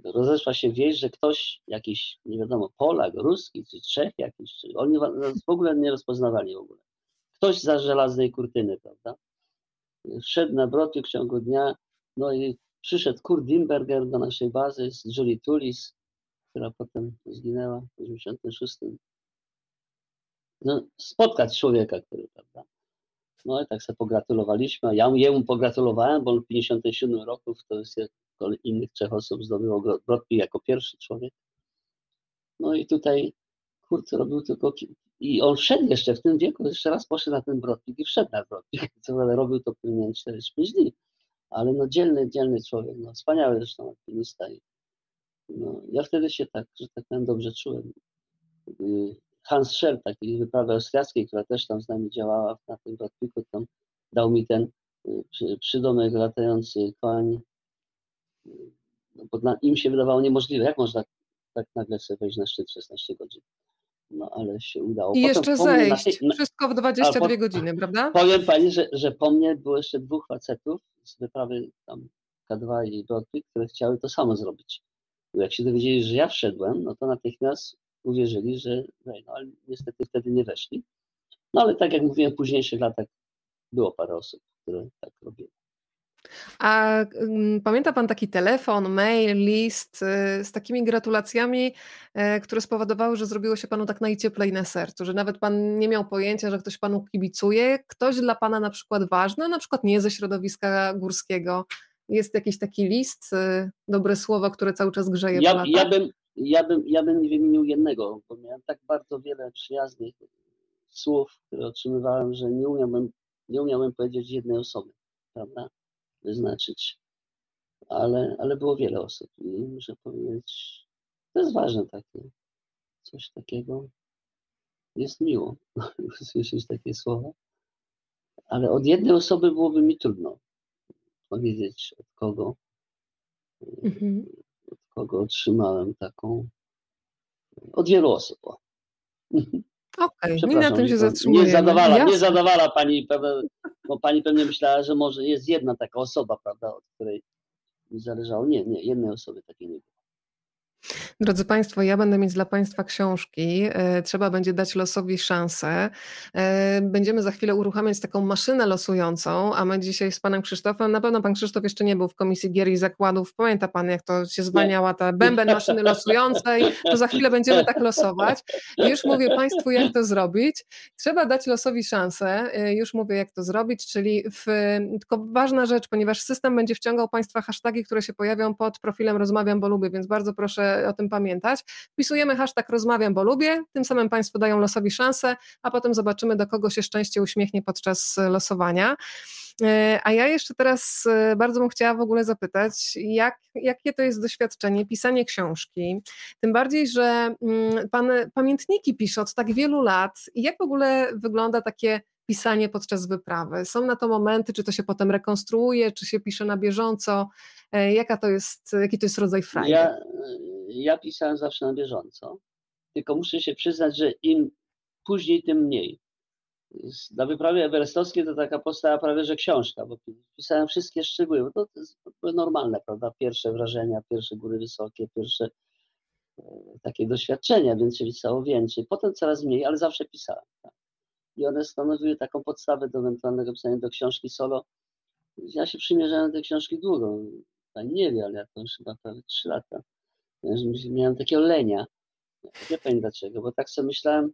rozeszła się wieść, że ktoś, jakiś, nie wiadomo, Polak, Ruski, czy Czech jakiś, czy oni w ogóle nie rozpoznawali w ogóle. Ktoś za żelaznej kurtyny, prawda? Wszedł na Broty w ciągu dnia, no i przyszedł Kurt Dimberger do naszej bazy z Julie Tulis, która potem zginęła w 1986. No, spotkać człowieka, który, prawda? No i tak sobie pogratulowaliśmy. Ja jemu pogratulowałem, bo on w 1957 roku to jest innych trzech osób zdobyło Brodki jako pierwszy człowiek. No i tutaj Kurt robił tylko. I on wszedł jeszcze w tym wieku, jeszcze raz poszedł na ten Brodpik i wszedł na Brodpik. Co ale robił to pewnie 4-5 dni. Ale no dzielny, dzielny człowiek, no wspaniały zresztą alpinista. No, ja wtedy się tak, że tak powiem, dobrze czułem. Hans Schell, takiej wyprawy austriackiej, która też tam z nami działała na tym Brodpiku, tam dał mi ten y, przydomek latający koń no bo dla, im się wydawało niemożliwe, jak można tak nagle sobie wejść na szczyt 16 godzin. No ale się udało. I Potem jeszcze zejść. Na, Wszystko w 22 po, godziny, prawda? Powiem pani, że, że po mnie było jeszcze dwóch facetów z wyprawy tam K2 i Broadway, które chciały to samo zrobić. Bo jak się dowiedzieli, że ja wszedłem, no to natychmiast uwierzyli, że no ale niestety wtedy nie weszli. No ale tak jak mówiłem, w późniejszych latach było parę osób, które tak robiły. A mm, pamięta Pan taki telefon, mail, list y, z takimi gratulacjami, e, które spowodowały, że zrobiło się Panu tak najcieplej na sercu, że nawet Pan nie miał pojęcia, że ktoś Panu kibicuje, ktoś dla Pana na przykład ważny, na przykład nie ze środowiska górskiego. Jest jakiś taki list, y, dobre słowo, które cały czas grzeje ja, ja bym, ja, bym, ja bym nie wymienił jednego, bo miałem tak bardzo wiele przyjaznych słów, które otrzymywałem, że nie umiałbym, nie umiałbym powiedzieć jednej osoby, prawda? Wyznaczyć, ale, ale było wiele osób i muszę powiedzieć, to jest ważne takie, coś takiego. Jest miło usłyszeć takie słowa, ale od jednej osoby byłoby mi trudno powiedzieć, od kogo, mhm. od kogo otrzymałem taką, od wielu osób. Okej, okay, na tym się zatrzymujemy. Nie zadawala, nie zadawala pani, bo pani pewnie myślała, że może jest jedna taka osoba, prawda, od której mi zależało. Nie, nie, jednej osoby takiej nie było. Drodzy Państwo, ja będę mieć dla Państwa książki. E, trzeba będzie dać losowi szansę. E, będziemy za chwilę uruchamiać taką maszynę losującą, a my dzisiaj z Panem Krzysztofem, na pewno Pan Krzysztof jeszcze nie był w Komisji Gier i Zakładów. Pamięta Pan, jak to się zwalniała ta bęben maszyny losującej? To za chwilę będziemy tak losować. Już mówię Państwu, jak to zrobić. Trzeba dać losowi szansę. E, już mówię, jak to zrobić, czyli w, tylko ważna rzecz, ponieważ system będzie wciągał Państwa hasztagi, które się pojawią pod profilem Rozmawiam, bo lubię, więc bardzo proszę o tym pamiętać. Wpisujemy hashtag rozmawiam, bo lubię, tym samym Państwo dają losowi szansę, a potem zobaczymy, do kogo się szczęście uśmiechnie podczas losowania. E, a ja jeszcze teraz e, bardzo bym chciała w ogóle zapytać, jak, jakie to jest doświadczenie, pisanie książki, tym bardziej, że mm, Pan pamiętniki pisze od tak wielu lat. Jak w ogóle wygląda takie pisanie podczas wyprawy? Są na to momenty, czy to się potem rekonstruuje, czy się pisze na bieżąco? E, jaka to jest, jaki to jest rodzaj frajdy? Ja, ja pisałem zawsze na bieżąco, tylko muszę się przyznać, że im później, tym mniej. Na wyprawie everestowskiej to taka powstała prawie, że książka, bo pisałem wszystkie szczegóły, bo to, to jest normalne, prawda? Pierwsze wrażenia, pierwsze góry wysokie, pierwsze e, takie doświadczenia, więc się pisało więcej. Potem coraz mniej, ale zawsze pisałem. Tak? I one stanowiły taką podstawę do ewentualnego pisania do książki solo. Ja się przymierzałem do tej książki długo. pani nie wie, ale ja to już chyba prawie 3 lata. Miałem takiego lenia. Wie pani dlaczego? Bo tak sobie myślałem,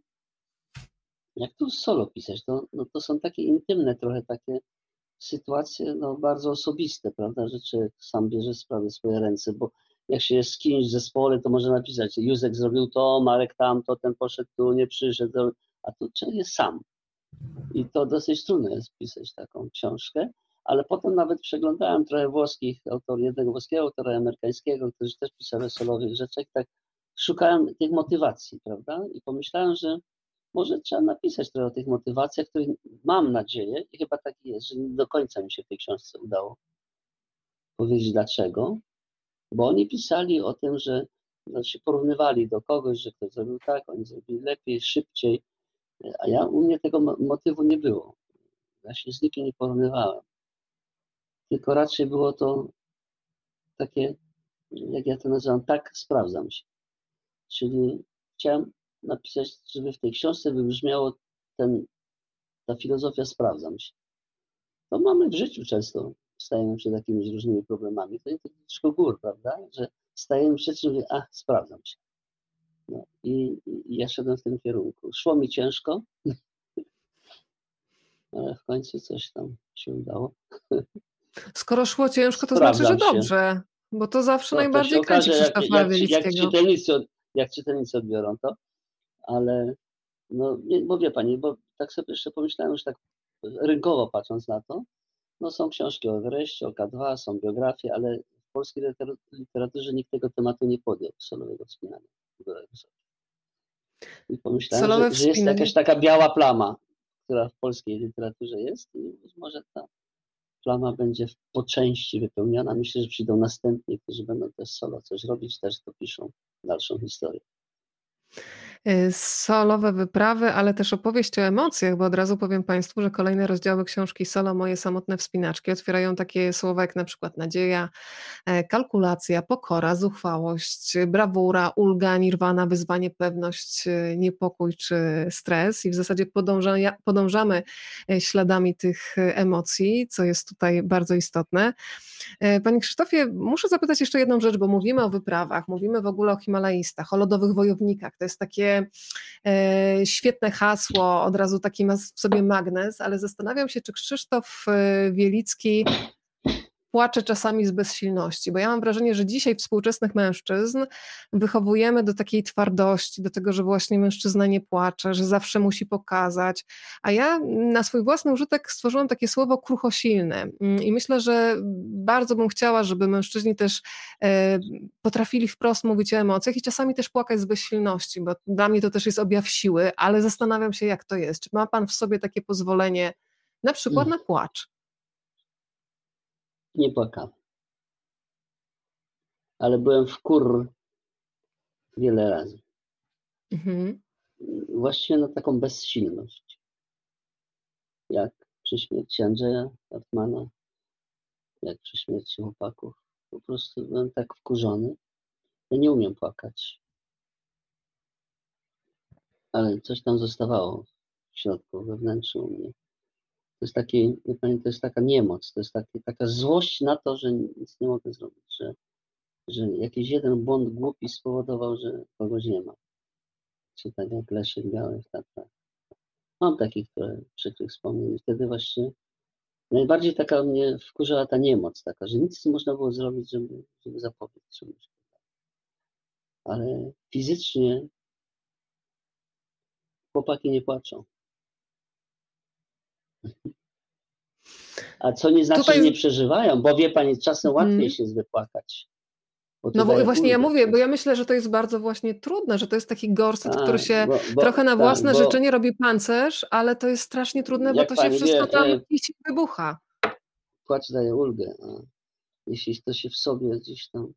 jak tu solo pisać, to, no to są takie intymne trochę takie sytuacje, no bardzo osobiste, prawda, człowiek sam bierze sprawy w swoje ręce, bo jak się jest z kimś w zespole, to może napisać, Józek zrobił to, Marek tamto, ten poszedł tu, nie przyszedł, a tu człowiek jest sam. I to dosyć trudno jest pisać taką książkę, ale potem nawet przeglądałem trochę włoskich autorów, jednego włoskiego autora amerykańskiego, którzy też pisali o solowych rzeczach, tak szukałem tych motywacji, prawda, i pomyślałem, że może trzeba napisać trochę o tych motywacjach, których mam nadzieję i chyba tak jest, że nie do końca mi się w tej książce udało powiedzieć dlaczego, bo oni pisali o tym, że no, się porównywali do kogoś, że ktoś zrobił tak, oni zrobili lepiej, szybciej, a ja u mnie tego motywu nie było. Ja się z nikim nie porównywałem. Tylko raczej było to takie, jak ja to nazywam, tak sprawdzam się. Czyli chciałem napisać, żeby w tej książce wybrzmiało ten, ta filozofia sprawdzam się. To mamy w życiu często, stajemy przed jakimiś różnymi problemami. To jest tylko gór, prawda? Że stajemy przed czymś, ach, sprawdzam się. No, i, i, ja szedłem w tym kierunku. Szło mi ciężko, ale w końcu coś tam się udało. Skoro szło ciężko, to znaczy, że dobrze, bo to zawsze no, najbardziej to kręci Krzysztofa jak, jak, jak, czytelnicy, jak czytelnicy odbiorą to, ale no, nie, bo wie pani, bo tak sobie jeszcze pomyślałem już tak rynkowo patrząc na to, no są książki o Everestie, o K2, są biografie, ale w polskiej literaturze nikt tego tematu nie podjął, solowego wspinania. I pomyślałem, że, że, jest jakaś taka biała plama, która w polskiej literaturze jest i może ta plama będzie po części wypełniona. Myślę, że przyjdą następni, którzy będą też solo coś robić, też to piszą dalszą historię. Y, solowe wyprawy, ale też opowieść o emocjach, bo od razu powiem Państwu, że kolejne rozdziały książki Solo Moje samotne wspinaczki otwierają takie słowa jak na przykład nadzieja, e, kalkulacja, pokora, zuchwałość, brawura, ulga, nirwana, wyzwanie, pewność, e, niepokój czy stres i w zasadzie podąża, podążamy e, śladami tych emocji, co jest tutaj bardzo istotne. Panie Krzysztofie, muszę zapytać jeszcze jedną rzecz, bo mówimy o wyprawach, mówimy w ogóle o Himalajistach, o lodowych wojownikach. To jest takie e, świetne hasło, od razu taki ma w sobie magnes, ale zastanawiam się, czy Krzysztof e, Wielicki płacze czasami z bezsilności, bo ja mam wrażenie, że dzisiaj współczesnych mężczyzn wychowujemy do takiej twardości, do tego, że właśnie mężczyzna nie płacze, że zawsze musi pokazać, a ja na swój własny użytek stworzyłam takie słowo kruchosilne mm, i myślę, że bardzo bym chciała, żeby mężczyźni też e, potrafili wprost mówić o emocjach i czasami też płakać z bezsilności, bo dla mnie to też jest objaw siły, ale zastanawiam się, jak to jest. Czy ma Pan w sobie takie pozwolenie na przykład mm. na płacz? Nie płakałem. Ale byłem w kur wiele razy. Mhm. Właściwie na taką bezsilność. Jak przy śmierci Andrzeja Hartmana, jak przy śmierci chłopaków. Po prostu byłem tak wkurzony. Ja nie umiem płakać. Ale coś tam zostawało w środku, wewnętrznie u mnie. To jest, taki, to jest taka niemoc, to jest taki, taka złość na to, że nic nie mogę zrobić, że, że jakiś jeden błąd głupi spowodował, że kogoś nie ma. Czy tak jak Leszek Biały w Tatrach. Mam takich, które, przykrych wspomnień. Wtedy właśnie najbardziej taka mnie wkurzała ta niemoc, taka, że nic nie można było zrobić, żeby, żeby zapobiec czemuś. Ale fizycznie chłopaki nie płaczą. A co nie znaczy, Tutaj... że nie przeżywają, bo wie pani, czasem łatwiej hmm. się wypłakać. No bo właśnie ja mówię, bo ja myślę, że to jest bardzo właśnie trudne, że to jest taki gorset, który się bo, bo, trochę na własne tak, życzenie robi pancerz, ale to jest strasznie trudne, bo to się wszystko wie, tam e, wybucha. Płacz daje ulgę, a jeśli to się w sobie gdzieś tam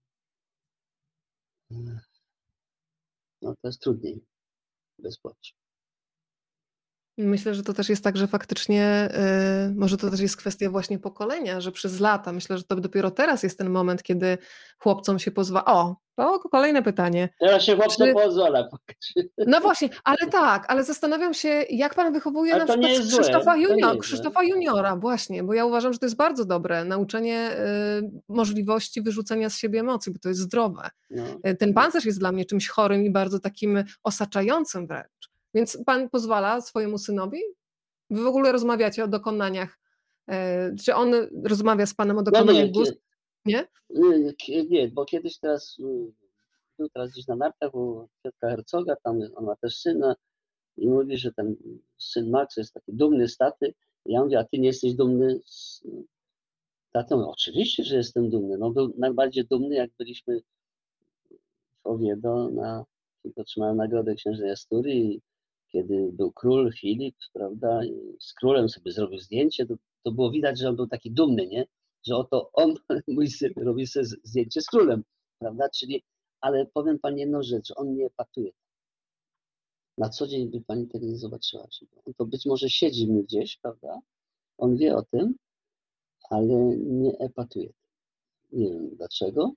no to jest trudniej bez płaczu. Myślę, że to też jest tak, że faktycznie yy, może to też jest kwestia właśnie pokolenia, że przez lata, myślę, że to dopiero teraz jest ten moment, kiedy chłopcom się pozwala. O, to kolejne pytanie. Teraz się chłopcom Czy... pozwala. No właśnie, ale tak, ale zastanawiam się, jak pan wychowuje ale na przykład Krzysztofa, junior, Krzysztofa Juniora, właśnie, bo ja uważam, że to jest bardzo dobre nauczenie yy, możliwości wyrzucenia z siebie emocji, bo to jest zdrowe. No. Y, ten pancerz jest dla mnie czymś chorym i bardzo takim osaczającym wręcz. Więc pan pozwala swojemu synowi? Wy w ogóle rozmawiacie o dokonaniach? E, czy on rozmawia z panem o dokonaniach no nie, nie? nie? Nie, bo kiedyś teraz y, był teraz gdzieś na nartach u Piotra Hercoga, tam on ma też syna i mówi, że ten syn Max jest taki dumny z taty. Ja mówię, a ty nie jesteś dumny z tatą? Oczywiście, że jestem dumny. No był najbardziej dumny, jak byliśmy w Oviedo na, otrzymałem nagrodę księżnej Asturii kiedy był król Filip, prawda, z królem sobie zrobił zdjęcie, to, to było widać, że on był taki dumny, nie? Że oto on, mój syn, robi sobie zdjęcie z królem, prawda? Czyli, ale powiem pani jedną rzecz, on nie epatuje. Na co dzień by pani tego nie zobaczyła. On to być może siedzi mi gdzieś, prawda? On wie o tym, ale nie epatuje. Nie wiem dlaczego,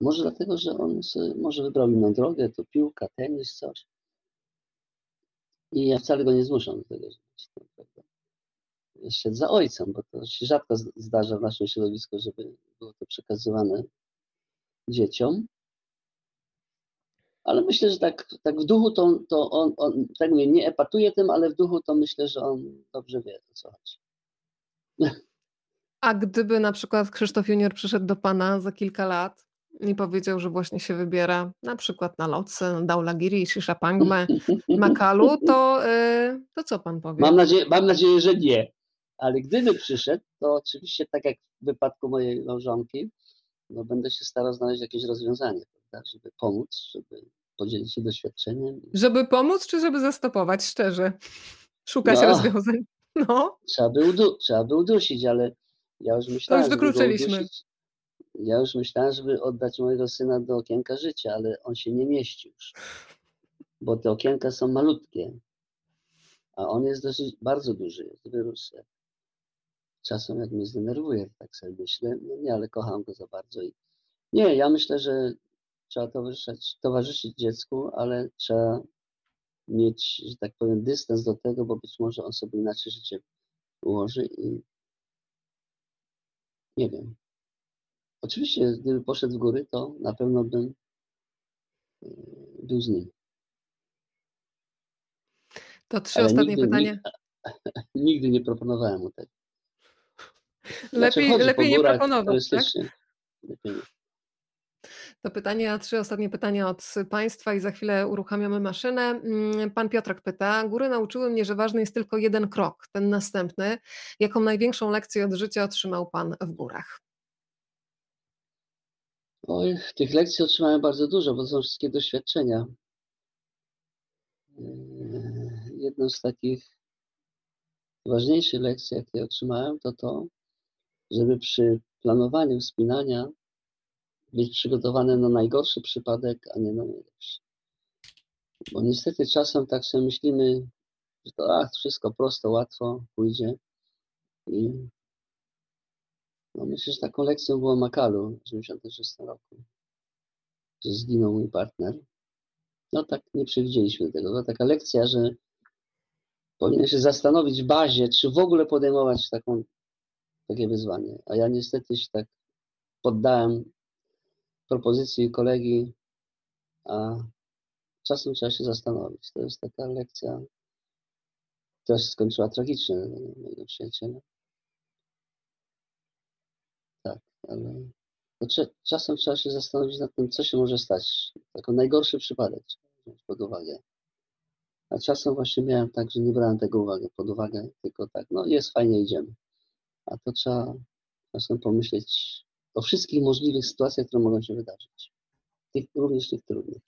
może dlatego, że on sobie, może wybrał inną drogę, to piłka, tenis, coś. I ja wcale go nie zmuszam do tego, żeby szedł za ojcem, bo to się rzadko zdarza w naszym środowisku, żeby było to przekazywane dzieciom. Ale myślę, że tak, tak w duchu to, to on, on, tak mówię, nie epatuje tym, ale w duchu to myślę, że on dobrze wie, o co chodzi. A gdyby na przykład Krzysztof Junior przyszedł do Pana za kilka lat i powiedział, że właśnie się wybiera na przykład na Lotse, na Daulagiri, Shishapangmę, Makalu, to, yy, to co pan powie? Mam nadzieję, mam nadzieję, że nie. Ale gdyby przyszedł, to oczywiście tak jak w wypadku mojej małżonki, no będę się starał znaleźć jakieś rozwiązanie, prawda, żeby pomóc, żeby podzielić się doświadczeniem. Żeby pomóc, czy żeby zastopować, szczerze? Szukać no, rozwiązań. No. Trzeba by, udu- trzeba by udusić, ale ja już myślałem, to już wykluczyliśmy. Udusić, ja już myślałem, żeby oddać mojego syna do okienka życia, ale on się nie mieści już, bo te okienka są malutkie, a on jest dosyć bardzo duży, jest wyrósł. Czasem jak mnie zdenerwuje, tak sobie myślę, no nie, ale kocham go za bardzo. I nie, ja myślę, że trzeba towarzyszyć, towarzyszyć dziecku, ale trzeba mieć, że tak powiem, dystans do tego, bo być może on sobie inaczej życie ułoży i nie wiem. Oczywiście, gdyby poszedł w góry, to na pewno bym e, był z nim. To trzy Ale ostatnie nigdy, pytania. Nigdy, nie proponowałem mu tego. Znaczy, lepiej lepiej nie proponować, tak? Lepiej nie. To pytanie, a trzy ostatnie pytania od Państwa i za chwilę uruchamiamy maszynę. Mm, pan Piotrek pyta, góry nauczyły mnie, że ważny jest tylko jeden krok, ten następny. Jaką największą lekcję od życia otrzymał Pan w górach? Oj, tych lekcji otrzymałem bardzo dużo, bo to są wszystkie doświadczenia. Yy, jedną z takich ważniejszych lekcji, jakie otrzymałem, to to, żeby przy planowaniu wspinania być przygotowany na najgorszy przypadek, a nie na najlepszy. Bo niestety czasem tak sobie myślimy, że to ach, wszystko prosto, łatwo pójdzie i no myślę, że taką lekcją było Makalu w 1996 roku, że zginął mój partner. No tak nie przewidzieliśmy tego. To taka lekcja, że powinien się zastanowić w bazie, czy w ogóle podejmować taką, takie wyzwanie. A ja niestety się tak poddałem propozycji kolegi, a czasem trzeba się zastanowić. To jest taka lekcja, która się skończyła tragicznie mojego przyjaciela ale czasem trzeba się zastanowić nad tym, co się może stać. Jako najgorszy przypadek wziąć pod uwagę. A czasem właśnie miałem tak, że nie brałem tego uwagę, pod uwagę, tylko tak, no jest fajnie, idziemy. A to trzeba czasem pomyśleć o wszystkich możliwych sytuacjach, które mogą się wydarzyć. Tych, również tych trudnych.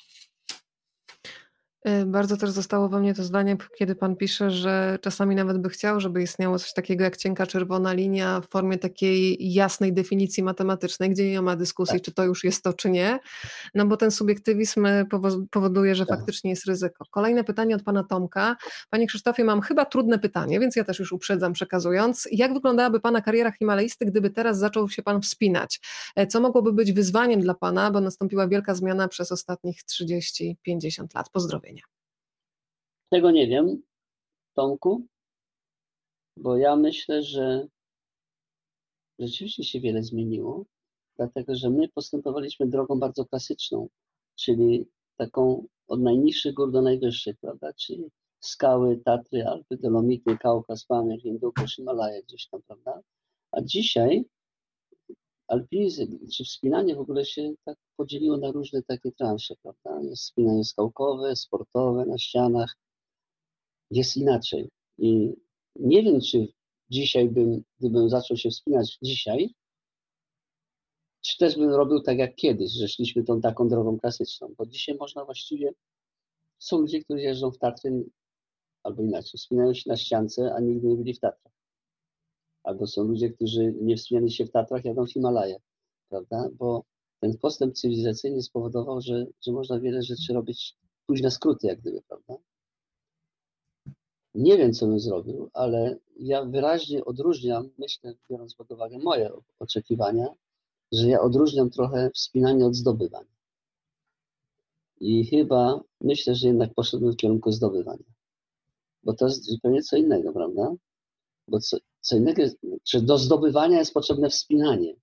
Y, bardzo też zostało we mnie to zdanie, kiedy pan pisze, że czasami nawet by chciał, żeby istniało coś takiego jak cienka czerwona linia w formie takiej jasnej definicji matematycznej, gdzie nie ma dyskusji, tak. czy to już jest to, czy nie, no bo ten subiektywizm y, powoduje, że tak. faktycznie jest ryzyko. Kolejne pytanie od pana Tomka. Panie Krzysztofie, mam chyba trudne pytanie, więc ja też już uprzedzam przekazując. Jak wyglądałaby pana kariera himalaisty, gdyby teraz zaczął się pan wspinać? E, co mogłoby być wyzwaniem dla pana, bo nastąpiła wielka zmiana przez ostatnich 30-50 lat? Pozdrowienia. Tego nie wiem, Tomku, bo ja myślę, że rzeczywiście się wiele zmieniło, dlatego że my postępowaliśmy drogą bardzo klasyczną, czyli taką od najniższych gór do najwyższych, prawda? Czyli skały, Tatry, Alpy, Dolomity, Kaukaz, Pamir, Hindukusz, Himalaje gdzieś tam, prawda? A dzisiaj alpinizm czy wspinanie w ogóle się tak podzieliło na różne takie transze, prawda? Jest wspinanie skałkowe, sportowe na ścianach, jest inaczej. I nie wiem, czy dzisiaj bym, gdybym zaczął się wspinać dzisiaj, czy też bym robił tak jak kiedyś, że szliśmy tą taką drogą klasyczną, bo dzisiaj można właściwie, są ludzie, którzy jeżdżą w Tatry, albo inaczej, wspinają się na ściance, a nigdy nie byli w Tatrach. Albo są ludzie, którzy nie wspinali się w Tatrach, jadą w Himalaje, prawda? Bo ten postęp cywilizacyjny spowodował, że, że można wiele rzeczy robić, na skróty, jak gdyby, prawda? Nie wiem, co bym zrobił, ale ja wyraźnie odróżniam, myślę, biorąc pod uwagę moje oczekiwania, że ja odróżniam trochę wspinanie od zdobywania. I chyba myślę, że jednak poszedłem w kierunku zdobywania. Bo to jest zupełnie co innego, prawda? Bo co, co innego, że do zdobywania jest potrzebne wspinanie,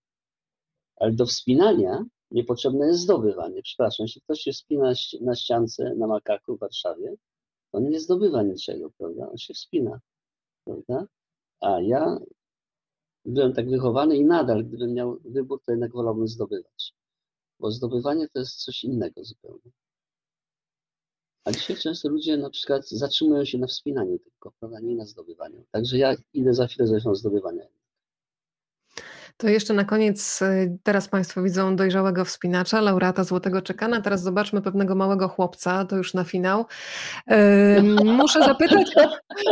ale do wspinania niepotrzebne jest zdobywanie. Przepraszam, jeśli ktoś się wspina na ściance na Makaku w Warszawie, on nie zdobywa niczego, prawda? On się wspina, prawda? A ja byłem tak wychowany i nadal, gdybym miał wybór, to jednak wolałbym zdobywać. Bo zdobywanie to jest coś innego zupełnie. A dzisiaj często ludzie na przykład zatrzymują się na wspinaniu tylko, prawda, nie na zdobywaniu. Także ja idę za filozofią zdobywania. To jeszcze na koniec, y, teraz Państwo widzą dojrzałego wspinacza, laureata Złotego Czekana. Teraz zobaczmy pewnego małego chłopca, to już na finał. muszę zapytać,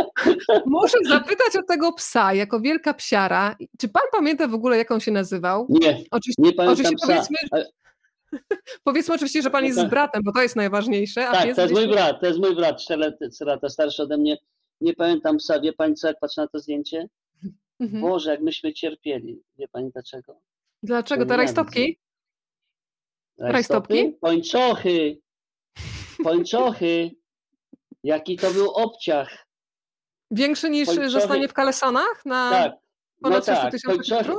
muszę zapytać o tego psa, jako wielka psiara. Czy Pan pamięta w ogóle, jak on się nazywał? Nie, oczywiście, nie pamiętam oczywiście psa. Powiedzmy, powiedzmy oczywiście, że Pan jest z bratem, bo to jest najważniejsze. tak, to jest mój brat, to jest mój brat, 4 lata starszy ode mnie. Nie pamiętam psa, wie Pani co, jak patrzę na to zdjęcie? Mhm. Boże, jak myśmy cierpieli. Wie pani dlaczego? Dlaczego? Te rajstopki? Rajstopki? Pończochy. Pończochy. Jaki to był obciach. Większy niż Pończochy. zostanie w kalesonach? Na tak. Ponad no tak. Pończochy,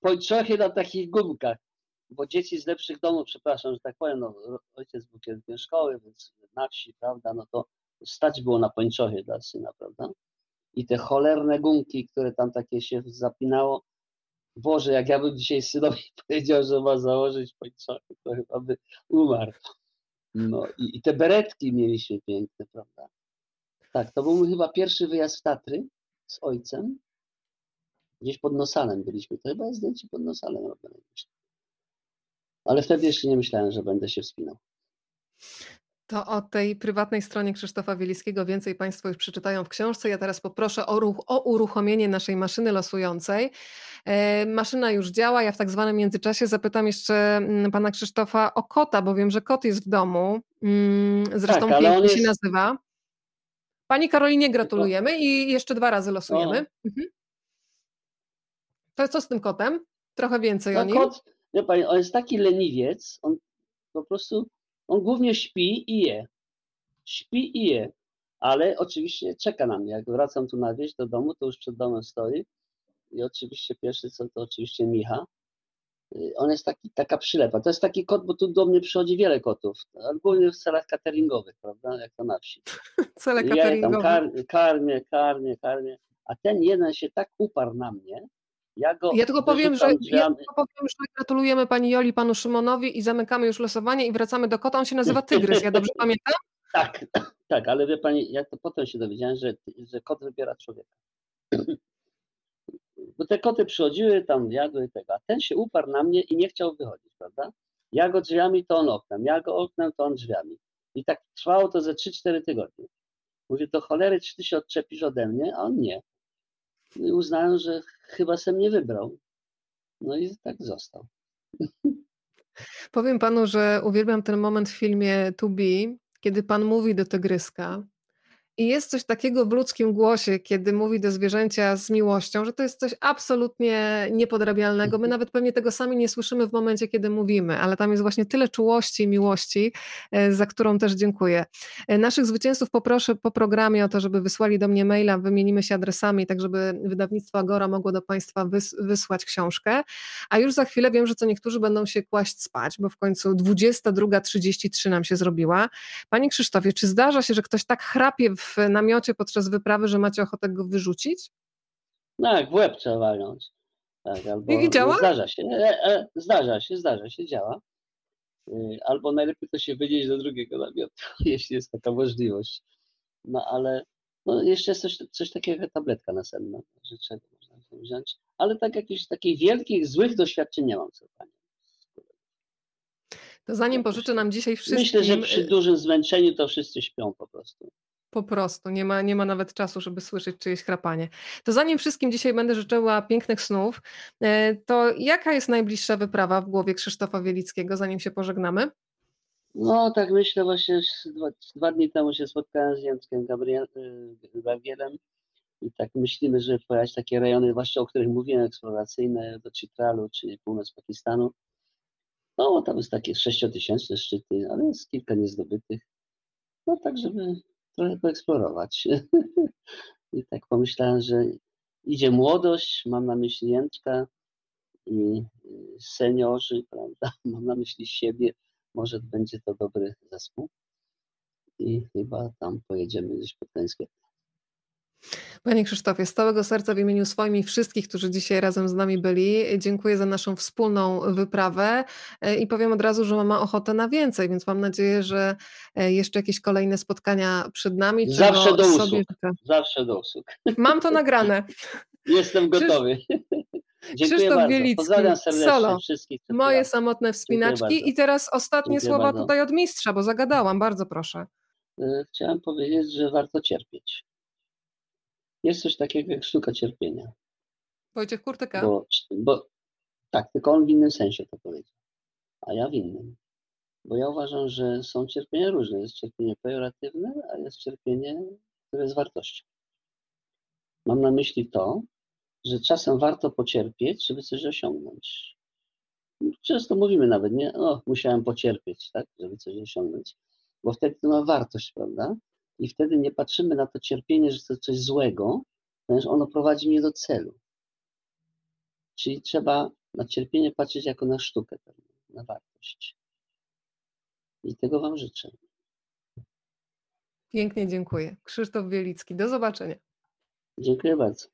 pończochy na takich gumkach. Bo dzieci z lepszych domów, przepraszam, że tak powiem, no, ojciec był kierownikiem szkoły, więc na wsi, prawda, no to stać było na pończochy dla syna, prawda? I te cholerne gumki, które tam takie się zapinało. Boże, jak ja bym dzisiaj synowi powiedział, że ma założyć pończochy, to chyba by umarł. No i, i te beretki mieliśmy piękne, prawda? Tak, to był chyba pierwszy wyjazd w Tatry z ojcem. Gdzieś pod Nosalem byliśmy. To chyba jest zdjęcie pod Nosalem robione. Ale wtedy jeszcze nie myślałem, że będę się wspinał. To o tej prywatnej stronie Krzysztofa Wielickiego więcej Państwo już przeczytają w książce. Ja teraz poproszę o, ruch, o uruchomienie naszej maszyny losującej. E, maszyna już działa. Ja w tak zwanym międzyczasie zapytam jeszcze mm, pana Krzysztofa o kota, bo wiem, że kot jest w domu. Mm, zresztą tak, pięknie jest... się nazywa. Pani Karolinie gratulujemy i jeszcze dwa razy losujemy. Mhm. To co z tym kotem? Trochę więcej no, o nim. Kot, wie pani, on jest taki leniwiec, on po prostu on głównie śpi i je. Śpi i je. Ale oczywiście czeka na mnie. Jak wracam tu na wieś do domu, to już przed domem stoi. I oczywiście pierwszy co to oczywiście Micha. Y, on jest taki, taka przylepa. To jest taki kot, bo tu do mnie przychodzi wiele kotów, głównie w celach cateringowych, prawda, jak to na wsi. Cele cateringowe. Ja tam karmię, karmię, karmię, a ten jeden się tak uparł na mnie, ja, go ja tylko powiem, że, ja tylko powiem, że gratulujemy pani Joli, panu Szymonowi i zamykamy już losowanie i wracamy do kota. On się nazywa Tygrys, ja dobrze pamiętam? Tak, tak, ale wie pani, ja to potem się dowiedziałem, że, że kot wybiera człowieka. Bo te koty przychodziły, tam jadły tego, a ten się uparł na mnie i nie chciał wychodzić, prawda? Ja go drzwiami, to on oknem, ja go oknem, to on drzwiami. I tak trwało to ze 3-4 tygodnie. Mówię, to cholery, czy ty się odczepisz ode mnie? A on nie. I uznałem, że chyba sem nie wybrał. No i tak został. Powiem panu, że uwielbiam ten moment w filmie To Be, kiedy pan mówi do tygryska, i jest coś takiego w ludzkim głosie, kiedy mówi do zwierzęcia z miłością, że to jest coś absolutnie niepodrabialnego. My mhm. nawet pewnie tego sami nie słyszymy w momencie, kiedy mówimy, ale tam jest właśnie tyle czułości i miłości, e, za którą też dziękuję. E, naszych zwycięzców poproszę po programie o to, żeby wysłali do mnie maila, wymienimy się adresami, tak żeby wydawnictwo Agora mogło do Państwa wys wysłać książkę. A już za chwilę wiem, że co niektórzy będą się kłaść spać, bo w końcu 22.33 nam się zrobiła. Panie Krzysztofie, czy zdarza się, że ktoś tak chrapie w w namiocie podczas wyprawy, że macie ochotę go wyrzucić? No, jak w łeb trzeba walnąć. Tak, albo, I działa? Zdarza się, e, e, zdarza się, zdarza się, działa. Y, albo najlepiej to się wynieść do drugiego namiotu, jeśli jest taka możliwość. No ale no, jeszcze jest coś, coś takiego jak tabletka nasenna, że czego można wziąć. Ale tak jakichś takich wielkich, złych doświadczeń nie mam co pani. To zanim pożyczę nam dzisiaj wszystkim... Myślę, że przy y, dużym zmęczeniu to wszyscy śpią po prostu. Po prostu, nie ma, nie ma nawet czasu, żeby słyszeć czyjeś chrapanie. To zanim wszystkim dzisiaj będę życzyła pięknych snów, e, to jaka jest najbliższa wyprawa w głowie Krzysztofa Wielickiego, zanim się pożegnamy? No tak myślę, właśnie dwa, dwa dni temu się spotkałem z Jędrkiem Gabrielem y, i tak myślimy, że pojechać takie rejony, właśnie o których mówiłem, eksploracyjne do Chitralu, czyli północ Pakistanu. No tam jest takie sześciotysięczne szczyty, ale jest kilka niezdobytych. No tak, żeby trochę poeksplorować. I tak pomyślałem, że idzie młodość, mam na myśli Jędrka i seniorzy, prawda? Mam na myśli siebie, może będzie to dobry zespół. I chyba tam pojedziemy gdzieś pod Panie Krzysztofie, z całego serca w imieniu swoim i wszystkich, którzy dzisiaj razem z nami byli, dziękuję za naszą wspólną wyprawę e, i powiem od razu, że mam ochotę na więcej, więc mam nadzieję, że e, jeszcze jakieś kolejne spotkania przed nami. Zawsze do usług. Zawsze do usług. Mam to nagrane. Jestem gotowy. Dziękuję Krzysztof bardzo. Bielicki, Pozdrawiam serdecznie solo. wszystkich. Moje samotne wspinaczki i teraz ostatnie Dziękuję słowa bardzo. tutaj od mistrza, bo zagadałam, bardzo proszę. E, chciałem powiedzieć, że warto cierpieć. Jest coś takiego jak sztuka cierpienia. Wojciech Kurtyka? Bo, bo tak, tylko on w innym sensie to powiedział, a ja w innym. Bo ja uważam, że są cierpienia różne. Jest cierpienie pejoratywne, a jest cierpienie, które jest wartością. Mam na myśli to, że czasem warto pocierpieć, żeby coś osiągnąć. Często mówimy nawet, nie, o, musiałem pocierpieć, tak, żeby coś osiągnąć, bo wtedy to ma wartość, prawda? I wtedy nie patrzymy na to cierpienie, że to coś złego, ponieważ ono prowadzi mnie do celu. Czyli trzeba na cierpienie patrzeć jako na sztukę, na wartość. I tego Wam życzę. Pięknie dziękuję. Krzysztof Wielicki, do zobaczenia. Dziękuję bardzo.